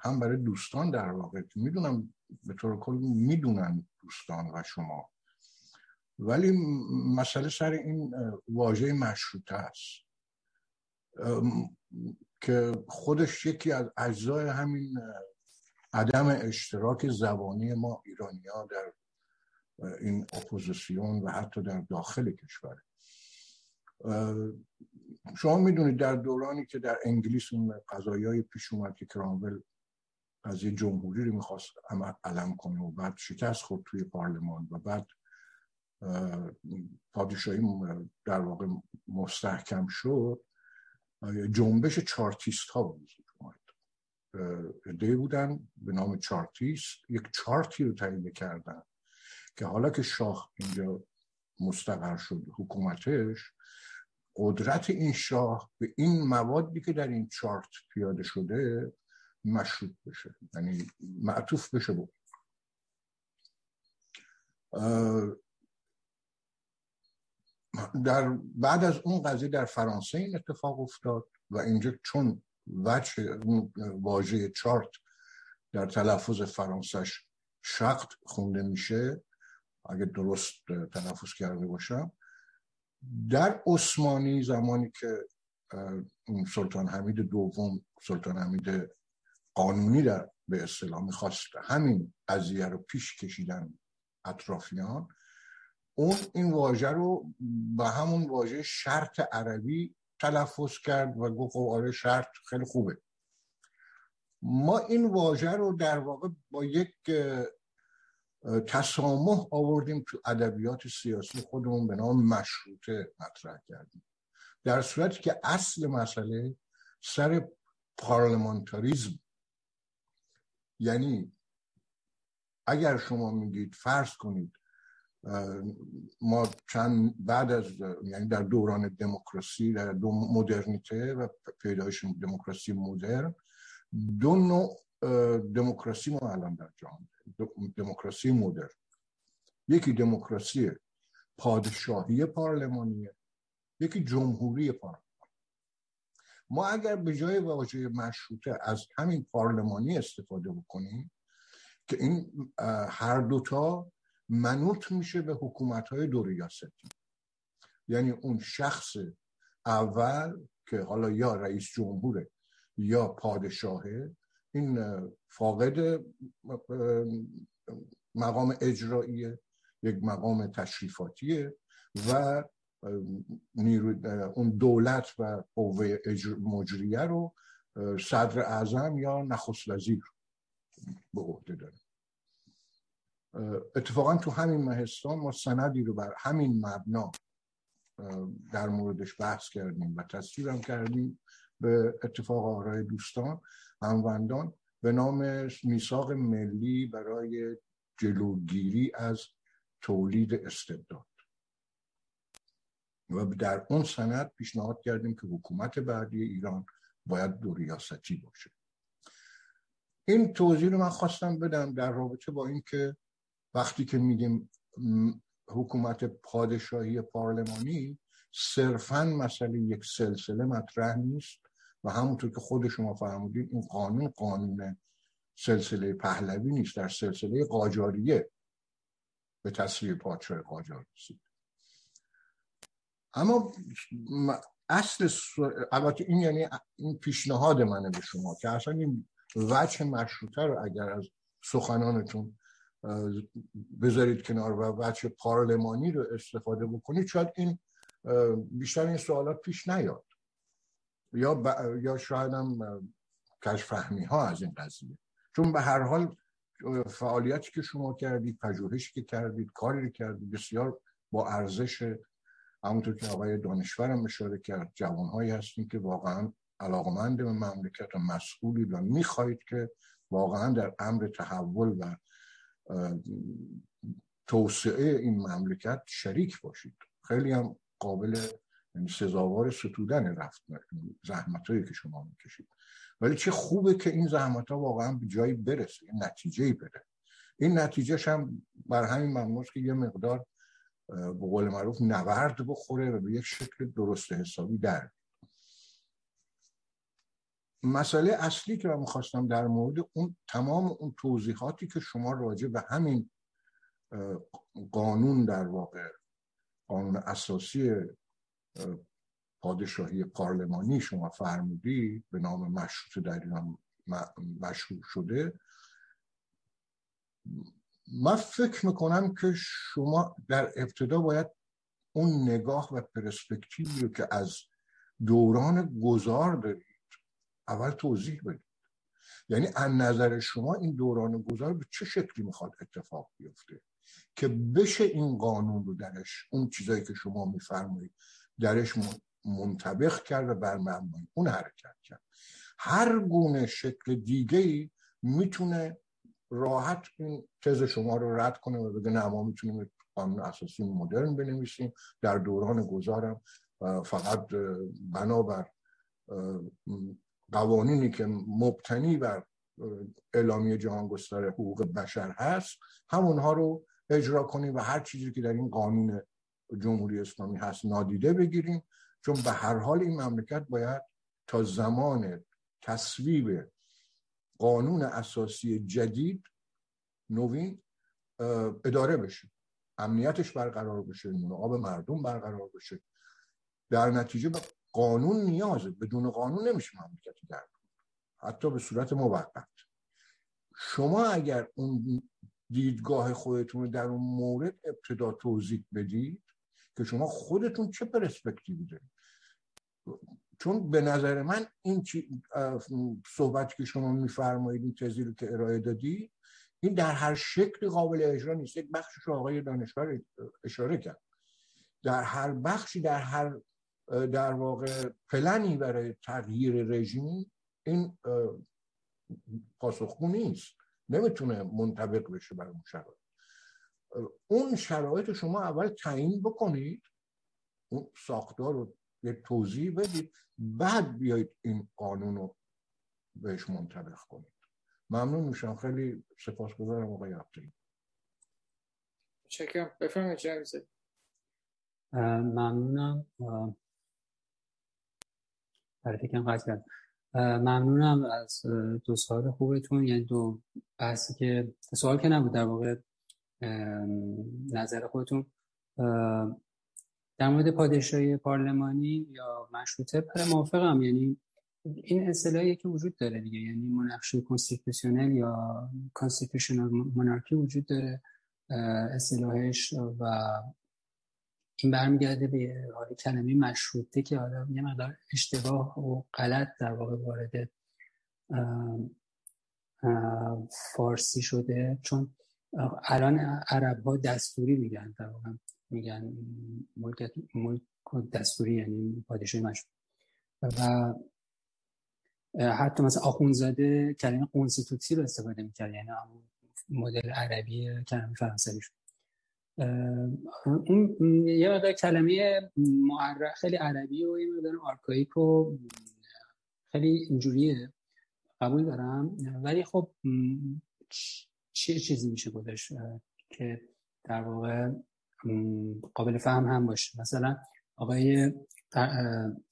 هم برای دوستان در واقع می‌دونم به طور کل می‌دونن دوستان و شما ولی مسئله سر این واژه مشروطه است. که خودش یکی از اجزای همین عدم اشتراک زبانی ما ایرانی ها در این اپوزیسیون و حتی در داخل کشور. شما می‌دونید در دورانی که در انگلیس اون قضایی پیش اومد که کرامول قضیه جمهوری رو می‌خواست علم کنه و بعد شکست خود توی پارلمان و بعد پادشاهی در واقع مستحکم شد. جنبش چارتیست ها وجود اومد. بودن به نام چارتیست. یک چارتی رو تهیه کردن. که حالا که شاه اینجا مستقر شد حکومتش قدرت این شاه به این موادی که در این چارت پیاده شده مشروط بشه یعنی معطوف بشه بود در بعد از اون قضیه در فرانسه این اتفاق افتاد و اینجا چون وجه واژه چارت در تلفظ فرانسش شقت خونده میشه اگه درست تلفظ کرده باشم. در عثمانی زمانی که سلطان حمید دوم سلطان حمید قانونی در به اصطلاح می‌خواست همین قضیه رو پیش کشیدن اطرافیان اون این واژه رو به همون واژه شرط عربی تلفظ کرد و گفت خب آره شرط خیلی خوبه. ما این واژه رو در واقع با یک تسامح آوردیم تو ادبیات سیاسی خودمون به نام مشروطه مطرح کردیم. در صورتی که اصل مسئله سر پارلمانتاریزم. یعنی اگر شما میگید فرض کنید ما چند بعد از یعنی در دوران دموکراسی در دو مدرنیته و پیدایش دموکراسی مدرن دو نوع دموکراسی ما الان در جهان دموکراسی مدرن. یکی دموکراسی پادشاهی پارلمانیه یکی جمهوری پارلمان ما اگر به جای واژه مشروطه از همین پارلمانی استفاده بکنیم که این هر دوتا منوط میشه به حکومت های دو ریاستی یعنی اون شخص اول که حالا یا رئیس جمهوره یا پادشاهه این فاقد مقام اجراییه یک مقام تشریفاتیه و اون دولت و قوه مجریه رو صدر اعظم یا نخست وزیر به عهده داره. اتفاقا تو همین مهستان ما سندی رو بر همین مبنا در موردش بحث کردیم و تصویرم کردیم به اتفاق آرای دوستان. هموندان به نام میثاق ملی برای جلوگیری از تولید استبداد. و در اون سند پیشنهاد کردیم که حکومت بعدی ایران باید دو ریاستی باشه. این توضیح رو من خواستم بدم در رابطه با اینکه وقتی که میگیم حکومت پادشاهی پارلمانی صرفا مسئله یک سلسله مطرح نیست. و همونطور که خود شما فرمودین این قانون قانون سلسله پهلوی نیست در سلسله قاجاریه به تصویر پادشاه قاجار رسید. اما اصل البته این یعنی این پیشنهاد منه به شما که اصلا این وجه مشروطه رو اگر از سخنانتون بذارید کنار و وجه پارلمانی رو استفاده بکنید شاید این بیشتر این سوالات پیش نیاد. یا یا شاید هم کشفهمی ها از این قضیه. چون به هر حال فعالیتی که شما کردید پژوهشی که کردید کاری که کردید بسیار با ارزش همونطور که آقای دانشورم اشاره کرد جوانهایی هستیم که واقعا علاقمند به مملکت و مسئولی و می‌خواهید که واقعا در امر تحول و توسعه این مملکت شریک باشید. خیلی هم قابل یعنی سزاوار ستودن رفت زحمت هایی که شما می‌کشید. ولی چه خوبه که این زحمت ها واقعا به جایی برسه یه نتیجه بده. این نتیجهش هم بر همین مبناست که یه مقدار به قول معروف نورد بخوره و به یک شکل درست حسابی در مسئله اصلی که من می‌خواستم در مورد اون تمام اون توضیحاتی که شما راجع به همین قانون در واقع قانون اساسی پادشاهی پارلمانی شما فرمودی به نام مشروط در ایران مشروع شده. من فکر می‌کنم که شما در ابتدا باید اون نگاه و پرسپکتیوی رو که از دوران گذار دارید اول توضیح بدید. یعنی از نظر شما این دوران گذار به چه شکلی می‌خواد اتفاق بیفته؟ که بشه این قانون رو درش اون چیزایی که شما میفرمایید درش منطبق کرد و بر مبنای اون حرکت کرد. هر گونه شکل دیگه ای می‌تونه راحت این تز شما رو رد کنه و بگه نه ما می‌تونیم قانون اساسی مدرن بنویسیم. در دوران گذارم فقط بنابر قوانینی که مبتنی بر اعلامیه جهان گستر حقوق بشر هست همونها رو اجرا کنیم و هر چیزی که در این قانون جمهوری اسلامی هست نادیده بگیریم چون به هر حال این مملکت باید تا زمان تصویب قانون اساسی جدید نوین اداره بشه. امنیتش برقرار بشه آب مردم برقرار بشه. در نتیجه به قانون نیازه بدون قانون نمیشه مملکتی در حتی به صورت موقت. شما اگر اون دیدگاه خودتون رو در اون مورد ابتدا توضیح بدید که شما خودتون چه پرسپکتیوی دارید؟ چون به نظر من این صحبتی که شما میفرمایید این تزی رو که ارائه دادید این در هر شکل قابل اجرا نیست. یک بخشش آقای دانشگاه اشاره کرد. در هر بخشی در هر در واقع پلنی برای تغییر رژیم این پاسخگو نیست. نمی‌تونه منطبق بشه برای اون شرایط اون شرایط شما اول تعیین بکنید اون ساختار رو یه توضیح بدید بعد بیایید این قانون رو بهش منطبق کنید. ممنون میشم. خیلی سپاسگزارم آقای عبدی. چکم بفرمایید جنزه ممنونم. برای فکرم قطع ممنونم از دو سوال خوبتون. یعنی دو بحثی که سوال که نبود در واقع نظر خودتون. در مورد پادشاهی پارلمانی یا مشروطه پر موافقم. یعنی این اصطلاحی که وجود داره دیگه. یعنی مناقشه constitutional یا constitutional monarchy وجود داره. اصطلاحش و این برمیگرده به حال کلمه مشروطه که حالا یه مقدار اشتباه و غلط در واقع وارد فارسی شده. چون الان عرب ها دستوری میگن در واقع میگن ملک دستوری یعنی پادشاه مشروط و حتی مثلا آخونزاده کلمه قونستیتوسی رو استفاده می‌کرد یعنی مدل عربی کلمه فرانسوی شد اون یه مقدار کلمه معرخ خیلی عربی و یه مقدار آرکایک و خیلی اینجوریه. قبول دارم. ولی خب چه چیزی میشه گذاشت که در واقع قابل فهم هم باشه؟ مثلا آقای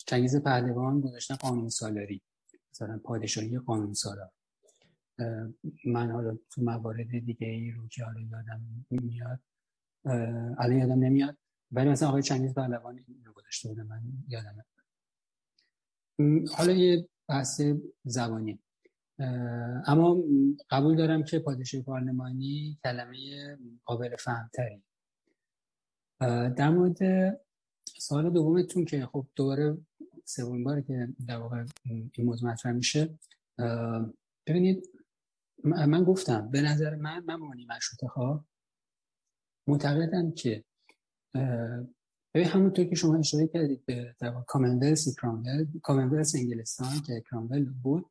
چنگیز پهلوان گذاشتن قانون سالاری مثلا پادشاهی قانون سالار. من حالا تو موارد دیگه ای رو که حالا یادم میاد الان یادم نمیاد ولی مثلا آقای چنگیز پهلوان این رو گذاشته بوده من یادم حالا یه بحث زبانی. اما قبول دارم که پادشاهی پارلمانی کلمه قابل فهمتری. در مورد سوال دومتون که خب دوباره سومین باری که در واقع این موضوع مطرح میشه ببینید من گفتم به نظر من من مانی مشروطه ها معتقدم که ببین همونطور که شما اشاره کردید به کامنولس کرامول کامنولس انگلستان که کرامول بود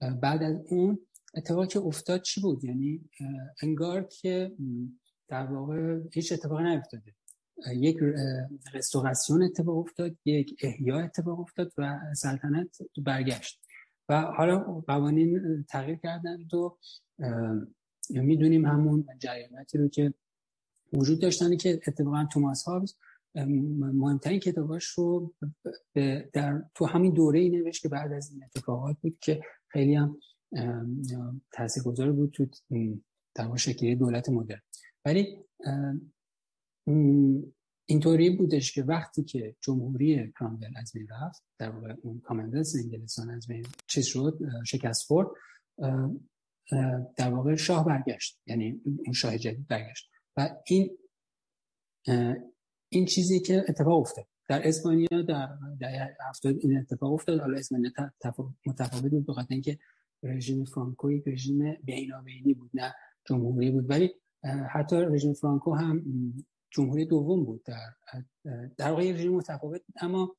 بعد از اون اتفاقی که افتاد چی بود؟ یعنی انگار که در واقع هیچ اتفاقی نیفتاده. یک رستوراسیون اتفاق افتاد یک احیا اتفاق افتاد و سلطنت برگشت. و حالا قوانین تغییر کردن تو می‌دونیم همون جریاناتی رو که وجود داشتن که اتفاقا توماس هابز مهمترین کتاباش رو در تو همین دوره ای نوشت که بعد از این اتفاقات بود که خیلی هم تاثیرگذار بود تو در شکلی دولت مدرن. ولی اینطوری بودش که وقتی که جمهوری کرامول از بین رفت در واقع اون کامندنس انگلستان از بین چیز شد شکست خورد در واقع شاه برگشت. یعنی اون شاه جدید برگشت. و این این چیزی که اتفاق افتاد. در اسپانیا در دهه این اتفاق افتاد. حالا اسپانیا متفاوت بود بخاطر اینکه رژیم فرانکو یک رژیم بینابینی بود نه جمهوری بود. ولی حتی رژیم فرانکو هم جمهوری دوم بود در در واقع رژیم متفاوت اما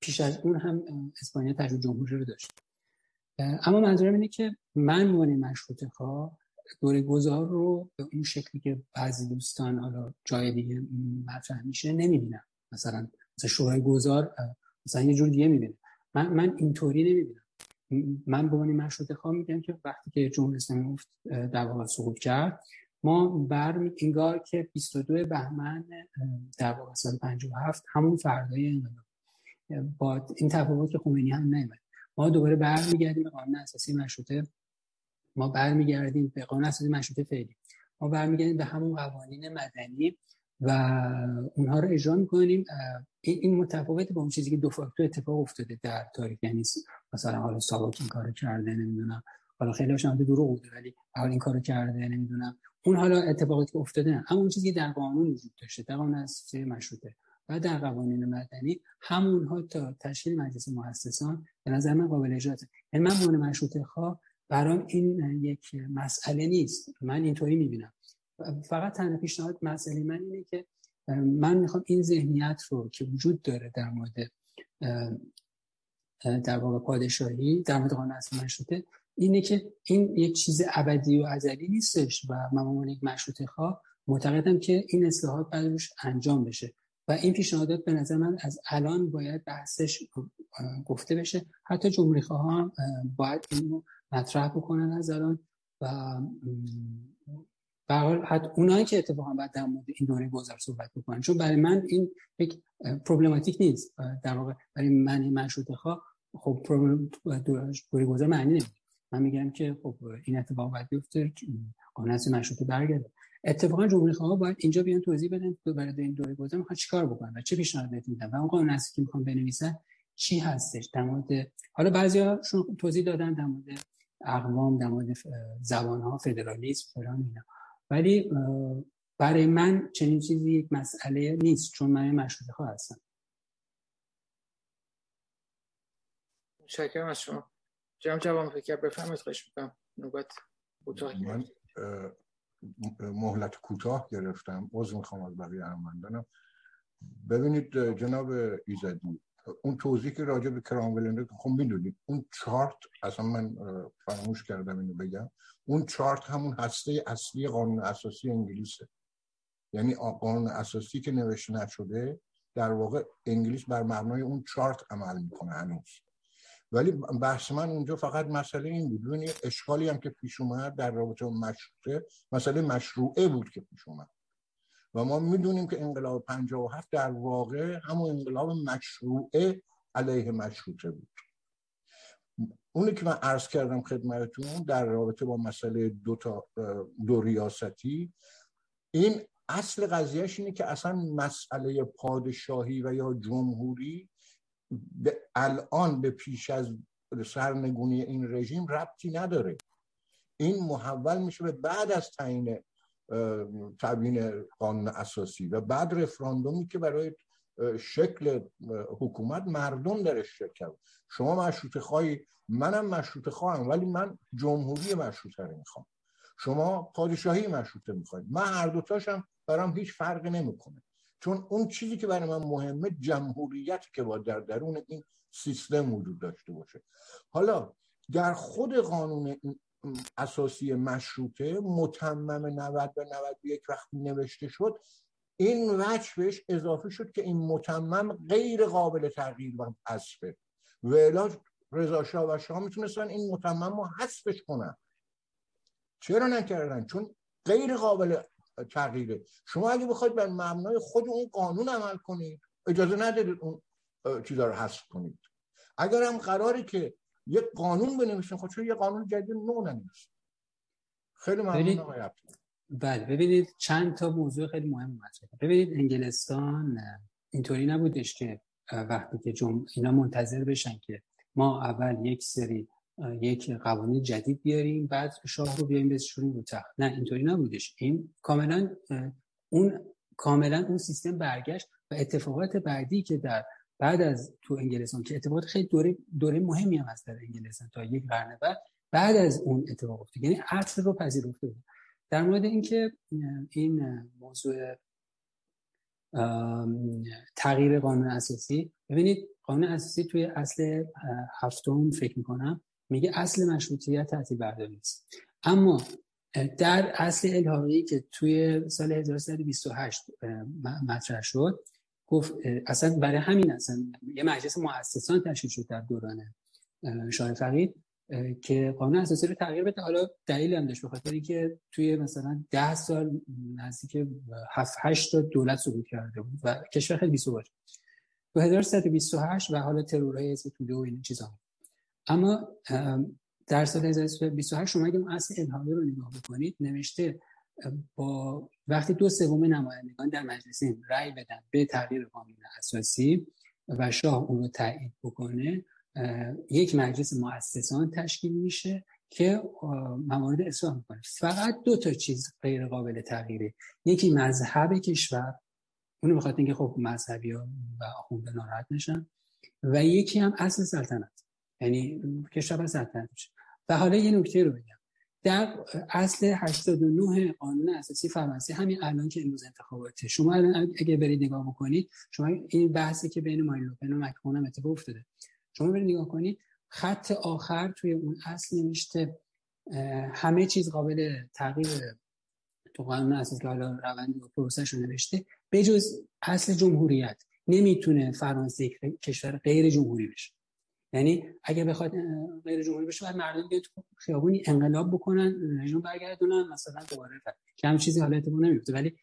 پیش از اون هم اسپانیا تجربه جمهوری رو داشت. اما منظورم اینه که من موانع مشروط خواه دوره گذار رو به اون شکلی که بعضی دوستان حالا جای دیگه مطرح میشه نمی‌بینم. مثلا مثلا شورای گذار مثلا یه جور دیگه می‌بینه. من من اینطوری نمی‌بینم. من به عنوان مشروط خواه میگم که وقتی که جمهوری اسلامی در واقع سقوط کرد ما بر انگار که 22 بهمن در واقع سال 57 همون فردای انقلاب. با این تفاوت که خمینی هم نمیاد ما دوباره برمیگردیم به قانون اساسی مشروطه ما برمیگردیم به قانون اساسی مشروطه فعلی. ما برمیگردیم به همون قوانین مدنی. و اونها رو اجرا می‌کنیم. این متفاوت با اون چیزی که دو فاکتور اتفاق افتاده در تاریخ. یعنی مثلا حالا ساواک این کارو کرده نمی‌دونم. حالا خیلی به دروغ بوده ولی حالا این کارو کرده نمی‌دونم. اون حالا اتفاقاتی که افتاده نه. اما اون چیزی در قانون وجود داشته در قانون اساسی مشروطه و در قوانین مدنی همونها تا تشکیل مجلس مؤسسان به نظر من قابل اجراست یعنی من مشروطه خواه برام این یک مسئله نیست. من اینطوری می‌بینم. فقط تنها پیشنهاد مسئله من اینه که من می‌خوام این ذهنیت رو که وجود داره در مورد در واقع پادشاهی در مورد قانون اساسی مشروطه اینه که این یک چیز ابدی و ازلی نیستش و من عنوان یک مشروطه خواه معتقدم که این اصلاحات باید انجام بشه. و این پیشنهادات به نظر من از الان باید بحثش گفته بشه. حتی جمهوری خواهان باید اینو مطرح بکنن از الان و برحال حتی اونایی که اتفاقا باید در مورد این دوره گذر صحبت بکنن چون برای من این یک پروبلماتیک نیست. در واقع برای من این مشروط خواه خب دوره گذر معنی نمیده. من میگم که خب این اتفاق باید بیفته قانون مشروط برگرده. اتفاقا جمهوری خواها باید اینجا بیان توضیح بدن تو برای این دوره گذر می‌خوان چیکار بکنن و چه پیشنهاد میدن و اون قانون اساسی که می‌خوان بنویسن چی هستش. در مورد حالا بعضیاشون توضیح دادن در مورد اقوام در مورد زبان ها فدرالیسم فلان اینا. ولی برای من چنین چیزی یک مسئله نیست چون من مشروط خواه هستم. شکرم از شما. جناب جوان فکر بفهمید خوش می‌کنم نوبت من مهلت کوتاه گرفتم. عضو می‌خوام از بقیه ارمندانم ببینید جناب ایزدی اون توضیح که راجع به کرامول خب می‌دونید اون چارت اصلا من فراموش کردم اینو بگم. اون چارت همون هسته اصلی قانون اساسی انگلیسه. یعنی قانون اساسی که نوشته نشده در واقع انگلیس بر مبنای اون چارت عمل می‌کنه هنوز. ولی بحث من اونجا فقط مسئله این بود. ببینید اشکالی هم که پیش اومد در رابطه مشروطه مسئله مشروعه بود که پیش اومد. و ما می‌دونیم که انقلاب 57 در واقع همون انقلاب مشروعه علیه مشروطه بود. اونی که من عرض کردم خدمتتون در رابطه با مسئله دو, تا دو ریاستی این اصل قضیهش اینه که اصلا مسئله پادشاهی و یا جمهوری الان به پیش از سرنگونی این رژیم ربطی نداره. این محول میشه به بعد از تعیین تبیین قانون اساسی و بعد رفراندومی که برای شکل حکومت مردم درش شکل شما مشروط خواهی منم مشروط خواهم ولی من جمهوری مشروطه رو می‌خوام. شما پادشاهی مشروطه می‌خواید. من هر دوتاشم برام هیچ فرقی نمی‌کنه. چون اون چیزی که برای من مهمه جمهوریت که با در درون این سیستم وجود داشته باشه. حالا در خود قانون اساسی مشروطه متمم 90 به 91 وقتی نوشته شد این وجه بهش اضافه شد که این متمم غیر قابل تغییر و حذفه. و رضا شاه و شاه می‌تونستن این متمم رو حذفش کنن. چرا نکردن؟ چون غیر قابل تغییره. شما اگه بخواید بر مبنای خود اون قانون عمل کنید اجازه ندارید اون چیزا رو حذف کنید. اگر هم قراری که یک قانون بنویسین خب چون یه قانون جدید نو ننویسین خیلی ممنون آقای بله ببینید چند تا موضوع خیلی مهم مطرحه ببینید انگلستان اینطوری نبودش که وقتی که جم... اینا منتظر بشن که ما اول یک سری یک قوانین جدید بیاریم بعد شاه رو بیاریم بزنیم رو تخت نه اینطوری نبودش. این کاملا اون کاملا اون سیستم برگشت و اتفاقات بعدی که در بعد از تو انگلستان که اتفاقات خیلی دوره دوره مهمی هم هست در انگلستان تا یک قرن بعد بعد از اون اتفاق افتاد. یعنی عصر رو پذیرفته بود. در مورد اینکه این موضوع تغییر قانون اساسی ببینید قانون اساسی توی اصل هفتم فکر می‌کنم میگه اصل مشروطیت تعطیل برداری است اما در اصل الهاقی که توی سال 1328 مطرح شد گفت اصلا برای همین اصلا یه مجلس مؤسسان تشکیل شد در دوران شاه فقید. که قانون اساسی رو تغییر بده. حالا دلیل هم داشت به خاطر اینکه توی مثلا ده سال نزدیک 7 8 تا دولت سقوط کرده بود و کشور خیلی بی‌ثبات تو 1328 و حالا ترورهای حزب توده و این چیزا. اما در سال 1328 شما اگه اصل الهاقی رو نگاه بکنید نوشته با وقتی دو سوم نمایندگان در مجلس رأی بدن به تغییر قانون اساسی و شاه اون رو تایید بکنه یک مجلس مؤسسان تشکیل میشه که موارد اصلاح می‌کنه. فقط دو تا چیز غیر قابل تغییره. یکی مذهب کشور اونو بخاطر اینکه خب مذهبی ها و آخونده ناراحت نشن. و یکی هم اصل سلطنت. یعنی کشور سلطنت میشه و حالا یه نکته رو بگم. در اصل 89 قانون اساسی فرانسه همین الان که امروز انتخاباته. شما الان اگه برید نگاه بکنید شما این بحثی که بین ماین لوپن و مکرون هم اتفاق افتاده. شما برید نگاه کنید خط آخر توی اون اصل نوشته همه چیز قابل تغییر تو قانون اساسی که حالا روند و پروسش رو نوشته بجز اصل جمهوریت نمی‌تونه فرانسه کشور غیر جمهوری بشه. یعنی اگه بخواد غیر جمهوری بشه بعد مردم بیان تو خیابونی انقلاب بکنن رژیم برگردونن مثلا دوباره که هم چیزی حالت نمیفته نمیفته ولی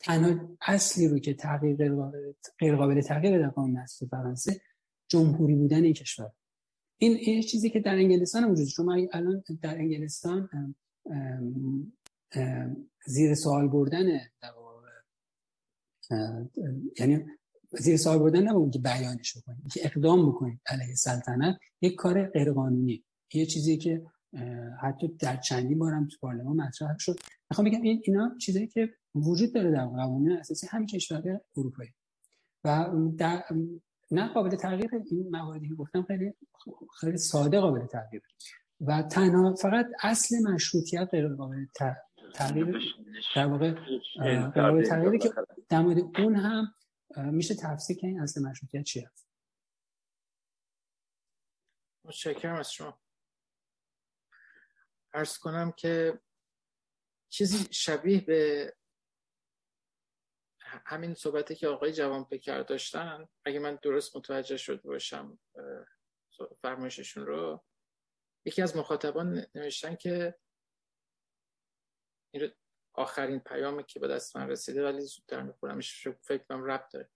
تنها اصلی رو که تغییر غیر قابل تغییر در قانون اساسی فرانسه جمهوری بودن این کشور. این این چیزی که در انگلستان وجود شما الان در انگلستان زیر سوال بردن یعنی زیر سوال بردن نبود که بیانش بکنید که اقدام بکنید علیه سلطنت یک کار غیرقانونی. یه چیزی که حتی در چندین بارم تو پارلمان مطرح شد. می‌خوام بگم این اینا چیزایی که وجود داره در قوانین اساسی همین کشور اروپایی. و در نه قابل تغییر این مواردی که گفتم خیلی خیلی ساده قابل تغییر و تنها فقط اصل مشروطیت غیر قابل تغییر در واقع قابل تغییری که در مورد اون هم میشه تفسیر که این اصل مشروطیت چی هست متشکرم از شما. ارز کنم که چیزی شبیه به همین صحبتی که آقای جوان پکر داشتن اگه من درست متوجه شده باشم فرمایششون رو یکی از مخاطبان نوشتن که این آخرین پیامی که به دست من رسیده ولی زودتر میخورمش فکر کنم ربط داره.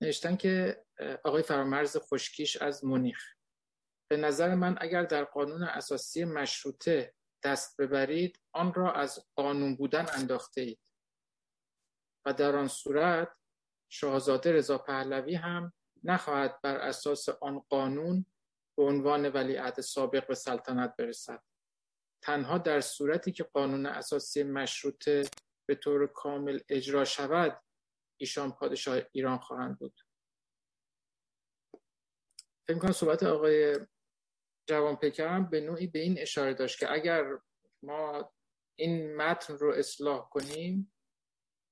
نوشتن که آقای فرامرز خشکیش از مونیخ. به نظر من اگر در قانون اساسی مشروطه دست ببرید آن را از قانون بودن انداخته اید. و در آن صورت شاهزاده رضا پهلوی هم نخواهد بر اساس آن قانون به عنوان ولیعهد سابق به سلطنت برسد. تنها در صورتی که قانون اساسی مشروطه به طور کامل اجرا شود ایشان پادشاه ایران خواهند بود. فکر کنم صحبت آقای جوان هم به نوعی به این اشاره داشت که اگر ما این متن رو اصلاح کنیم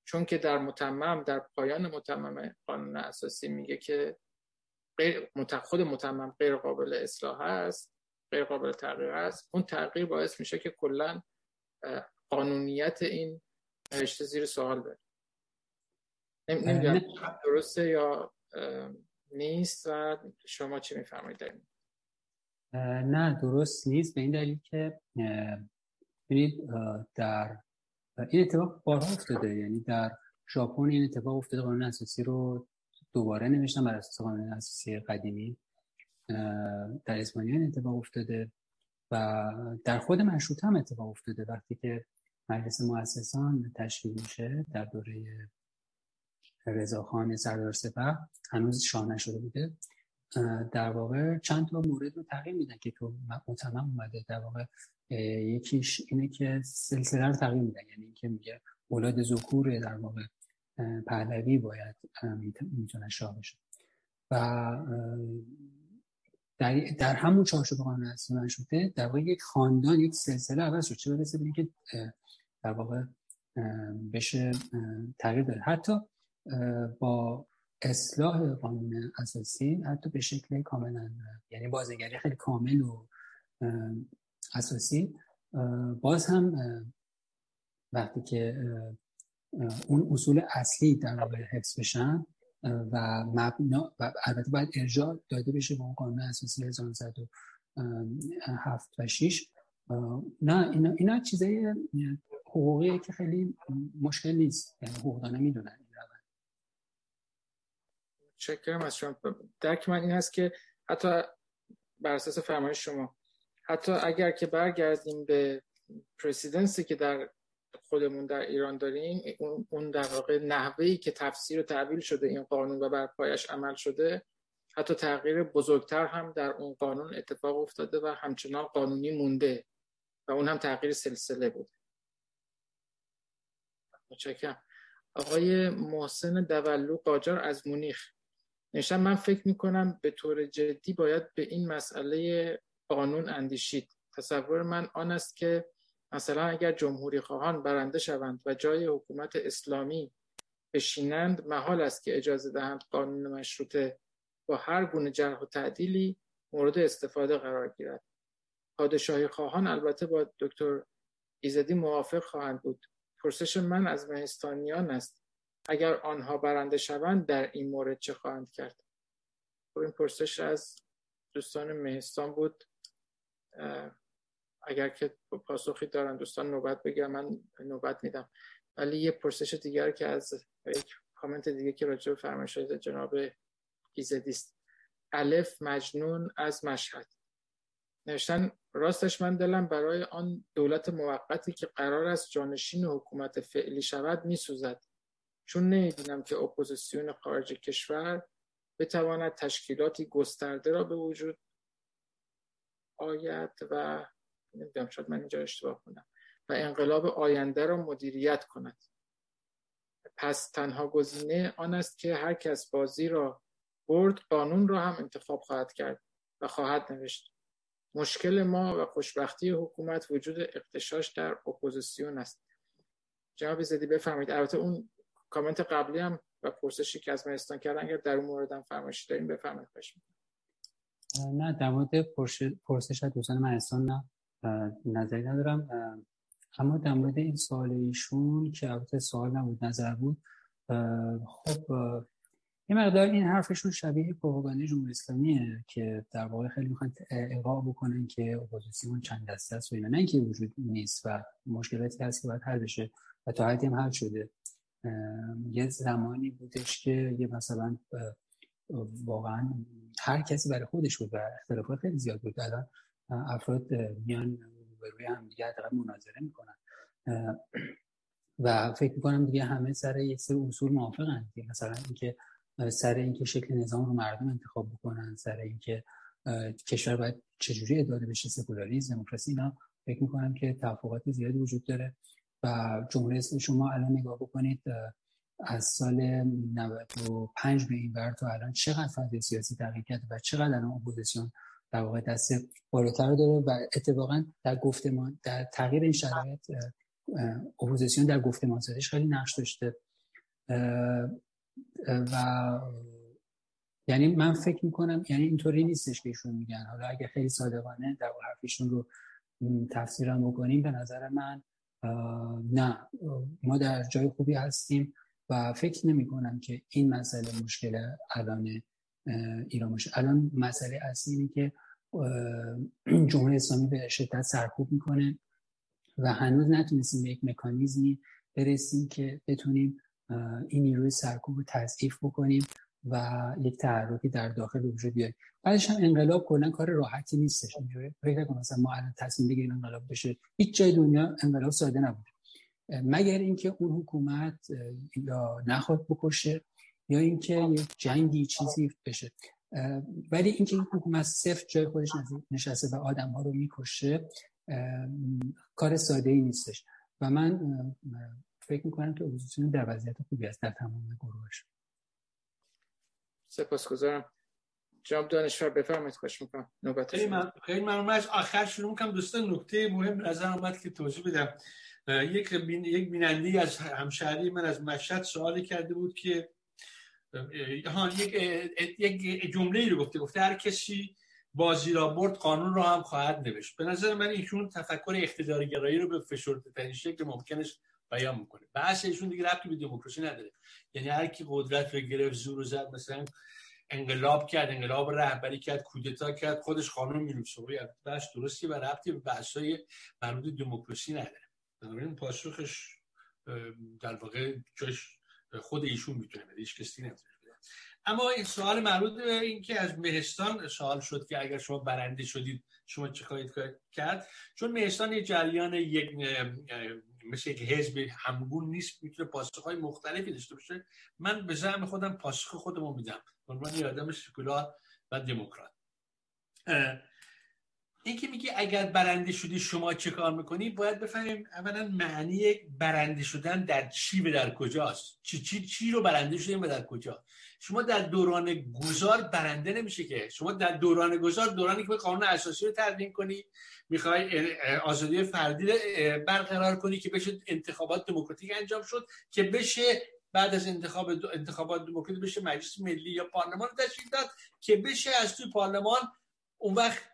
چون که در متمم در پایان متمم قانون اساسی میگه که غیر خود متمم غیر قابل اصلاح است غیر قابل تغییر است. اون تغییر باعث میشه که کلا قانونیت این نوشته زیر سوال بره. نمی‌دونم درسته یا نیست و شما چی میفرمایید نه درست نیست. به این دلیل که ببینید در این اتفاق بارها افتاده. یعنی در ژاپن این اتفاق افتاده. قانون اساسی رو دوباره نوشتن بر اساس قانون اساسی قدیمی. در اسپانیا این اتفاق افتاده و در خود مشروط هم اتفاق افتاده. وقتی که مجلس مؤسسان تشکیل میشه در دوره رضاخان سردار سپه هنوز شاه نشده بوده در واقع چند تا مورد رو تغییر میدن که تو متمم اومده. در واقع یکیش اینه که سلسله رو تغییر میدن یعنی اینکه میگه اولاد ذکور در واقع پهلوی باید می‌تونه شاه بشه. و در, در همون چارچوب قانون اساسی شده در واقع یک خاندان یک سلسله عوض شد. چه برسه به که در واقع بشه تغییر داره حتی با اصلاح قانون اساسی حتی به شکل کاملا یعنی بازنگری خیلی کامل و اساسی. باز هم وقتی که اون اصول اصلی در واقع حفظ بشن و مبنا و البته باید ارجاع داده بشه به اون قانون اساسی 1907 و 6 نه اینا, اینا چیزای حقوقیه که خیلی مشکل نیست یعنی حقوقدانه می‌دونن این روند. چکرم از شما. درک من این هست که حتی بر اساس فرمایش شما حتی اگر که برگردیم به پرسیدنسی که در خودمون در ایران داریم اون در واقع نحوهی که تفسیر و تعبیل شده این قانون و بر پایش عمل شده حتی تغییر بزرگتر هم در اون قانون اتفاق افتاده و همچنان قانونی مونده و اون هم تغییر سلسله بود. متشکرم. آقای محسن دولو قاجار از مونیخ. نشان من فکر می‌کنم به طور جدی باید به این مسئله قانون اندیشید. تصور من آن است که مثلا اگر جمهوری خواهان برنده شوند و جای حکومت اسلامی بشینند محال است که اجازه دهند قانون مشروطه با هر گونه جرح و تعدیلی مورد استفاده قرار گیرد. پادشاهی خواهان البته با دکتر ایزدی موافق خواهند بود. پرسش من از مهستانیان است. اگر آنها برنده شوند در این مورد چه خواهند کرد؟ خب این پرسش از دوستان مهستان بود. اگر که پاسخی دارن دوستان نوبت بگیرن من نوبت میدم. ولی یه پرسش دیگر که از یک کامنت دیگه که راجع به فرمایش جناب ایزدی است. الف مجنون از مشهد. نوشتن راستش من دلم برای آن دولت موقتی که قرار است جانشین حکومت فعلی شود میسوزد. چون نمی‌بینم که اپوزیسیون خارج کشور بتواند تشکیلاتی گسترده را به وجود آید و نمی‌دونم شاید من اینجا اشتباه کنم و انقلاب آینده را مدیریت کند. پس تنها گزینه آن است که هر کس بازی را برد قانون را هم انتخاب خواهد کرد و خواهد نوشت. مشکل ما و خوشبختی حکومت وجود اغتشاش در اپوزیسیون است. جناب ایزدی بفرمایید. البته اون کامنت قبلی هم و پرسشی که از مهستان کردن اگر در اون مورد هم فرمایش دارین بفرمایید. خواهش نه در مورد پرسش دوستان مهستان نه نظری ندارم. اما در مورد این سوال ایشون که البته سوال نبود نظر بود خب یه مقدار این حرفشون شبیه پروپاگاندای جمهوری اسلامیه که در واقع خیلی می‌خوان اقا بکنن که اپوزیسیون چند دسته است و اینا. نه اینکه وجود نیست و مشکلاتی هست که باید حل بشه و تا حدی هم حل شده. یه زمانی بودش که یه مثلا واقعا هر کسی برای خودش بود و اختلافات خیلی زیاد بود. الان افراد میان به روی هم دیگه حداقل مناظره می‌کنن. و فکر می‌کنم دیگه همه سر یک سری اصول موافقن مثلا اینکه سر اینکه شکل نظام رو مردم انتخاب بکنن سر اینکه کشور باید چجوری اداره بشه سکولاریسم دموکراسی اینا فکر می‌کنم که توافقات زیادی وجود داره. و جمهوری شما الان نگاه بکنید از سال 95 به این ور تا الان چقدر فضای سیاسی تغییر کرده و چقدر الان اپوزیسیون در واقع دست بالاتر داره و اتفاقا در گفتمان در تغییر این شرایط اپوزیسیون در گفتمان سازیش خیلی نقش داشته. و یعنی من فکر می‌کنم یعنی اینطوری نیستش که ایشون میگن. حالا اگه خیلی صادقانه در حرفشون رو تفسیرم بکنیم به نظر من نه. ما در جای خوبی هستیم. و فکر نمی کنم که این مسئله مشکل الان ایران باشه. الان مسئله اصلی اینه که جمهوری اسلامی به شدت سرکوب می‌کنه و هنوز نتونستیم به یک مکانیزمی برسیم که بتونیم این نیروی سرکوب رو تضعیف بکنیم و یک تحرکی در داخل وجود بیاد بعدش هم انقلاب کلا کار راحتی نیستش. اینجوری فکر کنم مثلا ما الان تصمیم بگیریم انقلاب بشه. هیچ جای دنیا انقلاب ساده نبود. مگر اینکه اون حکومت یا نخواد بکشه یا اینکه یک جنگی چیزی بشه. ولی اینکه این حکومت صفر جای خودش نشسته و آدم ها رو می‌کشه کار ساده ای نیستش. و من فکر می‌کنم که اپوزیسیون در وضعیت خوبی است در تمام گروهش سپاسگزارم. جناب دانشور بفرمایید. خوش می‌کنم. نوبت خیلی من خیلی ممنون. آخر شروع می‌کنم. دوستان نکته مهم نظر اومد که توضیح بدم. یک بین یک بیننده از همشهری من از مشهد سوالی کرده بود که ها یک یک جمله رو گفته گفته هر کسی بازی را برد قانون را هم خواهد نوشت. به نظر من ایشون تفکر اقتدارگرایی رو به فشرده ترین شکل ممکنش بیان می‌کنه. بحث ایشون دیگه ربطی به دموکراسی نداره. یعنی هر کی قدرت رو گرفت زور و زد مثلا انقلاب کرد انقلاب رهبری کرد کودتا کرد خودش قانون می‌نویسه. بحث درستی و ربطی به بحث‌های مربوط دموکراسی نداره. بنابراین پاسخش در واقع جاش خود ایشون می‌تونه بده هیچ کسی نمی‌تونه اما این سوال مربوط به این که از مهستان سوال شد که اگر شما برنده شدید شما چه خواهید کرد؟ چون مهستان یه جریان یک مثل یک حزب همگون نیست می‌تونه پاسخ مختلفی داشته باشه. من به زعم خودم پاسخ خودمو میدم. عنوان یه آدم سکولار و دموکرات. این که میگی اگر برنده شدی شما چه کار می‌کنی؟ باید بفهمیم اولا معنی برنده شدن در چی و در کجاست. چی چی چی رو برنده شدیم و در کجا؟ شما در دوران گذار برنده نمیشه که. شما در دوران گذار دورانی که قانون اساسی رو تدوین کنی می‌خوای آزادی فردی برقرار کنی که بشه انتخابات دموکراتیک انجام شد که بشه بعد از انتخاب انتخابات دموکراتیک بشه مجلس ملی یا پارلمان تشکیل داد که بشه از توی پارلمان اون وقت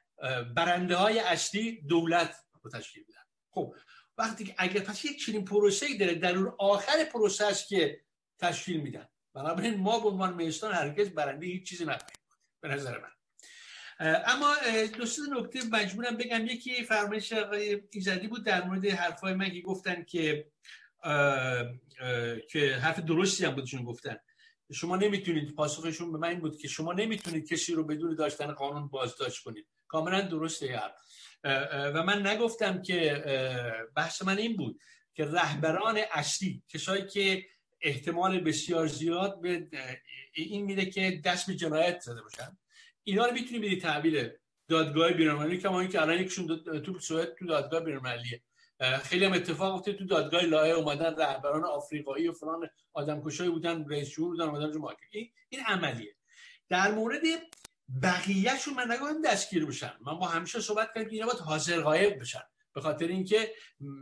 برنده های اصلی دولت رو تشکیل بدن خب وقتی که اگر پس یک چنین پروسه ای داره در اون آخر پروسه است که تشکیل میدن. بنابراین ما به عنوان میستان هرگز برنده هیچ چیزی نخواهیم به نظر من. اما دوست نکته مجبورم بگم. یکی فرمایش آقای ایزدی بود در مورد حرفای من که گفتن که که حرف درستی هم بودشون گفتن. شما نمی‌تونید پاسخشون به من این بود که شما نمی‌تونید کسی رو بدون داشتن قانون بازداشت کنید. کاملا درسته و من نگفتم که بحث من این بود که رهبران اصلی کسایی که احتمال بسیار زیاد به این میده که دست به جنایت زده باشن. اینا رو می‌تونی بدی تحویل دادگاه بینالمللی کما اینکه الان یکشون تو سوئد تو دادگاه بینالمللیه خیلی هم اتفاق افتاد تو دادگاه لایه اومدن رهبران آفریقایی و فلان آدمکشایی بودن رئیس جمهور بودن اومدن رو این این عملیه. در مورد بقیهشون من نگم دستگیر بشن من با همیشه صحبت کردم که اینا باید حاضر غایب بشن. به خاطر اینکه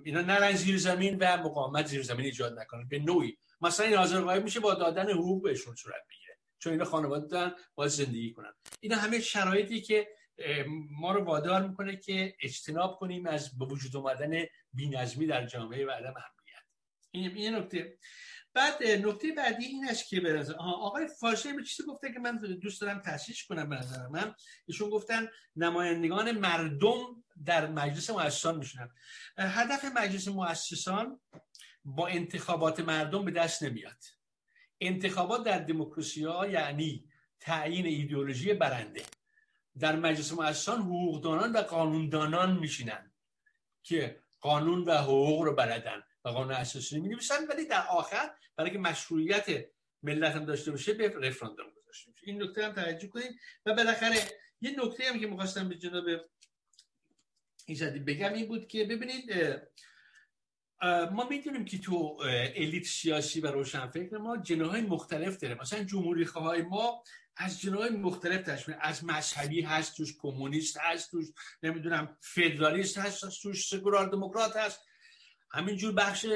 اینا نرن زیر زمین و مقاومت زیر زمین ایجاد نکنن. به نوعی. مثلا این حاضر غایب میشه با دادن حقوق بهشون صورت بگیره چون اینا خانواده دارن باید زندگی کنن. اینا همه شرایطی که ما رو وادار می‌کنه که اجتناب کنیم از به وجود اومدن بی‌نظمی در جامعه و عدم امنیت. این یه نکته. بعد نکته بعدی این است که به آقای فارسی به چیزی گفته که من دوست دارم تحسیش کنم به نظر من. ایشون گفتن نمایندگان مردم در مجلس مؤسسان میشونن. هدف مجلس مؤسسان با انتخابات مردم به دست نمیاد. انتخابات در دموکراسی ها یعنی تعیین ایدئولوژی برنده. در مجلس مؤسسان حقوقدانان و قانوندانان میشینن که قانون و حقوق رو بلدن. قانون اساسی می نویسن ولی در آخر برای که مشروعیت ملت هم داشته باشه به رفراندوم گذاشته میشه این نکته هم توجه کنید و بالاخره یه نکته هم که می‌خواستم به جناب ایزدی بگم این بود که ببینید ما می‌دونیم که تو الیت سیاسی و روشنفکر ما جناهای مختلف داره. مثلا جمهوری خواهای ما از جناهای مختلف تشمیل از مذهبی هست توش کمونیست هست توش نمی‌دونم فدرالیست هست توش سکولار دموکرات هست. همینجور بخش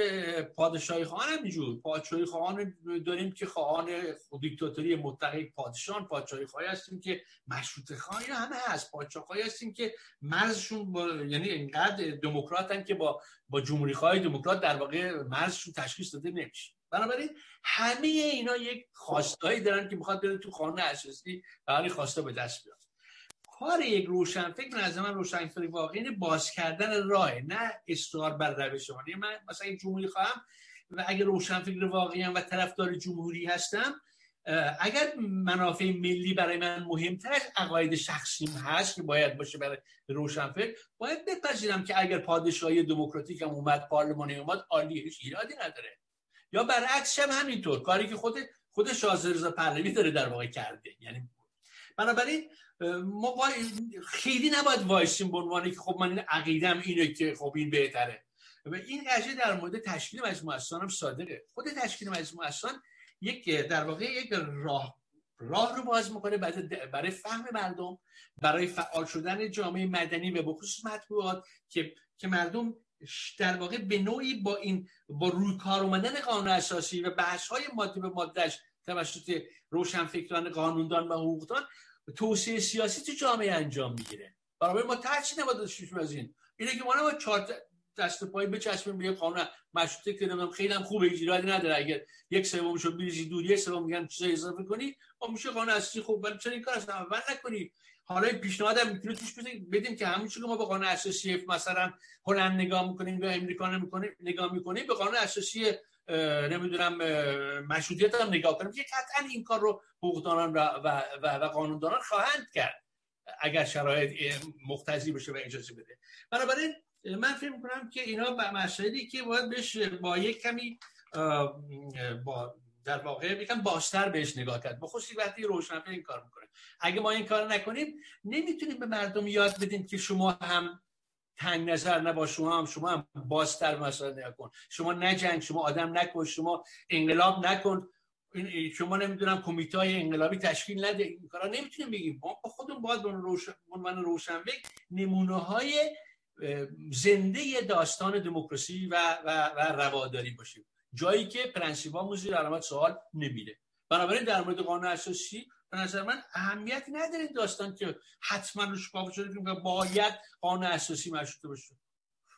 پادشاهی خواهان همینجور. پادشاهی خواهان داریم که خواهان دیکتاتوری متقی پادشان پادشاهی خواهی هستیم که مشروط خواهی همه هست. پادشاه خواهی هستیم که مرزشون با... یعنی اینقدر دموکراتن که با با جمهوری خواهی دموکرات در واقع مرزشون تشخیص داده نمیشه. بنابراین همه اینا یک خواستایی دارن که می‌خواد بره تو قانون اساسی و خواسته به دست بیاد. کار یک روشن فکر از من روشن فکر واقعی باز کردن راه نه اصرار بر روش یعنی من مثلا این جمهوری خواهم و اگر روشن فکر واقعی و طرفدار جمهوری هستم اگر منافع ملی برای من مهمتر از عقاید شخصیم هست که باید باشه برای روشنفکر باید بپذیرم که اگر پادشاهی دموکراتیک هم اومد پارلمانی اومد عالی هیچ ایرادی نداره. یا برعکس هم همینطور کاری که خود خود شاهزاده پهلوی داره در واقع کرده. یعنی بنابراین ما خیلی نباید وایسیم به عنوانی که خب من این عقیدم اینه که خب این بهتره. و این قضیه در مورد تشکیل مجموعه هم صادقه. خود تشکیل مجموعه یک در واقع یک راه راه رو باز می‌کنه برای فهم مردم برای فعال شدن جامعه مدنی و بخصوص مطبوعات که که مردم در واقع به نوعی با این با روی کار اومدن قانون اساسی و بحث های ماده به مادهش توسط روشنفکران قانوندان و حقوقدان توسعه سیاسی تو جامعه انجام می‌گیره. برای ما ترچی نباید از این. اینه که ما با چهار دست پای بچسبیم به قانون مشروطه که نمی‌دونم خیلی هم خوبه ایرادی نداره. اگر یک سومشو بریزی دور یک سوم میگن چیزا اضافه کنی با خب میشه قانون اصلی خوب. ولی چرا این کار اصلا اول نکنی؟ حالا این پیشنهاد می‌تونه توش بدیم که همون که ما به قانون اساسی مثلا هلند نگاه می‌کنیم یا امریکا نگاه می‌کنیم به قانون اساسی نمی‌دونم مشروطیت هم نگاه کنیم که قطعا این کار رو حقوقدانان و, و, و, و قانوندانان خواهند کرد. اگر شرایط مختزی بشه و اجازه بده. بنابراین من فکر می‌کنم که اینا مسائلی که باید بهش با یک کمی با در واقع یکم باشتر بهش نگاه کرد. بخصوصی وقتی روشنفکر این کار می‌کنه. اگه ما این کار نکنیم نمی‌تونیم به مردم یاد بدیم که شما هم تنگ نظر نباش شما هم شما هم بازتر مسائل نگاه کن. شما نجنگ شما آدم نکن شما انقلاب نکن. شما نمی‌دونم کمیته های انقلابی تشکیل نده. این کارا نمی‌تونیم بگیم. ما خودمون باید به روشن عنوان روشنفکر نمونه های زنده داستان دموکراسی و, و, و رواداری باشیم. جایی که پرنسیبا زیر علامت سوال نمیره. بنابراین در مورد قانون اساسی به نظر من اهمیتی نداره داستان که حتما روش کافی شده که باید قانون اساسی مشروطه باشه.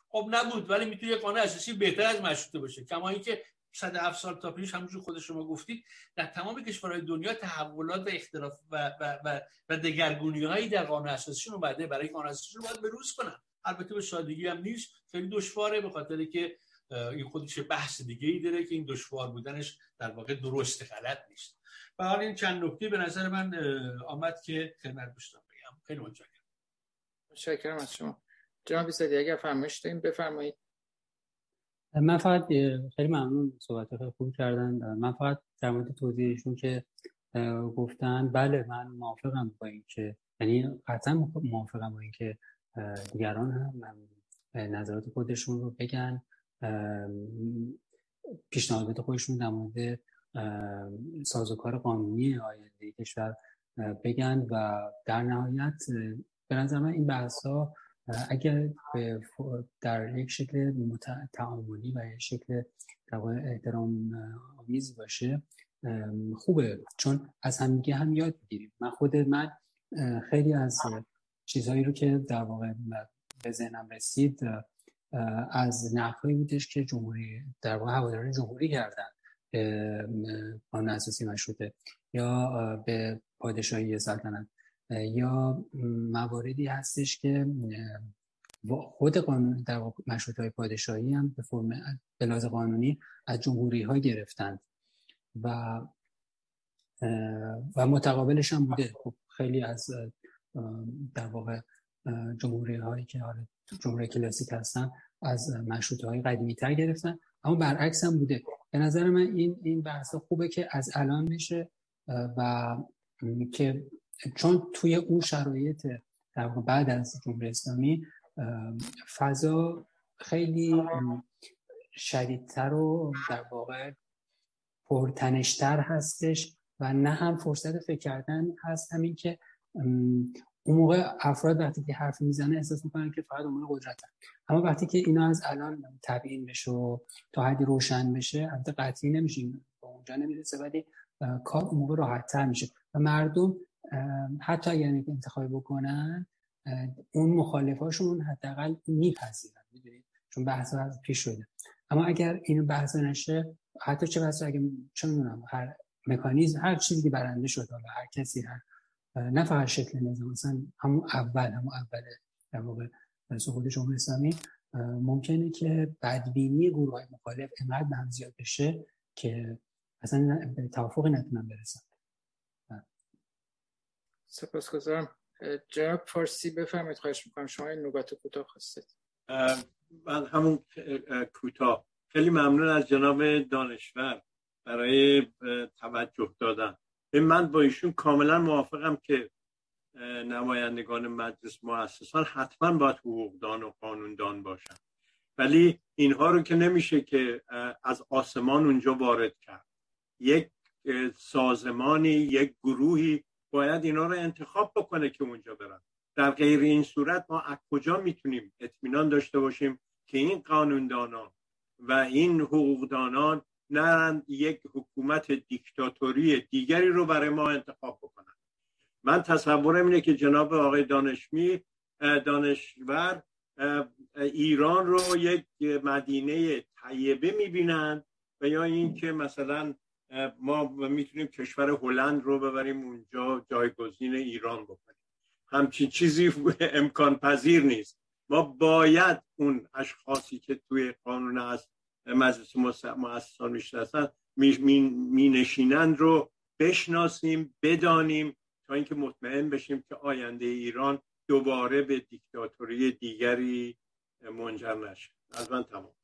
خب نبود ولی می‌تونه یه قانون اساسی بهتر از مشروطه باشه. کما اینکه 107 سال تا پیش همونجور خود شما گفتید در تمام کشورهای دنیا تحولات و اختلاف و و و, و دگرگونی هایی در قانون اساسی اومده برای قانون اساسی رو باید بروز کنن. البته به سادگی هم نیست. خیلی دشواره به خاطر که این خودش بحث دیگه ای داره که این دشوار بودنش در واقع درست غلط نیست. و حال این چند نکته به نظر من آمد که خدمت داشتم بگم. خیلی متشکرم. متشکرم از شما. جناب بیسدی اگر فرمایش داریم بفرمایید. من فقط خیلی ممنون صحبت خیلی خوب کردن. من فقط در مورد توضیحشون که گفتن بله من موافقم با این که یعنی قطعا موافقم با این که دیگران هم نظرات خودشون رو بگن. پیشنهادات خودشون در مورد سازوکار قانونی آینده کشور بگن و در نهایت به نظر من این بحث ها اگر در یک شکل تعاملی و یک شکل احترام آمیزی باشه خوبه. چون از همدیگه هم یاد بگیریم. من خود من خیلی از چیزهایی رو که در واقع به ذهنم رسید از نقلی بودش که جمهوری در واقع هواداران جمهوری کردن. قانون اساسی مشروطه یا به پادشاهی سلطنت. یا مواردی هستش که خود قانون در مشروط های پادشاهی هم به فرم بلاز قانونی از جمهوری ها گرفتند و و متقابلش هم بوده. خب خیلی از در واقع جمهوری هایی که حالا جمهوری کلاسیک هستن از مشروطه های قدیمی تر گرفتن اما برعکس هم بوده. به نظر من این این بحث خوبه که از الان میشه و که چون توی اون شرایط در بعد از جمهوری اسلامی فضا خیلی شدیدتر و در واقع پرتنشتر هستش و نه هم فرصت فکر کردن هست. همین که اون موقع افراد وقتی که حرف می‌زنه احساس می‌کنن که فقط قدرت اما وقتی که اینا از الان تبیین بشه و تا حدی روشن بشه البته قطعی نمیشه با اونجا نمی‌رسه ولی کار اون موقع راحت تر میشه. و مردم حتی اگر انتخاب بکنن اون مخالفاشون حداقل میپذیرن می‌دونید چون بحث از پیش شده اما اگر اینو بحث نشه حتی چه بحث اگه چه می‌دونم هر مکانیزم هر چیزی برنده شد حالا هر کسی هر نه فقط شکل نظام مثلا همون اول همون اول در واقع سقوط جمهوری اسلامی. ممکنه که بدبینی گروه های مخالف انقدر به هم زیاد بشه که اصلا به توافق نتونن برسن. سپاسگزارم. جناب فارسی بفرمایید خواهش می‌کنم. شما این نوبت کوتاه خواستید. من همون کوتاه. خیلی ممنون از جناب دانشور برای توجه دادن. من با ایشون کاملا موافقم که نمایندگان مجلس مؤسسان حتما باید حقوقدان و قانوندان باشن. ولی اینها رو که نمیشه که از آسمان اونجا وارد کرد. یک سازمانی یک گروهی باید اینا رو انتخاب بکنه که اونجا برن. در غیر این صورت ما از کجا می‌تونیم اطمینان داشته باشیم که این قانوندانان و این حقوقدانان نرند یک حکومت دیکتاتوری دیگری رو برای ما انتخاب بکنن من تصورم اینه که جناب آقای دانشمی دانشور ایران رو یک مدینه طیبه می‌بینند و یا اینکه مثلا ما می‌تونیم کشور هلند رو ببریم اونجا جایگزین ایران بکنیم. همچین چیزی امکان پذیر نیست. ما باید اون اشخاصی که توی قانون از مجلس مؤسسان می‌شناسن می نشینند رو بشناسیم بدانیم تا اینکه مطمئن بشیم که آینده ایران دوباره به دیکتاتوری دیگری منجر نشه. از من تمام.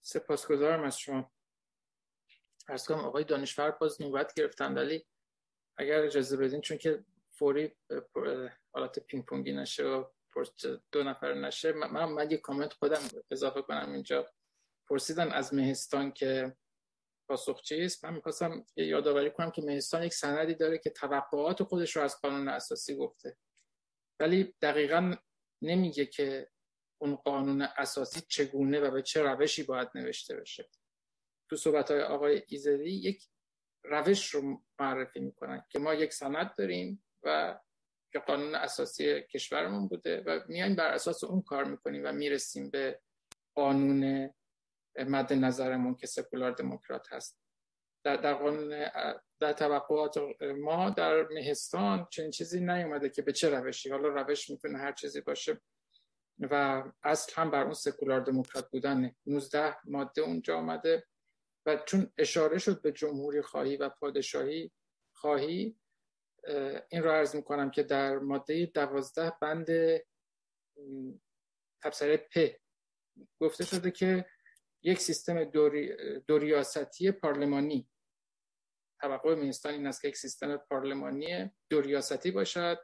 سپاسگزارم از شما. ارز کنم آقای دانشور باز نوبت گرفتن ولی اگر اجازه بدین چون که فوری حالت پینگ پونگی نشه و دو نفر نشه من, من یه کامنت خودم اضافه کنم اینجا. پرسیدن از مهستان که پاسخ چیست؟ من می‌خواستم یادآوری کنم که مهستان یک سندی داره که توقعات خودش رو از قانون اساسی گفته. ولی دقیقا نمیگه که اون قانون اساسی چگونه و به چه روشی باید نوشته بشه. تو صحبت های آقای ایزدی یک روش رو معرفی می‌کنن که ما یک سند داریم و که قانون اساسی کشورمون بوده و میایم بر اساس اون کار می‌کنیم و می‌رسیم به قانون مد نظرمون که سکولار دموکرات هست. در, در قانون در توقعات ما در مهستان چنین چیزی نیومده که به چه روشی. حالا روش می‌تونه هر چیزی باشه و اصل هم بر اون سکولار دموکرات بودن 19 ماده اونجا آمده و چون اشاره شد به جمهوری خواهی و پادشاهی خواهی این را عرض می‌کنم که در ماده دوازده بند تبصره پ گفته شده که یک سیستم دوری، دوریاستی پارلمانی. توقع مینستان این است که یک سیستم پارلمانی دوریاستی باشد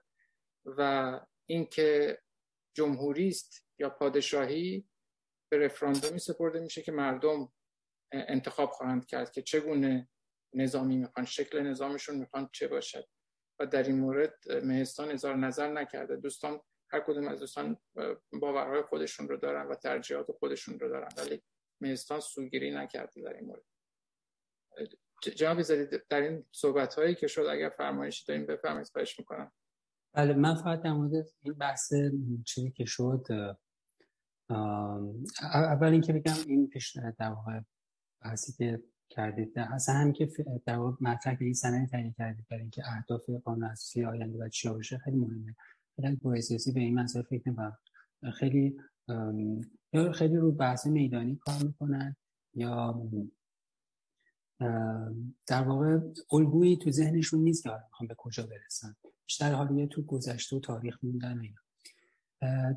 و اینکه جمهوری است یا پادشاهی به رفراندومی سپرده میشه که مردم انتخاب خواهند کرد که چگونه نظامی می‌خوان شکل نظامشون می‌خوان چه باشد. و در این مورد مهستان اظهار نظر نکرده. دوستان هر کدوم از دوستان باورهای خودشون رو دارن و ترجیحات خودشون رو دارن. ولی مهستان سوگیری نکرده در این مورد. جناب در این صحبت هایی که شد اگر فرمایشی داریم بفرمایید خواهش می‌کنم. بله من فقط در مورد این بحث چیزی که شد اول اینکه بگم این پیش در واقع بحثی که کردید اصلا هم که در واقع مطرح این سنه کردید برای اینکه اهداف قانون اساسی آینده باید چیا باشه خیلی مهمه. خیلی سیاسی به این مسئله فکر نمی‌کنم. خیلی یا خیلی رو بحث میدانی کار می‌کنن یا در واقع الگویی تو ذهنشون نیست که می‌خوان به کجا برسن بیشتر حالا تو گذشته و تاریخ موندن اینا.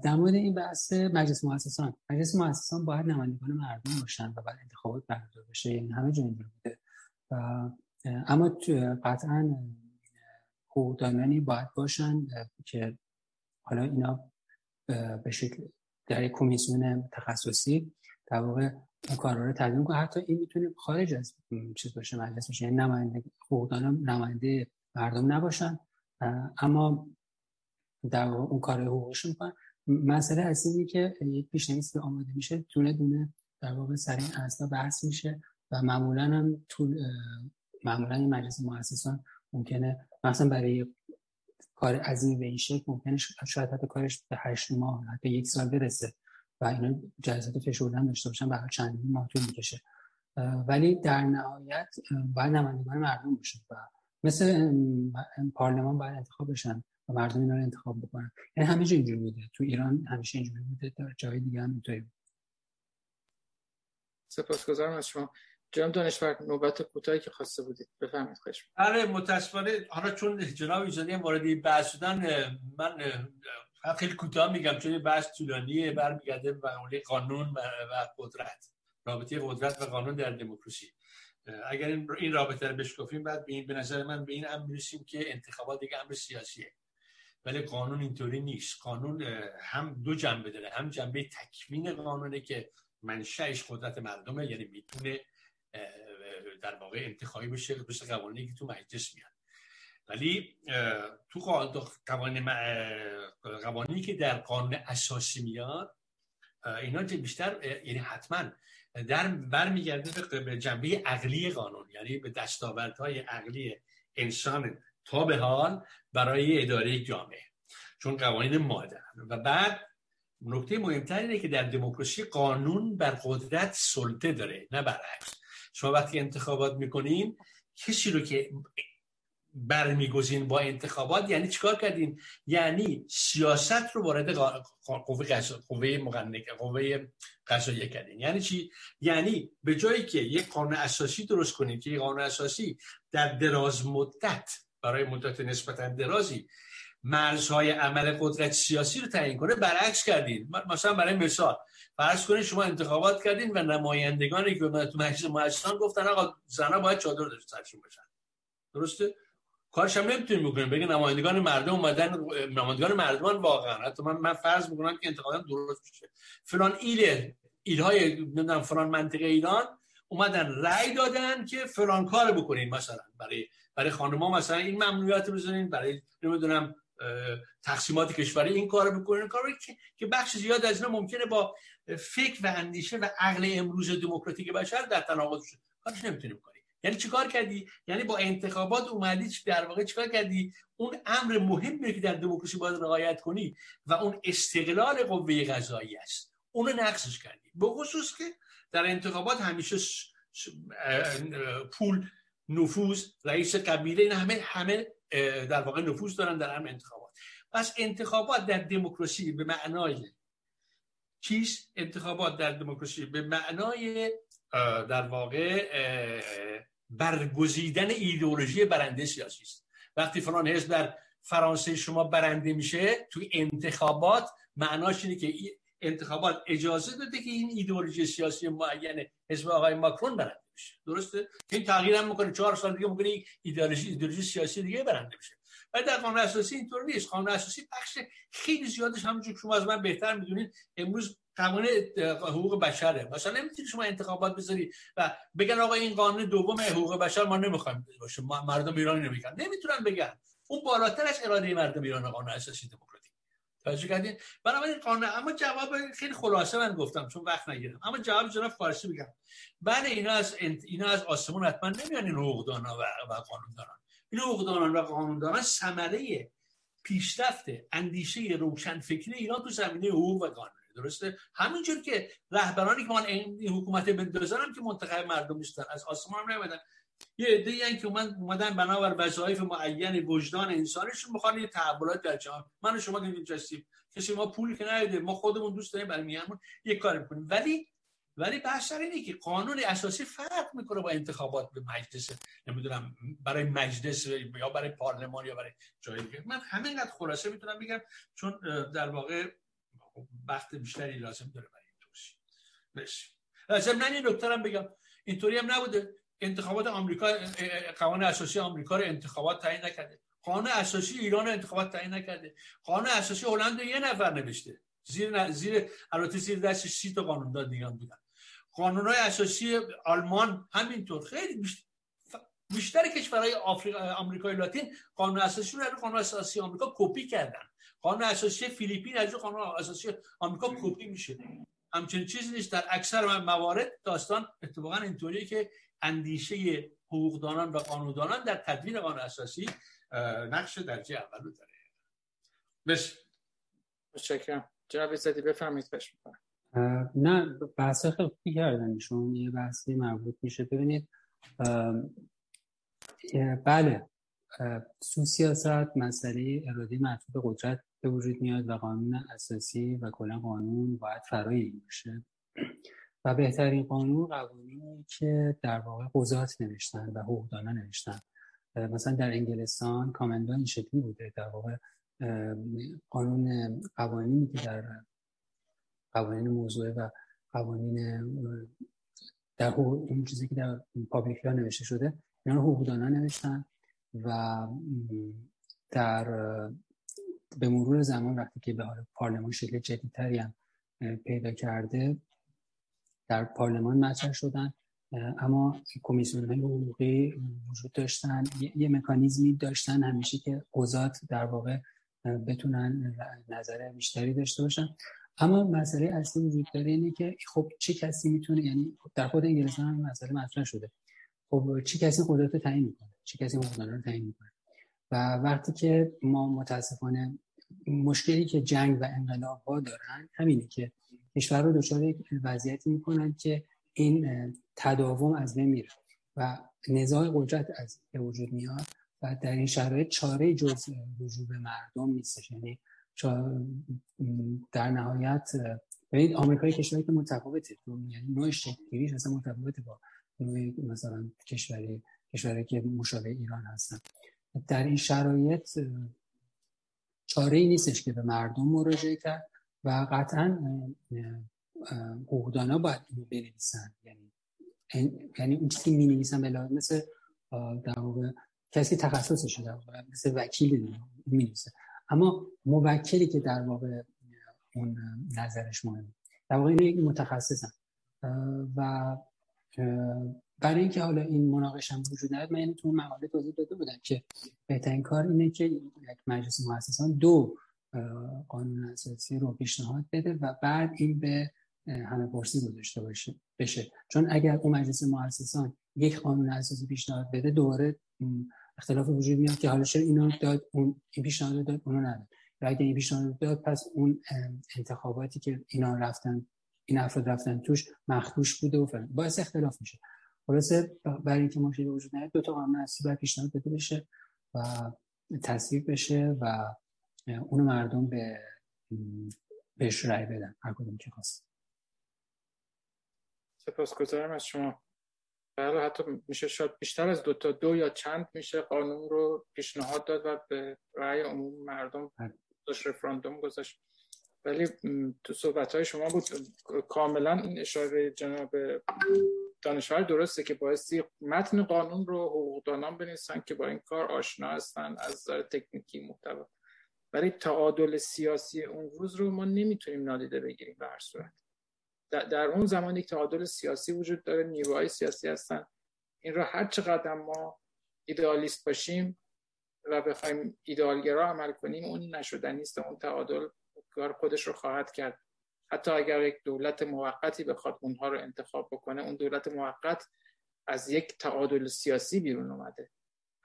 در مورد این بحث مجلس مؤسسان. مجلس مؤسسان باید نمایندگان مردم باشن و باید انتخابات برگزار بشه. یعنی همه جا اینجوری بوده. و اما قطعا حقوقدانانی باید باشن که حالا اینا به شکل در یک کمیسیون تخصصی در واقع اون کارا رو تدوین کنه. حتی این می‌تونه خارج از چیز باشه مجلس باشه. یعنی نماینده حقوقدانان نماینده مردم نباشن. اما در اون کار حقوقش می‌کنن. مسئله اصلی که یک پیشنهادی که آماده میشه دونه دونه در واقع سر این اصلا بحث میشه و معمولا هم طول معمولا مجلس مؤسسان ممکنه مثلا برای کار عظیمی به این شکل ممکنه شاید حتی کارش به هشت ماه حتی یک سال برسه و اینا جلسات فشردن داشته باشن برای چند ماه طول می‌کشه. ولی در نهایت باید نمایندگان مردم باشه و مثل پارلمان باید انتخاب بشن و مردم اینا رو انتخاب بکنن. یعنی همه جا اینجوری بوده. تو ایران همیشه اینجوری بوده در جای دیگه هم اینطوری سپاسگزارم از شما. جناب دانشور نوبت کوتاهی که خواسته بودید بفرمایید خواهش آره متاسفانه حالا چون جناب ایزانی وارد بحث شدن من خیلی کوتاه میگم چون بحث طولانیه برمیگرده به قانون و قدرت رابطه قدرت و قانون در دموکراسی. اگر این رابطه رو بشکافیم بعد به, این به نظر من به این امر می‌رسیم که انتخابات دیگه امر سیاسیه. ولی قانون اینطوری نیست. قانون هم دو جنبه داره. هم جنبه تکوین قانونه که منشأش قدرت مردمه یعنی می‌تونه در واقع انتخابی بشه بشه قوانینی که تو مجلس میاد. ولی تو قوانین قوانینی که در قانون اساسی میاد اینا بیشتر یعنی حتما در برمیگرده به جنبه عقلی قانون یعنی به دستاوردهای عقلی انسان تا به حال برای اداره جامعه چون قوانین مادر. و بعد نکته مهمتر اینه که در دموکراسی قانون بر قدرت سلطه داره نه برعکس شما وقتی انتخابات می‌کنین کسی رو که برمیگزین با انتخابات یعنی چیکار کردین؟ یعنی سیاست رو وارد قوه قوه مقننه قوه قضاییه کردین. یعنی چی؟ یعنی به جایی که یک قانون اساسی درست کنید که یک قانون اساسی در دراز مدت برای مدت نسبتا درازی مرزهای عمل قدرت سیاسی رو تعیین کنه برعکس کردین. مثلا برای مثال فرض کنید شما انتخابات کردین و نمایندگانی که تو مجلس مجلسان گفتن آقا زنا باید چادر سرشون بشن. درسته؟ کارش هم نمی‌تونیم بکنیم. بگه نمایندگان مردم اومدن نمایندگان مردمان واقعا. حتی من, من فرض می‌کنم که انتخابات درست میشه. فلان ایل ایلهای نمی‌دونم فلان منطقه ایران اومدن رأی دادن که فلان کار بکنین مثلا. برای برای خانم‌ها مثلا این ممنوعیت بزنین برای نمی‌دونم تقسیمات کشوری این کارو بکنین کار که بخش زیاد از اینا ممکنه با فکر و اندیشه و عقل امروز دموکراتیک بشر در تناقض شه کارش نمی‌تونیم بکنی. یعنی چیکار کردی؟ یعنی با انتخابات اومدی در واقع چیکار کردی؟ اون امر مهمی که در دموکراسی باید رعایت کنی و اون استقلال قوه قضایی است. اون نقصش کردی. به خصوص که در انتخابات همیشه پول نفوذ رئیس قبیله این همه همه در واقع نفوذ دارن در هم انتخابات. پس انتخابات در دموکراسی به معنای چیست؟ انتخابات در دموکراسی به معنای در واقع برگزیدن ایدئولوژی برنده سیاسی است. وقتی فلان حزب در فرانسه شما برنده میشه توی انتخابات معناش اینه که انتخابات اجازه داده که این ایدئولوژی سیاسی معین حزب آقای ماکرون برنده. بشه درسته؟ این تغییر هم می‌کنه. چهار سال دیگه ممکنه ایدئولوژی ایدئولوژی سیاسی دیگه برنده بشه. ولی در قانون اساسی اینطور نیست. قانون اساسی بخش خیلی زیادش همونجور شما از من بهتر می‌دونید امروز قانون حقوق بشره. مثلا نمی‌تونید شما انتخابات بذاری و بگن آقا این قانون دوم حقوق بشر ما نمی‌خوایم باشه. مردم ایران نمیگن. نمی‌تونن بگن. اون بالاتر از اراده مردم ایران قانون اساسی دموکراتیک توجه کردین؟ بنابراین قانون اما جواب خیلی خلاصه من گفتم چون وقت نگیرم اما جواب جناب فارسی میگم. بله اینا از اینا از آسمون حتما نمیان این حقوقدان و, و قانوندانان. این حقوقدانان و قانوندانان ثمره پیشرفت اندیشه روشنفکری ایران تو زمینه حقوق و قانون درسته؟ همینجور که رهبرانی که من این حکومت بندازن که منتخب مردم نیستن از آسمان هم نمیدن یه عده که من اومدن بنابر وظایف معین وجدان انسانشون می‌خوان یه تحولات در جهان. من و شما که جستیم کسی ما پول که نیده ما خودمون دوست داریم برای میهمون یه کار می‌کنیم. ولی ولی بحث اینه که قانون اساسی فرق می‌کنه با انتخابات به مجلس نمی‌دونم برای مجلس یا برای پارلمان یا برای جای دیگه. من همینقدر خلاصه می‌تونم بگم چون در واقع وقت بیشتری لازم داره برای این توضیح بشه من این دکترم بگم. اینطوری هم نبوده. انتخابات آمریکا قانون اساسی آمریکا رو انتخابات تعیین نکرده. قانون اساسی ایران رو انتخابات تعیین نکرده. قانون اساسی هلند یه نفر نوشته. زیر زیر البته زیر دست سی تا قانوندان دیگه بودن. قانون های اساسی آلمان همینطور. خیلی بیشتر بیشتر کشورهای آفریقا آمریکای لاتین قانون اساسی رو قانون اساسی آمریکا کپی کردن. قانون اساسی فیلیپین از قانون اساسی آمریکا کپی میشه. همچنین چیزی نیست. در اکثر موارد داستان اتفاقا اینطوریه که اندیشه حقوقدانان و قانوندانان در تدوین قانون اساسی نقش درجه اول داره. بس. متشکرم. جناب زدی بفرمایید بش نه بحث خیلی کردن یه بحثی مربوط میشه. ببینید بله تو سیاست مسئله اراده مطلوب قدرت به وجود میاد و قانون اساسی و کلا قانون باید فرای باشه. و بهترین قانون قوانینی که در واقع قضات نوشتن و حقوقدانا نوشتن. مثلا در انگلستان کامندا این شکلی بوده. در واقع قانون قوانینی که در قوانین موضوع و قوانین در اون چیزی که در پابلیک نوشته شده اینا رو حقوقدانا نوشتن و در به مرور زمان وقتی که به حال پارلمان شکل جدیدتری هم پیدا کرده در پارلمان مطرح شدن اما کمیسیون های حقوقی وجود داشتن یه, مکانیزمی داشتن همیشه که قضات در واقع بتونن نظر بیشتری داشته باشن. اما مسئله اصلی وجود داره اینه که خب چه کسی می‌تونه یعنی در خود انگلستان هم مسئله مطرح شده. خب چه کسی قدرت رو تعیین می‌کنه؟ چه کسی حقوقدانا رو تعیین می‌کنه؟ و وقتی که ما متاسفانه مشکلی که جنگ و انقلاب ها دارن همینه که کشور رو دچار وضعیتی می‌کنن که این تداوم از بین میره و نزاع قدرت از به وجود میاد و در این شرایط چاره جز رجوع به مردم نیستش. یعنی در نهایت ببینید آمریکای کشوری که متفاوته یعنی نوع شکلگیریش اصلا متفاوته با نوع مثلا کشوری کشوری که مشابه ایران هستن. در این شرایط چاره ای نیستش که به مردم مراجعه کرد. و قطعا حقوقدانا باید بنویسن. یعنی یعنی اون چیزی می نویسن مثل در واقع کسی تخصصش در واقع مثل وکیل می نویسه اما موکلی که در واقع اون نظرش مهمه. در واقع این یک متخصصن و برای اینکه حالا این مناقشه هم وجود نداره من تو مقاله توضیح داده بودم که بهترین کار اینه که یک مجلس مؤسسان دو قانون اساسی رو پیشنهاد بده و بعد این به همه پرسی گذاشته باشه بشه. چون اگر اون مجلس مؤسسان یک قانون اساسی پیشنهاد بده دوباره اختلاف وجود میاد که حالا چرا اینو داد اون این پیشنهاد داد اونو نداد. و اگر این پیشنهاد داد پس اون انتخاباتی که اینا رفتن این افراد رفتن توش مخدوش بوده و فلان. باعث اختلاف میشه. خلاصه برای اینکه مشکل وجود نیاد دو تا قانون اساسی باید پیشنهاد بده بشه و تصویب بشه و اونو مردم به بهش رأی بدن هر کدوم که خواست. سپاسگزارم از شما. بله حتی میشه شاید بیشتر از دو تا دو یا چند میشه قانون رو پیشنهاد داد و به رأی عموم مردم بله. داشت رفراندوم گذاشت. ولی تو صحبت های شما بود کاملا این اشاره جناب دانشور درسته که بایستی متن قانون رو حقوقدانان بنویسن که با این کار آشنا هستن از نظر تکنیکی محتوا. ولی تعادل سیاسی اون روز رو ما نمی‌تونیم نادیده بگیریم به هر صورت. در اون زمان یک تعادل سیاسی وجود داره نیروهای سیاسی هستن. این رو هر چقدر ما ایدئالیست باشیم و بخوایم ایدئالگرا عمل کنیم اون نشدنی است اون تعادل کار خودش رو خواهد کرد. حتی اگر یک دولت موقتی بخواد اونها رو انتخاب بکنه اون دولت موقت از یک تعادل سیاسی بیرون اومده.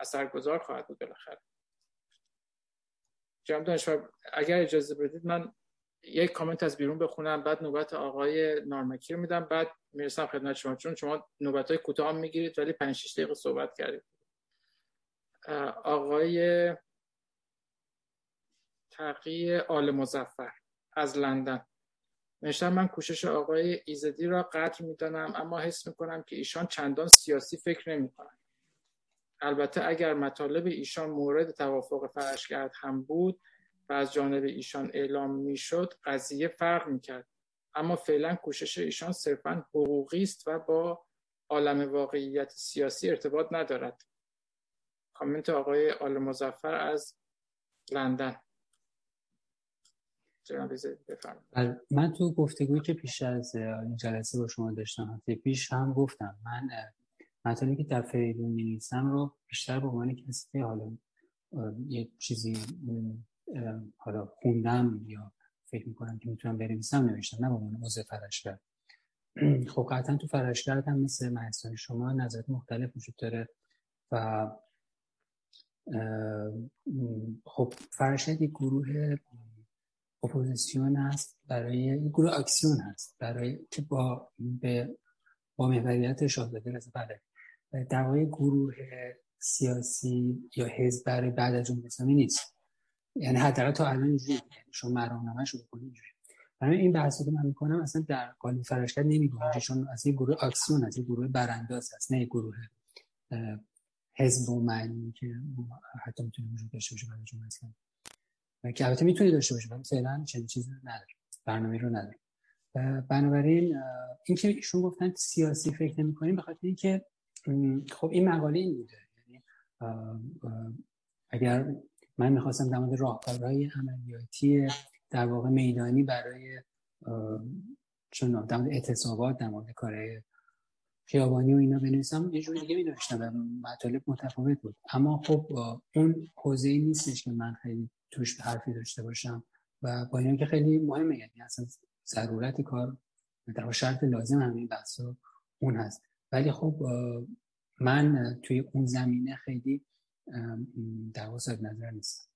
اثرگذار خواهد بود بالاخره. جناب دانشور اگر اجازه بدید من یک کامنت از بیرون بخونم بعد نوبت آقای نارمکی رو میدم بعد می‌رسم خدمت شما چون شما نوبت های کوتاه می‌گیرید ولی 5 6 دقیقه صحبت کردید. آقای تقی آل مزفر از لندن. نوشتم من کوشش آقای ایزدی را قدر می‌دانم اما حس می‌کنم که ایشان چندان سیاسی فکر نمی‌کنند. البته اگر مطالب ایشان مورد توافق فرشگرد هم بود و از جانب ایشان اعلام می‌شد قضیه فرق می‌کرد. اما فعلا کوشش ایشان صرفا حقوقی است و با عالم واقعیت سیاسی ارتباط ندارد. کامنت آقای آل مزفر از لندن. بله، من تو گفتگویی که پیش از این جلسه با شما داشتم پیش هم گفتم من مطالبی که در فریدون می رو بیشتر به عنوان کسی که حالا یه چیزی حالا خوندم یا فکر می‌کنم که می‌تونم بنویسم نوشتم نه به عنوان عضو فرشگرد خب قطعا تو فرشگرد هم مثل مهستان شما نظرات مختلف وجود داره و خب فرشگرد یک گروه اپوزیسیون هست برای گروه اکسیون هست برای که با به با محوریت شاهزاده رضا بله در گروه سیاسی یا حزب برای بعد از جمهوری اسلامی نیست. یعنی حداقل تا الان اینجوری یعنی شما مرامنامه شو بکنید اینجوری. برای این بحثی که من می‌کنم اصلا در قالب فرشکت نمیگم چون از این گروه اکسیون از این گروه برانداز هست نه گروه حزب و معنی که حتی می‌تونه وجود داشته باشه برای جمهوری اسلامی. که البته می‌تونه داشته باشه ولی فعلا چنین چیزی نداره برنامه رو نداره بنابراین اینکه ایشون گفتن سیاسی فکر نمی کنیم به خاطر اینکه خب این مقاله این بوده. یعنی اگر من می‌خواستم در مورد راهکارهای عملیاتی در واقع میدانی برای چون در مورد اعتصابات در مورد خیابانی و اینا بنویسم یه جوری دیگه نوشتم و مطالب متفاوت بود. اما خب اون حوزه ای نیستش که من خیلی توش حرفی داشته باشم و با اینا که خیلی مهمه یعنی اصلا ضرورت کار در شرط لازم همین بحث اون هست. ولی خب من توی اون زمینه خیلی در نظر نیستم.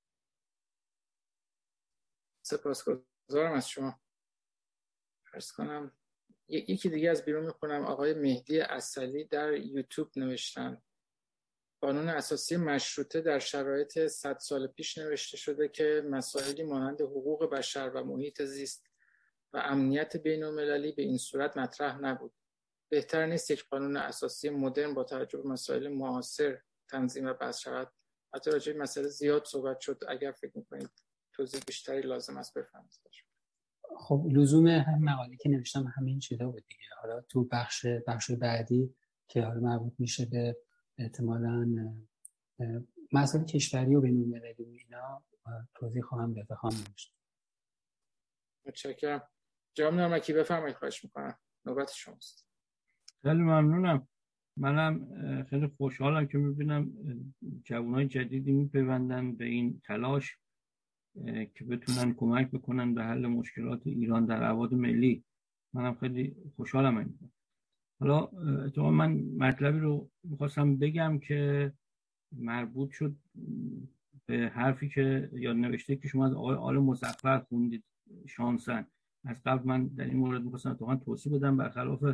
سپاسگزارم از شما. فرض کنم یکی دیگه از بیرون می‌کنم آقای مهدی اصلی در یوتیوب نوشتن. قانون اساسی مشروطه در شرایط صد سال پیش نوشته شده که مسائلی مانند حقوق بشر و محیط زیست و امنیت بین المللی به این صورت مطرح نبود. بهتر نیست یک قانون اساسی مدرن با توجه به مسائل معاصر تنظیم و بحث شود. حتی راجع مسئله زیاد صحبت شد. اگر فکر می‌کنید توضیح بیشتری لازم است بفرمایید. خب لزوم هم مقاله که نوشتم همین چیزا بود دیگه. حالا تو بخش بخش بعدی که حالا مربوط میشه به احتمالا مسائل کشوری و المللی و اینا توضیح خواهم داد خواهم نوشت. متشکرم. جناب نرمکی بفرمایید. خواهش می‌کنم. نوبت شماست. خیلی ممنونم. منم خیلی خوشحالم که می‌بینم جوانای جدیدی میپیوندن به این تلاش که بتونن کمک بکنن به حل مشکلات ایران در عواد ملی. منم خیلی خوشحالم این. حالا اتفاقا من مطلبی رو می‌خواستم بگم که مربوط شد به حرفی که یا نوشته که شما از آقای آل مزفر خوندید شانسن. از قبل من در این مورد می‌خواستم اتفاقا توصیح بدم برخلاف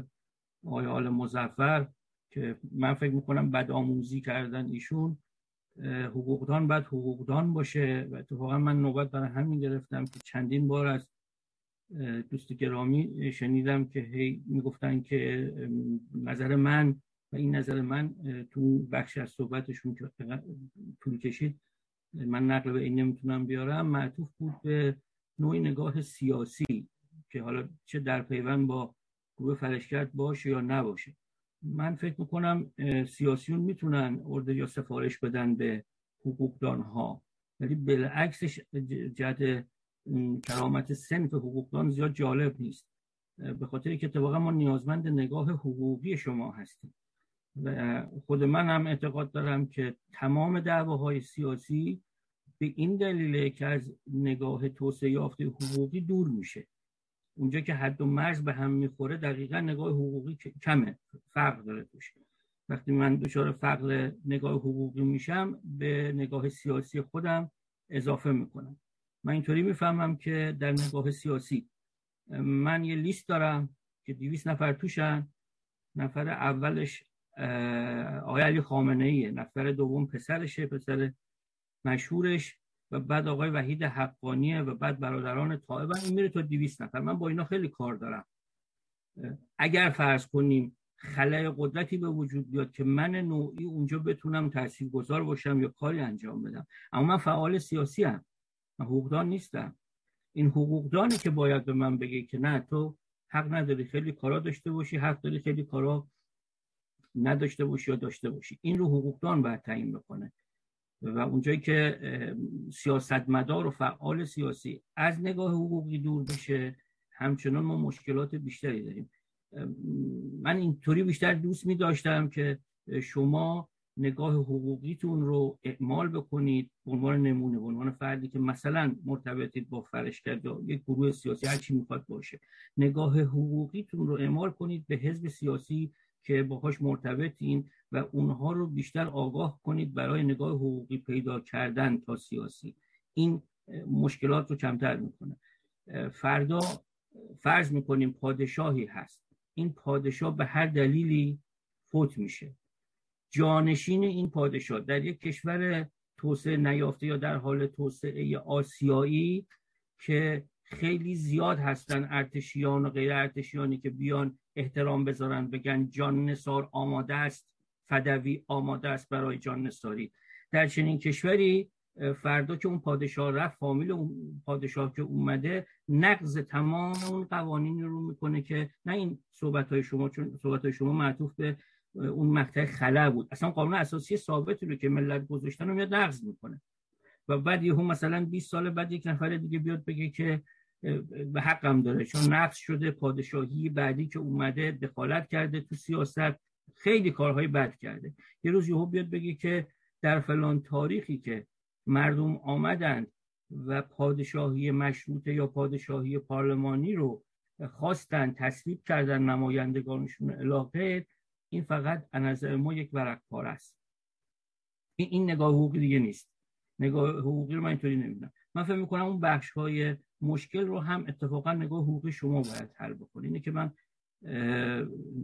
آقای آل مزفر که من فکر می‌کنم بد آموزی کردن ایشون حقوقدان باید حقوقدان باشه و اتفاقا من نوبت برای همین گرفتم که چندین بار از دوست گرامی شنیدم که هی می‌گفتن که نظر من و این نظر من تو بخش از صحبتشون که طول کشید من نقل به این نمی‌تونم بیارم معطوف بود به نوعی نگاه سیاسی که حالا چه در پیوند با گروه فلشکرد باشه یا نباشه. من فکر می‌کنم سیاسیون می‌تونن ارده یا سفارش بدن به حقوقدان ها ولی بالعکسش جد کرامت سنف حقوقدان زیاد جالب نیست. به خاطر که اتفاقا ما نیازمند نگاه حقوقی شما هستیم. و خود من هم اعتقاد دارم که تمام دعواهای سیاسی به این دلیله که از نگاه توسعه یافته حقوقی دور میشه. اونجا که حد و مرز به هم می‌خوره دقیقا نگاه حقوقی کمه. فرق داره توش. وقتی من دچار فقر نگاه حقوقی میشم به نگاه سیاسی خودم اضافه می‌کنم. من اینطوری می‌فهمم که در نگاه سیاسی من یه لیست دارم که دیویس نفر توشن. نفر اولش آقای علی خامنه ایه نفر دوم پسرشه. پسر مشهورش. و بعد آقای وحید حقانیه و بعد برادران طائب این میره تا 200 نفر. من با اینا خیلی کار دارم. اگر فرض کنیم خلای قدرتی به وجود بیاد که من نوعی اونجا بتونم تاثیرگذار باشم یا کاری انجام بدم. اما من فعال سیاسی هم من حقوقدان نیستم. این حقوقدانی که باید به من بگه که نه تو حق نداری خیلی کارا داشته باشی حق داری خیلی کارا نداشته باشی یا داشته باشی. این رو حقوقدان باید تعیین بکنه. و اونجایی که سیاستمدار و فعال سیاسی از نگاه حقوقی دور بشه همچنان ما مشکلات بیشتری داریم. من اینطوری بیشتر دوست می داشتم که شما نگاه حقوقیتون رو اعمال بکنید به عنوان نمونه به عنوان فردی که مثلا مرتبطید با فرشکد یا یک گروه سیاسی هر چی می‌خواد باشه. نگاه حقوقیتون رو اعمال کنید به حزب سیاسی که باهاش مرتبطین و اونها رو بیشتر آگاه کنید برای نگاه حقوقی پیدا کردن تا سیاسی. این مشکلات رو کمتر می‌کنه. فردا فرض می‌کنیم پادشاهی هست. این پادشاه به هر دلیلی فوت میشه. جانشین این پادشاه در یک کشور توسعه نیافته یا در حال توسعه آسیایی که خیلی زیاد هستن ارتشیان و غیر ارتشیانی که بیان احترام بذارن بگن جان نسار آماده است فدوی آماده است برای جان نساری در چنین کشوری فردا که اون پادشاه رفت فامیل اون پادشاه که اومده نقض تمام اون قوانین رو می‌کنه که نه این صحبت های شما چون صحبت های شما معطوف به اون مقطع خلا بود. اصلا قانون اساسی ثابتی رو که ملت گذاشتن رو میاد نقض می‌کنه. و بعد یهو مثلا 20 سال بعد یک نفر دیگه بیاد بگه که به حقم داره. چون نقض شده پادشاهی بعدی که اومده دخالت کرده تو سیاست خیلی کارهای بد کرده. یه روز یهو بیاد بگه که در فلان تاریخی که مردم آمدند و پادشاهی مشروطه یا پادشاهی پارلمانی رو خواستن تصویب کردن نمایندگانشون علاقه این فقط نظر ما یک ورق پار است. این نگاه حقوقی دیگه نیست. نگاه حقوقی رو من اینطوری نمی‌دونم. من فکر می‌کنم اون بخش های مشکل رو هم اتفاقا نگاه حقوقی شما باید حل بکنه. اینه که من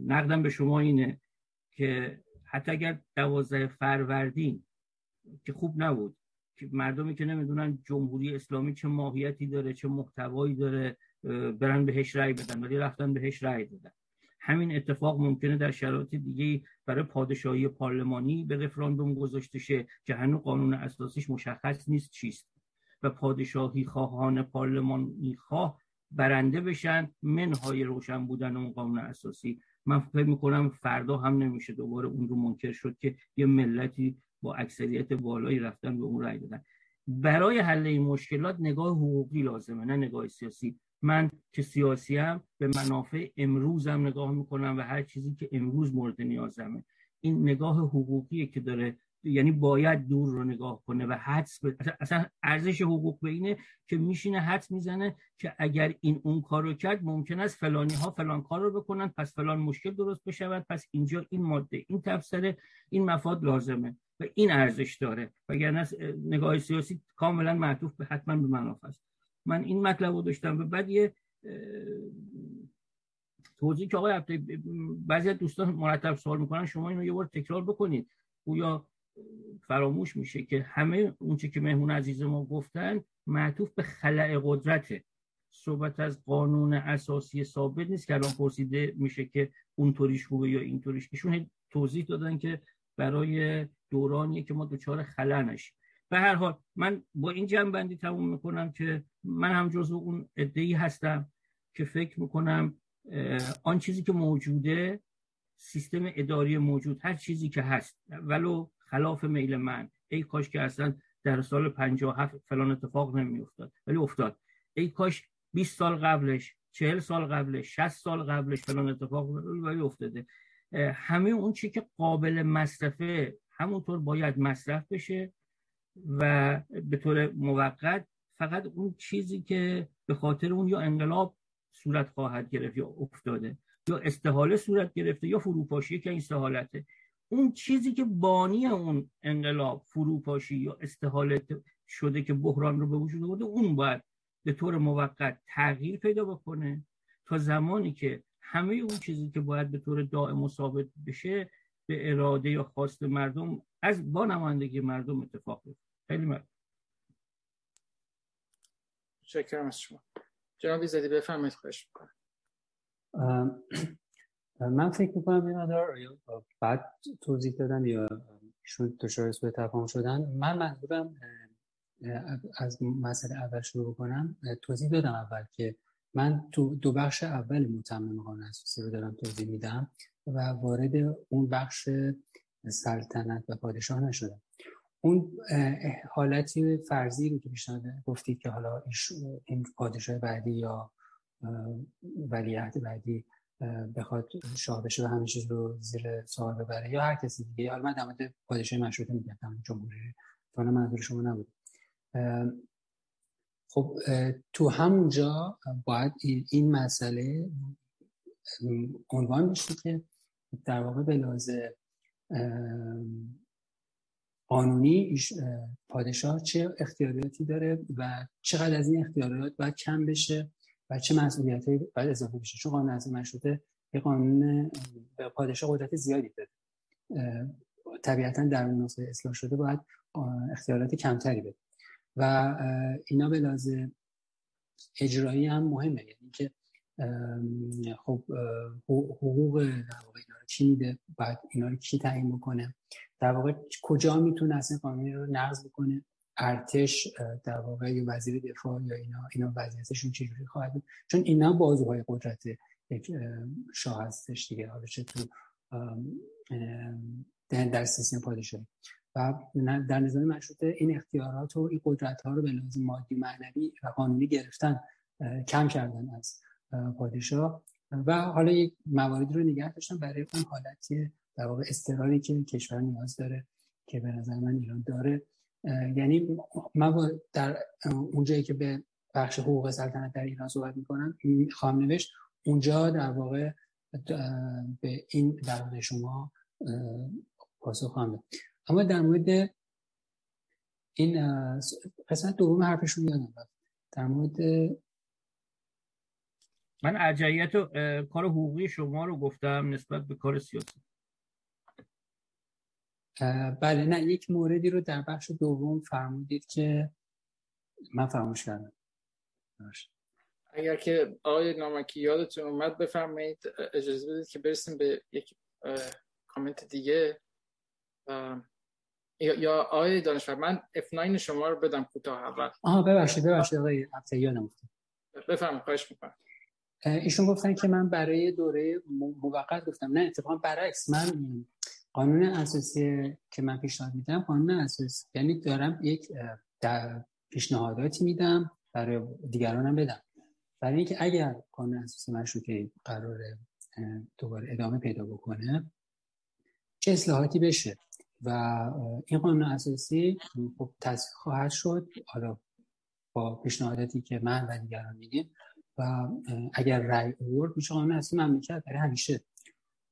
نقدم به شما اینه که حتی اگر دوازده فروردین که خوب نبود که مردمی که نمی‌دونن جمهوری اسلامی چه ماهیتی داره چه محتوایی داره برن بهش رأی بدن ولی رفتن بهش رأی دادن. همین اتفاق ممکنه در شرایط دیگه برای پادشاهی پارلمانی به رفراندوم گذاشته شه که هنوز قانون اساسیش مشخص نیست چیست. و پادشاهی خواهان پارلمانی خواه برنده بشن. منهای روشن بودن اون قانون اساسی. من فکر می‌کنم فردا هم نمیشه دوباره اون رو منکر شد که یه ملتی با اکثریت بالایی رفتن به اون رای دادن. برای حل این مشکلات نگاه حقوقی لازمه نه نگاه سیاسی. من که سیاسی هم به منافع امروزم نگاه می‌کنم و هر چیزی که امروز مورد نیازمه. این نگاه حقوقیه که داره یعنی باید دور رو نگاه کنه و حدس اصلا ارزش حقوق به اینه که میشینه حدس می‌زنه که اگر این اون کار رو کرد ممکن است فلانی ها فلان کار رو بکنن پس فلان مشکل درست بشود پس اینجا این ماده این تفسره این مفاد لازمه و این ارزش داره. وگرنه نگاه سیاسی کاملا معطوف به حتما به منافع است. من این مطلب رو داشتم و بعد یه توضیح که آقای بعضی دوستان مرتب سوال می‌کنن شما اینو یه بار تکرار بکنید. گویا فراموش میشه که همه اونچه که مهمون عزیز ما گفتن معطوف به خلع قدرته. صحبت از قانون اساسی ثابت نیست که الان پرسیده میشه که اونطوریش خوبه یا اینطوریش. ایشون توضیح دادن که برای دورانی که ما دچار خلع نشیم. به هر حال من با این جمع بندی تموم می‌کنم که من هم جزو اون ادهی هستم که فکر می‌کنم آن چیزی که موجوده سیستم اداری موجود هر چیزی که هست. ولو خلاف میل من. ای کاش که اصلا در سال 57 فلان اتفاق نمی افتاد ولی افتاد. ای کاش 20 سال قبلش 40 سال قبلش 60 سال قبلش فلان اتفاق ولی افتاده. همه اون چی که قابل مصرفه همونطور باید مصرف بشه و به طور موقت فقط اون چیزی که به خاطر اون یا انقلاب صورت خواهد گرفت یا افتاده یا استحاله صورت گرفته یا فروپاشی که این استحالته اون چیزی که بانی اون انقلاب فروپاشی یا استحاله شده که بحران رو به وجود آورده اون باید به طور موقت تغییر پیدا بکنه تا زمانی که همه اون چیزی که باید به طور دائم و ثابت بشه به اراده یا خواست مردم از با نمایندگی مردم اتفاق بیفته. خیلی ممنون. شکرم از شما. جنابی زدی بفرمایید خواهش می‌کنم. من فکر می‌کنم این مدار بعد توضیح دادن یا ایشون دچار به تفاهم شدن من منظورم از مسئله اول شروع کنم توضیح دادم اول که من تو دو بخش اول متمم قانون اساسی رو دارم توضیح میدم و وارد اون بخش سلطنت و پادشاه نشدم. اون حالتی فرضی رو که پیشنهاد گفتید که حالا این پادشاه بعدی یا ولیعهد بعدی بخواد شاه بشه و همه چیز رو زیر سوال ببره. یا هر کسی دیگه. حالا من مورد پادشاه مشروطه میگم. جمهوری تو منظور شما نبود. خب تو همونجا باید این مسئله عنوان بشه که در واقع به لازه قانونی پادشاه چه اختیاراتی داره و چقدر از این اختیارات باید کم بشه و چه مسئولیت باید اضافه بشه؟ چون قانون از مشروطه یه قانون به پادشاه قدرت زیادی داره. طبیعتا در نسخه اصلاح شده باید اختیارات کمتری بده. و اینا به لازم اجرایی هم مهمه. یعنی که خب حقوق در واقع اینا رو کی میده؟ باید اینا رو کی تعیین بکنه؟ در واقع کجا می‌تونه اصلا قانونی رو نقض بکنه؟ ارتش در واقع یا وزیر دفاع یا اینا اینا وضعیتشون چجوری خواهد بود؟ چون اینا بازوهای قدرت یک شاه هستش دیگه حالا چه تو در سیستم پادشاهی. و در نظام مشروطه این اختیارات و این قدرت ها رو به لازم مادی معنوی و قانونی گرفتن کم کردن از پادشاه. و حالا یک مواردی رو نگه داشتن برای اون حالتی در واقع استراری که کشور نیاز داره که به نظر من ایران داره. یعنی من در اونجایی که به بخش حقوق سلطنت در ایران صحبت می‌کنم خواهم نوشت اونجا در واقع به این در شما پاسخ خواهم اما در مورد این قسمت دوم حرفشون یادم رفت. در مورد من و کار حقوقی شما رو گفتم نسبت به کار سیاسی. بله نه یک موردی رو در بخش دوم فرمودید که من فراموش کردم. اگر که آقای نامکی یادتون اومد بفرمایید اجازه بدید که برسیم به یک کامنت دیگه. یا آقای دانشور من F9 شما رو بدم کوتاه اول. آها ببخشید ببخشید آقای یادم بفرمایید خواهش می‌کنم. ایشون گفتن که من برای دوره موقت گفتم. نه اتفاقا برعکس من قانون اساسی که من پیشنهاد میدم قانون اساسی یعنی دارم یک پیشنهاداتی میدم برای دیگرانم بدم. برای اینکه اگر قانون اساسی مشروطه قرار دوباره ادامه پیدا بکنه چه اصلاحاتی بشه؟ و این قانون اساسی خب تصویب خواهد شد حالا با پیشنهاداتی که من و دیگران میدیم و اگر رأی آورد میشه قانون اساسی مملکت برای همیشه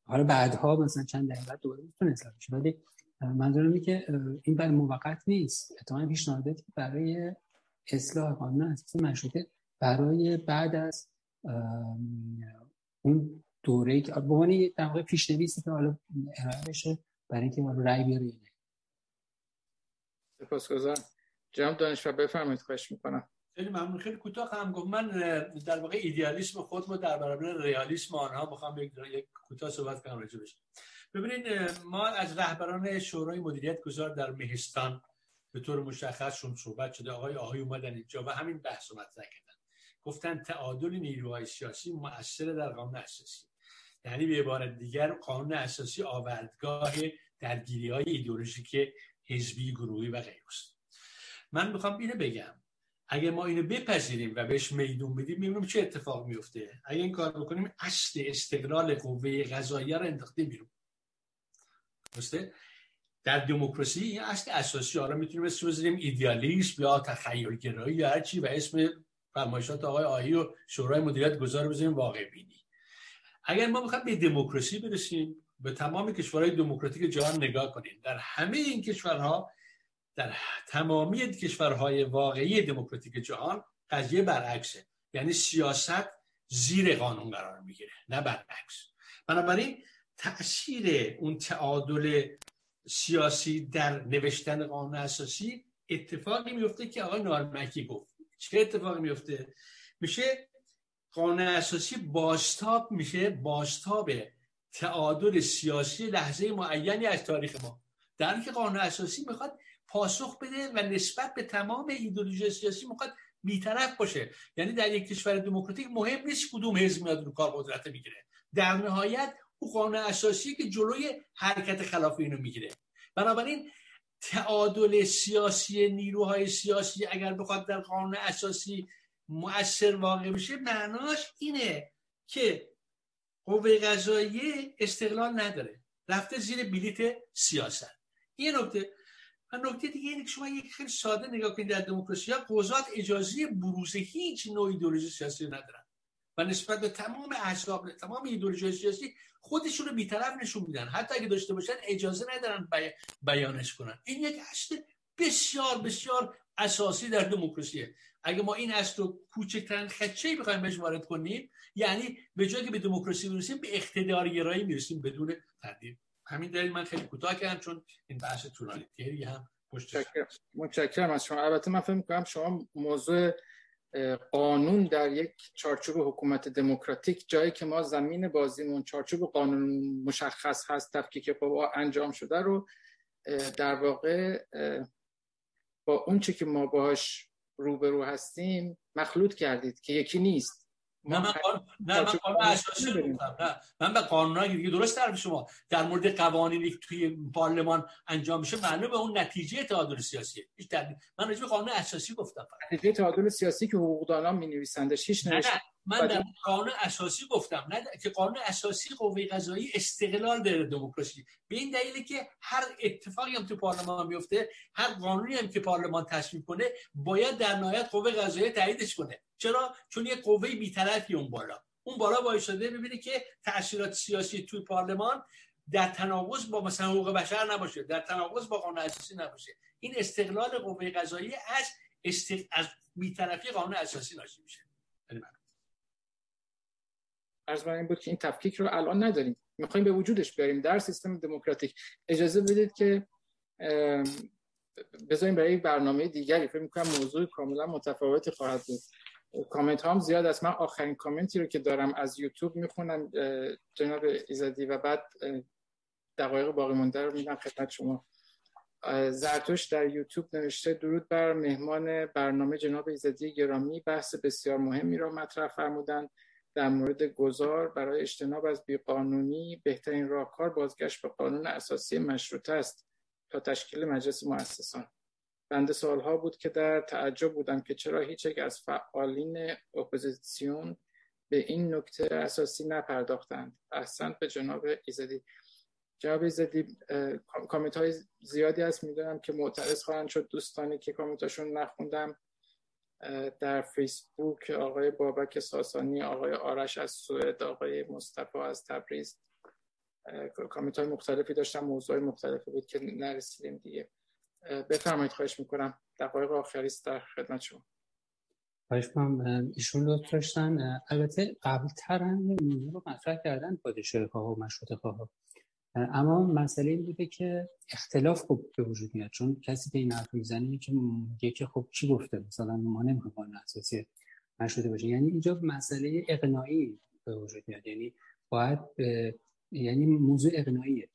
حالا بعدها مثلا چند دقیقه بعد دوباره می‌تونه اصلاح بشه. ولی منظورم اینه که این برای موقت نیست. اتفاقا پیشنهاداتی برای اصلاح قانون اساسی مشروطه برای بعد از اون دوره که به عنوان در واقع پیشنویسی که حالا ارائه بشه برای اینکه حالا رأی بیاره یا نه. سپاسگزارم. جناب دانشور بفرمایید. خواهش می‌کنم. خیلی ممنون. خیلی کوتاه هم گفت. من در واقع ایدئالیسم خود رو در برابر ریالیسم آنها می‌خوام یک کوتاه صحبت کنم راجع بشه ببینید ما از رهبران شورای مدیریت گذار در مهستان به طور مشخص شون صحبت شده آقای آقای اومدن اینجا و همین بحث رو مطرح کردن. گفتن تعادل نیروهای سیاسی مؤثر در قانون اساسی. یعنی به عبارت دیگر قانون اساسی آوردگاه درگیری های ایدئولوژیک حزبی گروهی و غیره من می‌خوام اینو بگم. اگه ما اینو بپذیریم و بهش میدون بدیم می‌بینیم چه اتفاق میفته اگه این کار بکنیم اصل استقلال قوه قضاییه رو انداخته بیرون. درسته؟ در دموکراسی این اصل اساسی رو می‌تونیم اسم بزنیم ایدیالیسم یا تخیلگرایی یا هرچی و اسم فرمایشات آقای آهی و شورای مدیریت گذار بزنیم واقع بینی. اگر ما می‌خوایم به دموکراسی برسیم به تمام کشورهای دموکراتیک جهان نگاه کنیم در همه این کشورها در تمامی کشورهای واقعی دموکراتیک جهان قضیه برعکسه. یعنی سیاست زیر قانون قرار می‌گیره نه برعکس. بنابراین تاثیر اون تعادل سیاسی در نوشتن قانون اساسی اتفاقی میفته که آقای نارمکی گفت. چه اتفاقی میفته میشه قانون اساسی باستاب میشه باستاب تعادل سیاسی لحظه معینی از تاریخ ما. در اینکه قانون اساسی می‌خواد پاسخ بده و نسبت به تمام ایدولوژی سیاسی می‌خواد بیطرف باشه. یعنی در یک کشور دموکراتیک مهم نیست کدوم حزب میاد رو کار قدرت می‌گیره. در نهایت او قانون اساسی که جلوی حرکت خلاف اینو می‌گیره. بنابراین تعادل سیاسی نیروهای سیاسی اگر بخواد در قانون اساسی مؤثر واقع بشه معناش اینه که قوه قضاییه استقلال نداره. رفته زیر بلیت سیاست. این نکته و نکته دیگه اینه که شما یک خیلی ساده نگاه کنید در دموکراسی ها قضات اجازه بروز هیچ نوع ایدولوژی سیاسی ندارن. و نسبت به تمام احزاب تمام ایدولوژی سیاسی خودشون رو بیطرف نشون میدن. حتی اگه داشته باشن اجازه ندارن بیانش کنن. این یک اصل بسیار بسیار اساسی در دموکراسیه. اگه ما این اصل رو کوچکترین خدشه بخوایم بهش وارد کنیم یعنی به جای که به دموکراسی برسیم به اقتدارگرایی می‌رسیم بدون تردید. همین دلیل من خیلی کوتاه کردم چون این بحث طولانی دیگه هم پشت متشکرم. از شما. البته من فکر می‌کنم شما موضوع قانون در یک چارچوب حکومت دموکراتیک جایی که ما زمین بازیمون چارچوب قانون مشخص هست تفکیک قوا انجام شده رو در واقع با اون چی که ما باش روبرو هستیم مخلوط کردید که یکی نیست. نه من قانون نه من قانون اساسی نه من به قانونایی دیگه درست طرف شما. در مورد قوانینی که توی پارلمان انجام میشه معلومه اون نتیجه تعادل سیاسیه هیچ من راجع به قانون اساسی گفتم نتیجه تعادل سیاسی که حقوقدانان می نویسندش هیچ نه. من در قانون اساسی گفتم نه که قانون اساسی قوه قضایی استقلال داره دموکراسی. به این دلیلی که هر اتفاقی هم تو پارلمان میفته هر قانونی هم که پارلمان تصویب کنه باید در نهایت قوه قضایی تاییدش کنه. چرا؟ چون یه قوه بی‌طرفی اون بالا. اون بالا وایساده ببینه که تاثیرات سیاسی توی پارلمان در تناقض با مثلا حقوق بشر نباشه در تناقض با قانون اساسی نباشه. این استقلال قوه قضایی از است... از بی‌طرفی قانون اساسی ناشی میشه. عرض این بود که این تفکیک رو الان نداریم. می‌خوایم به وجودش بیاریم. در سیستم دموکراتیک اجازه بدید که بذاریم برای یک برنامه دیگری. فکر می‌کنم موضوع کاملا متفاوتی خواهد بود. کامنت هم زیاد است. من آخرین کامنتی رو که دارم از یوتیوب می‌خونم جناب ایزدی و بعد دقایق باقی مونده رو میدم خدمت شما. زرتوش در یوتیوب نوشته درود بر مهمان برنامه جناب ایزدی گرامی. بحث بسیار مهمی را مطرح فرمودند. در مورد گذار برای اجتناب از بیقانونی بهترین راهکار بازگشت به قانون اساسی مشروطه است تا تشکیل مجلس مؤسسان. بنده سالها بود که در تعجب بودم که چرا هیچ یک از فعالین اپوزیسیون به این نکته اساسی نپرداختند. احسن به جناب ایزدی. جناب ایزدی کامنت های زیادی هست می‌دونم که معترض خواهند شد. دوستانی که کامنتاشون نخوندم در فیسبوک آقای بابک ساسانی آقای آرش از سوئد آقای مصطفی از تبریز. کامنت های مختلفی داشتم موضوع مختلفی بود که نرسیدیم دیگه. بفرمایید خواهش می‌کنم. دقایق آخری است در خدمت شما. خواهش می‌کنم. ایشون لطف داشتن. البته قبل تر هم رو مطرح کردن پادشاه خواه و مشروط خواه اما مسئله این بوده که اختلاف خوب به وجود میاد چون کسی که این حرف می‌زنه که میگه که خب چی گفته؟ مثلا ما نمی‌خوایم قانون اساسی مشروطه باشه. یعنی اینجا مسئله اقناعی به وجود میاد. یعنی باید یعنی موضوع اقناعیه.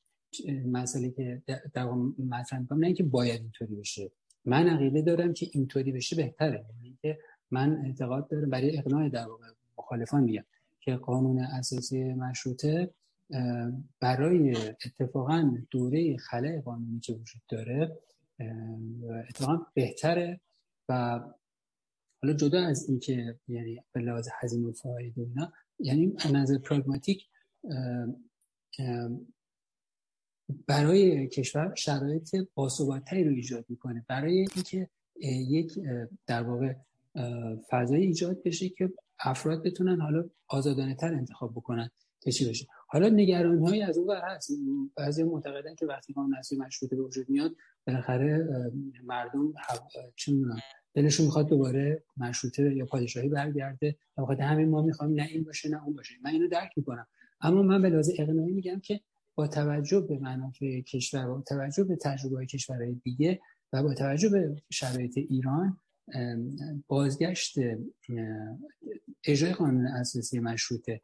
مسئله که در مطرح می‌کنم نه اینکه باید اینطوری بشه. من عقیده دارم که اینطوری بشه بهتره. یعنی که من اعتقاد دارم برای اقناع در واقع مخالفان میگم که قانون اساسی مشروطه برای اتفاقا دوره خلای قانونی که وجود داره اتفاقا بهتره و حالا جدا از اینکه یعنی به لحاظ هزینه و اینا یعنی نظر پراگماتیک برای کشور شرایط باثباتتری رو ایجاد می‌کنه. برای اینکه یک در واقع فضای ایجاد بشه که افراد بتونن حالا آزادانه تر انتخاب بکنن. چی بشه حالا نگرانی هایی از اون هست. بعضی معتقدن که وقتی قانون اساسی مشروطه به وجود میاد بالاخره مردم چه می‌دونم دلشون می‌خواد دوباره مشروطه یا پادشاهی برگرده و همین ما می‌خوایم نه این باشه نه اون باشه. من اینو درک می‌کنم. اما من به لحاظ اقناعی میگم که با توجه به منافع کشور با توجه به تجربه کشورهای دیگه و با توجه به شرایط ایران بازگشت اجرای قانون اساسی مشروطه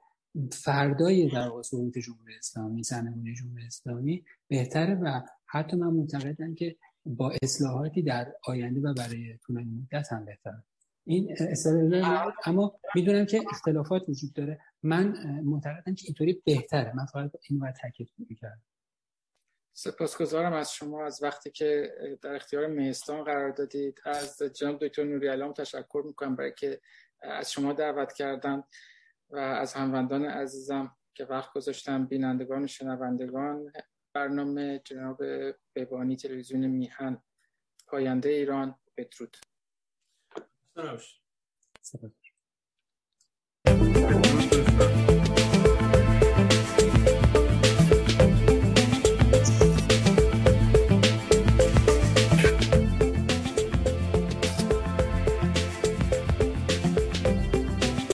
فردای در واقع سقوط جمهوری اسلامی سرنگونی جمهوری اسلامی بهتره و حتی من معتقدم که با اصلاحاتی در آینده و برای طولانی مدت هم بهتره. این استدلال اما می‌دونم که اختلافات وجود داره. من معتقدم که اینطوری بهتره. من فقط این باید تاکید می‌کردم. سپاسگزارم از شما از وقتی که در اختیار مهستان قرار دادید. از جناب دکتر نوری علام تشکر می‌کنم برای که از شما دعوت کردن. و از هموندان عزیزم که وقت گذاشتم بینندگان و شنوندگان برنامه جناب ببانی تلویزیون میهن پاینده ایران بدرود. سلام.